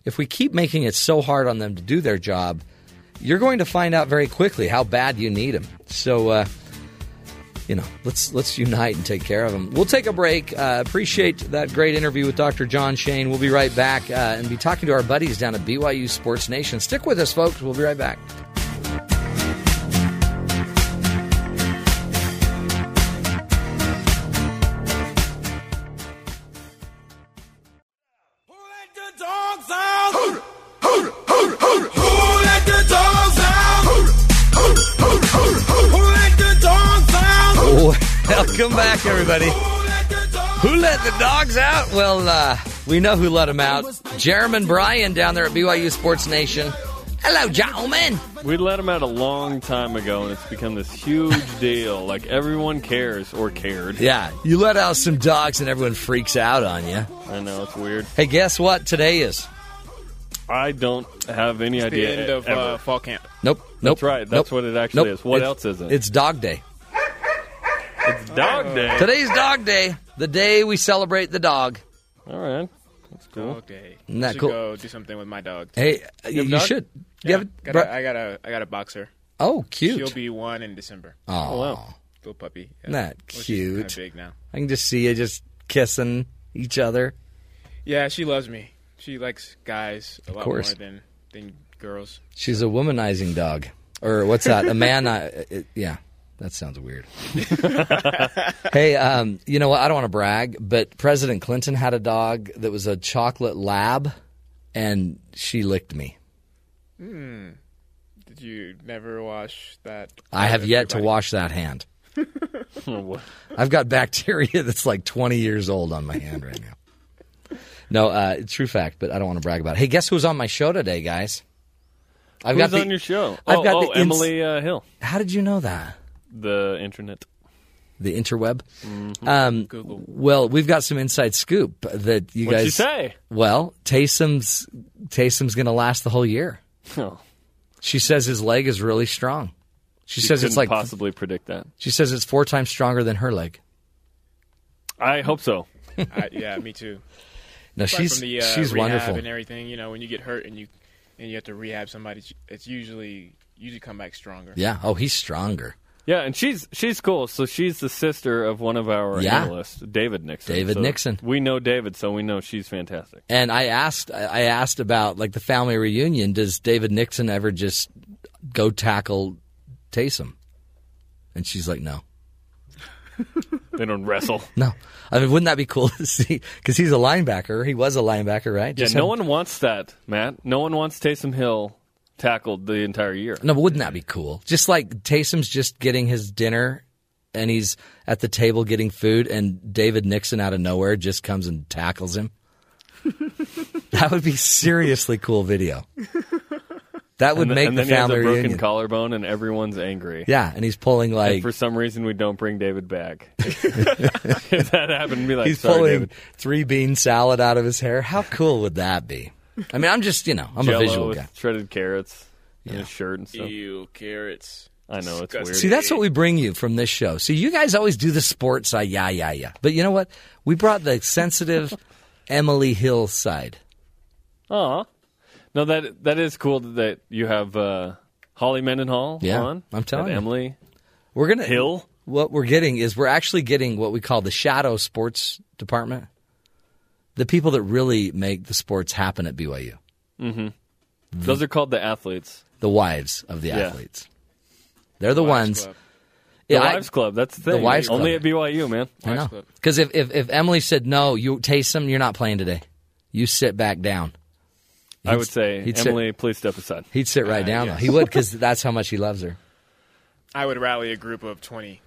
if we keep making it so hard on them to do their job, you're going to find out very quickly how bad you need them. So, uh, you know, let's let's unite and take care of them. We'll take a break. Uh, appreciate that great interview with Dr. Jon Shane. We'll be right back uh, and be talking to our buddies down at BYU Sports Nation. Stick with us, folks. We'll be right back. Welcome back, everybody. Who let the dogs out? Well, uh, we know who let them out. Jeremy Bryan down there at BYU Sports Nation. Hello, gentlemen. We let him out a long time ago, and it's become this huge deal. Like everyone cares or cared. Yeah, you let out some dogs and everyone freaks out on you. I know it's weird. Hey, guess what today is? I don't have any It's idea. the end of uh, fall camp. Nope. Nope. That's right. That's Nope. what it actually Nope. is. What It's- else is it? It's Dog Day. It's Dog Day. Today's Dog Day, the day we celebrate the dog. All right. That's cool. Dog day. Isn't that should cool? go do something with my dog. Hey, You you, have a dog? should. You Yeah, have a- got bro- a, I got a I got a boxer. Oh, cute. She'll be one in December. Oh, wow. little puppy. Isn't that Well, she's cute? kinda big now. I can just see you just kissing each other. Yeah, she loves me. She likes guys a Of lot course. more than than girls. She's a womanizing dog, or what's that? A man? Uh, it, yeah, that sounds weird. hey, um, you know what? I don't want to brag, but President Clinton had a dog that was a chocolate lab, and she licked me. Hmm. Did you never wash that? I have yet to wash that hand. I've got bacteria that's like 20 years old on my hand right now. No, uh, true fact, but I don't want to brag about it. Hey, guess who's on my show today, guys? I've Who's got the, on your show? I've oh, got oh, the ins- Emily uh, Hill. How did you know that? The internet. The interweb. Mhm. Um, Google. Well, we've got some inside scoop that you What'd guys she say? Well, Taysom's Taysom's going to last the whole year. Oh. She says his leg is really strong. She You says it's like possibly predict that. She says it's four times stronger than her leg. I hope so. I, yeah, me too. No, Aside she's- from the, uh, she's rehab wonderful. and everything. You know, when you get hurt and you and you have to rehab somebody, it's- it's usually usually come back stronger. Yeah. Oh, he's stronger. Yeah, and she's she's cool. So she's the sister of one of our Yeah. analysts, David Nixon. David So Nixon. We know David, so we know she's fantastic. And I asked I asked about like the family reunion. Does David Nixon ever just go tackle Taysom? And she's like, no. They don't wrestle. No. I mean, wouldn't that be cool to see? Because he's a linebacker. He was a linebacker, right? Yeah, no have- one wants that, Matt. No one wants Taysom Hill tackled the entire year. No, but wouldn't that be cool? Just like Taysom's just getting his dinner and he's at the table getting food, and David Nixon out of nowhere just comes and tackles him. that would be seriously cool video. That would and, make and the then he has family a broken reunion. collarbone, and everyone's angry. Yeah, and he's pulling And like for some reason, we don't bring David back. if that happened, be like, he's sorry, pulling David. three bean salad out of his hair. How cool would that be? I mean, I'm just you know I'm Jell-O a visual with guy. shredded carrots in his shirt and stuff. Ew, carrots. I know it's weird. See, that's what we bring you from this show. See, you guys always do the sports side, yeah, yeah, yeah. But you know what? We brought the sensitive Emily Hill side. Aw. No, that that is cool that you have uh, Holly Mendenhall Yeah, on. I'm telling you. Emily. We're gonna Hill. What we're getting is we're actually getting what we call the shadow sports department. The people that really make the sports happen at BYU. hmm Those are called the athletes. The wives of the Yeah. athletes. They're the Wives ones. Club. Yeah, the I- Wives Club. That's the thing. The thing. Wives Only Club. at BYU, man. I know. Because if, if if Emily said no, you Taysom, you're not playing today. You sit back down. I He'd- would say, he'd sit- Emily, please step aside. He'd sit right Uh, down. yes. though. He would because that's how much he loves her. I would rally a group of 20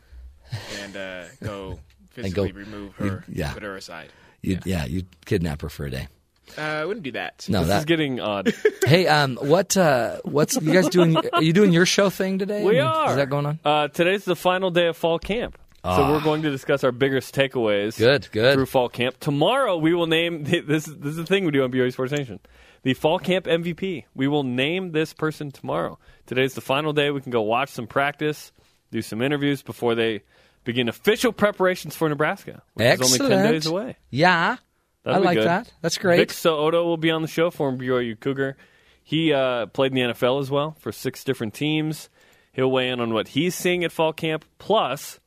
and uh, go physically remove you'd- her, yeah. put her aside. You'd, yeah. you'd kidnap her for a day. Uh, I wouldn't do that. No, this that is getting odd. Hey, um, what uh, what's you guys doing? Are you doing your show thing today? We I mean, are. Is that going on? Uh, today's the final day of fall camp. So Ah. we're going to discuss our biggest takeaways. Good, good. Through fall camp. Tomorrow we will name this. Is, this is the thing we do on BYU Sports Nation. The fall camp MVP. We will name this person tomorrow. Today's the final day. We can go watch some practice, do some interviews before they begin official preparations for Nebraska, which Excellent. is only ten days away. Yeah, That'll I like good. that. That's great. Vic Soto will be on the show for BYU Cougar. He uh, played in the NFL as well for six different teams. He'll weigh in on what he's seeing at fall camp. Plus,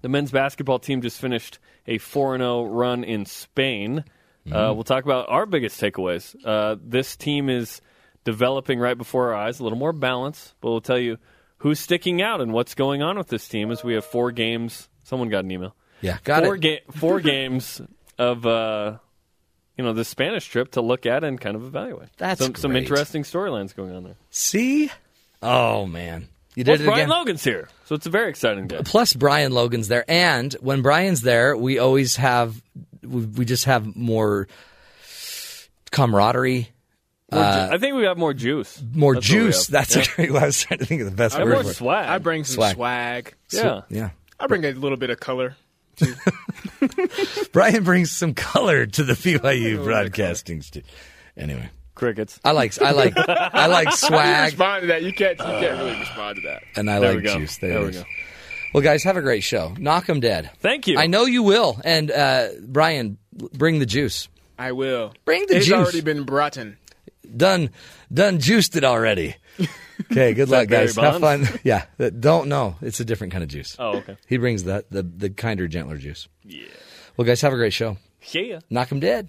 the men's basketball team just finished a 4 0 run in Spain. Uh, Mm-hmm. we'll talk about our biggest takeaways. Uh, this team is developing right before our eyes, a little more balance, but we'll tell you who's sticking out and what's going on with this team as we have four games. Someone got an email Yeah, got four it. Ga- four games of uh, you know the Spanish trip to look at and kind of evaluate. That's some, some interesting storylines going on there. See? Oh man, you did it Brian again. Logan's here, so it's a very exciting day. Plus, Brian Logan's there, and when Brian's there, we always have we, we just have more camaraderie. More ju- uh, I think we have more juice. more That's juice. That's Yeah. a great. I was trying to think of the best I word. bring, for it. swag. I bring some Swag. swag. Yeah. Yeah. I bring a little bit of color. Brian brings some color to the BYU broadcasting studio. Anyway, crickets. I like I like I like How do you swag, respond to that? You can't. You can't really respond to that. and I There we like go. juice. There we it is. go. Well, guys, have a great show. Knock 'em dead. Thank you. I know you will. And uh, Brian, bring the juice. I will. Bring the it's juice. already been brought in. Done, done, juiced it already. Okay, good luck, guys. Have fun. Yeah, don't know. It's a different kind of juice. Oh, okay. He brings the the, the kinder, gentler juice. Yeah. Well, guys, have a great show. Yeah. Knock 'em dead.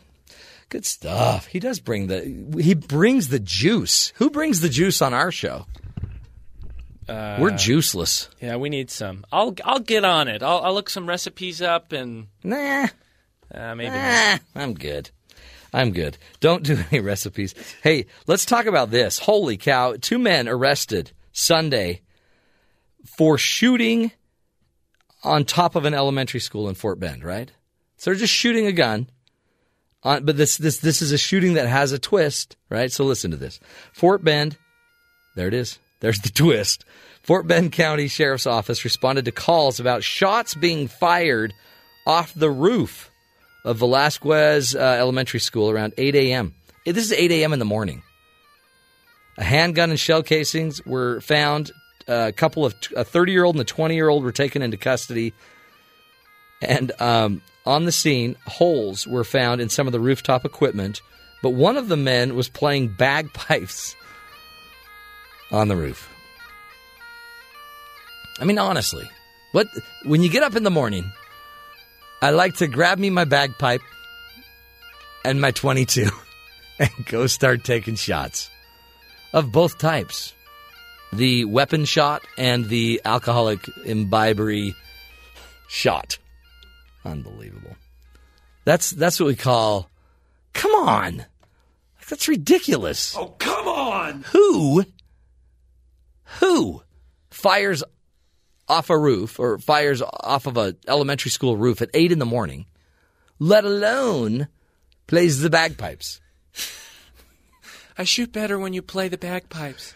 Good stuff. He does bring the he brings the juice. Who brings the juice on our show? Uh, We're juiceless. Yeah, we need some. I'll I'll get on it. I'll, I'll look some recipes up and Nah. uh, maybe. Ah, I'm good. I'm good. Don't do any recipes. Hey, let's talk about this. Holy cow. Two men arrested Sunday for shooting on top of an elementary school in Fort Bend, right? So they're just shooting a gun. On, but this, this, this is a shooting that has a twist, right? So listen to this. Fort Bend, there it is. There's the twist. Fort Bend County Sheriff's Office responded to calls about shots being fired off the roof of Velasquez uh, Elementary School around 8 a.m. This is 8 a.m. in the morning. A handgun and shell casings were found. a couple of a 30 year old and a 20 year old were taken into custody. And um, on the scene, holes were found in some of the rooftop equipment, but one of the men was playing bagpipes on the roof. I mean, honestly, what when you get up in the morning, I like to grab me my bagpipe and my 22 and go start taking shots of both types. the weapon shot and the alcoholic imbibery shot. Unbelievable. That's that's what we call. Come on, that's ridiculous. Oh, come on! Who? Who fires off a roof or fires off of a elementary school roof at eight in the morning? Let alone plays the bagpipes. I shoot better when you play the bagpipes.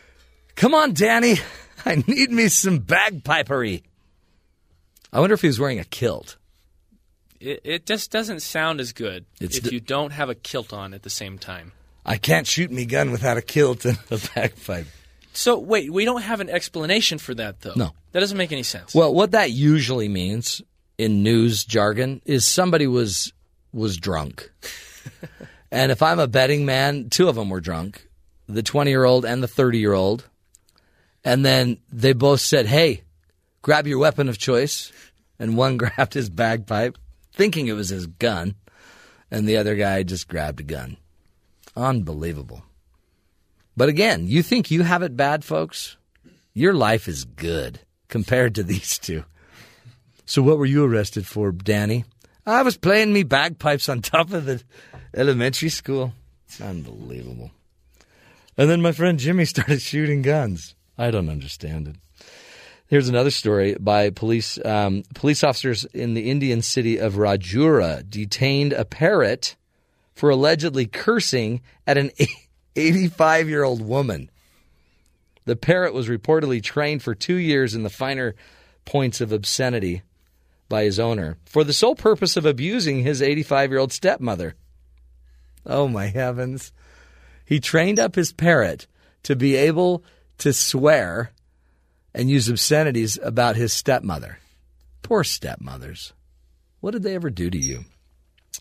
Come on, Danny. I need me some bagpipery. I wonder if he was wearing a kilt. It, it just doesn't sound as good It's if the- you don't have a kilt on at the same time. I can't shoot me gun without a kilt and a bagpipe. So wait, we don't have an explanation for that though. No. that doesn't make any sense. Well, what that usually means in news jargon is somebody was was drunk. and if I'm a betting man, two of them were drunk, the 20-year-old and the 30-year-old. And then they both said, "Hey, grab your weapon of choice." And one grabbed his bagpipe, thinking it was his gun, and the other guy just grabbed a gun. Unbelievable. But again, you think you have it bad, folks? Your life is good compared to these two. So, what were you arrested for, Danny? I was playing me bagpipes on top of the elementary school. Unbelievable. And then my friend Jimmy started shooting guns. I don't understand it. Here's another story by police. Um, police officers in the Indian city of Rajura detained a parrot for allegedly cursing at an 85 year old woman. The parrot was reportedly trained for two years in the finer points of obscenity by his owner for the sole purpose of abusing his 85 year old stepmother. Oh my heavens. He trained up his parrot to be able to swear and use obscenities about his stepmother. Poor stepmothers. What did they ever do to you?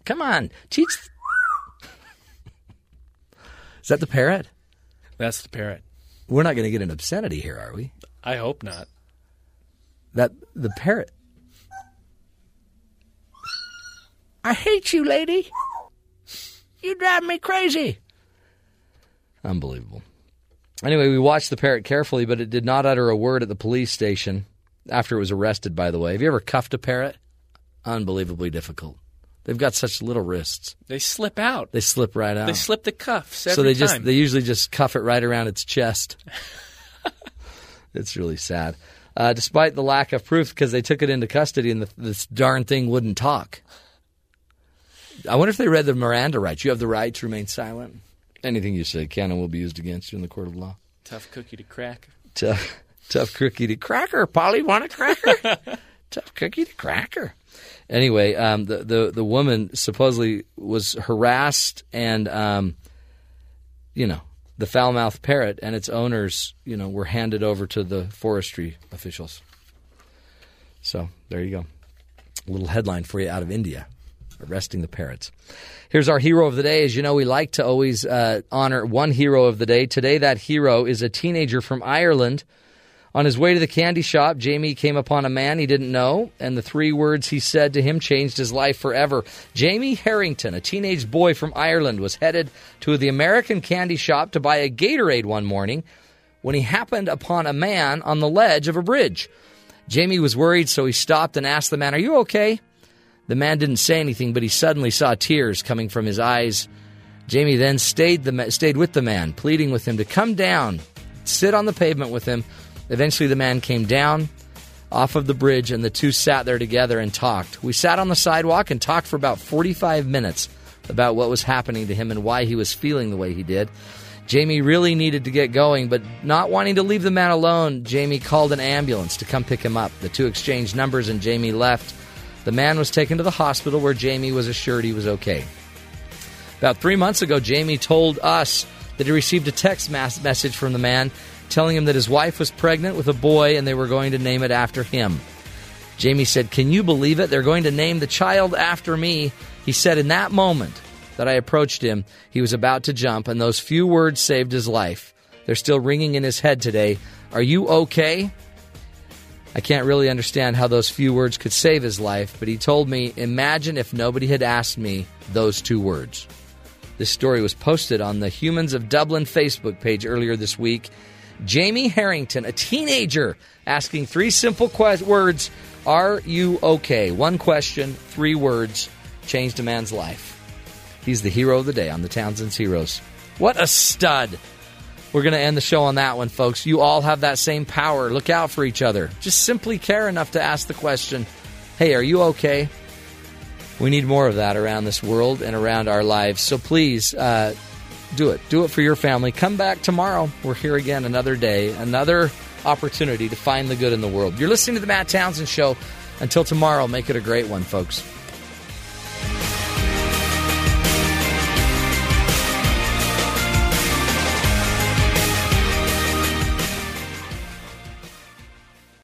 Come on, teach. Is that the parrot? That's the parrot. We're not going to get an obscenity here, are we? I hope not. That the parrot. I hate you, lady. You drive me crazy. Unbelievable. Anyway, we watched the parrot carefully, but it did not utter a word at the police station after it was arrested, by the way. Have you ever cuffed a parrot? Unbelievably difficult. They've got such little wrists. They slip out. They slip right out. They slip the cuffs every so they time. just they usually just cuff it right around its chest. it's really sad. Uh, despite the lack of proof, because they took it into custody and the, this darn thing wouldn't talk. I wonder if they read the Miranda rights. You have the right to remain silent. Anything you say can and will be used against you in the court of law. Tough cookie to crack. Tough, tough cookie to cracker. Polly, want a cracker? tough cookie to cracker. Anyway, um, the, the the woman supposedly was harassed, and um, you know the foul mouthed parrot and its owners, you know, were handed over to the forestry officials. So there you go, a little headline for you out of India, arresting the parrots. Here's our hero of the day. As you know, we like to always uh, honor one hero of the day. Today, that hero is a teenager from Ireland. On his way to the candy shop, Jamie came upon a man he didn't know, and the three words he said to him changed his life forever. Jamie Harrington, a teenage boy from Ireland, was headed to the American candy shop to buy a Gatorade one morning when he happened upon a man on the ledge of a bridge. Jamie was worried, so he stopped and asked the man, Are you okay? The man didn't say anything, but he suddenly saw tears coming from his eyes. Jamie then stayed, the, stayed with the man, pleading with him to come down, sit on the pavement with him. Eventually, the man came down off of the bridge, and the two sat there together and talked. We sat on the sidewalk and talked for about 45 minutes about what was happening to him and why he was feeling the way he did. Jamie really needed to get going, but not wanting to leave the man alone, Jamie called an ambulance to come pick him up. The two exchanged numbers, and Jamie left. The man was taken to the hospital where Jamie was assured he was okay. About three months ago, Jamie told us that he received a text message from the man telling him that his wife was pregnant with a boy and they were going to name it after him. Jamie said, Can you believe it? They're going to name the child after me. He said, In that moment that I approached him, he was about to jump, and those few words saved his life. They're still ringing in his head today. Are you okay? I can't really understand how those few words could save his life, but he told me, Imagine if nobody had asked me those two words. This story was posted on the Humans of Dublin Facebook page earlier this week. Jamie Harrington, a teenager, asking three simple que- words Are you okay? One question, three words, changed a man's life. He's the hero of the day on the Townsend's Heroes. What a stud! We're going to end the show on that one, folks. You all have that same power. Look out for each other. Just simply care enough to ask the question Hey, are you okay? We need more of that around this world and around our lives. So please, uh, do it. Do it for your family. Come back tomorrow. We're here again another day, another opportunity to find the good in the world. You're listening to the Matt Townsend Show. Until tomorrow, make it a great one, folks.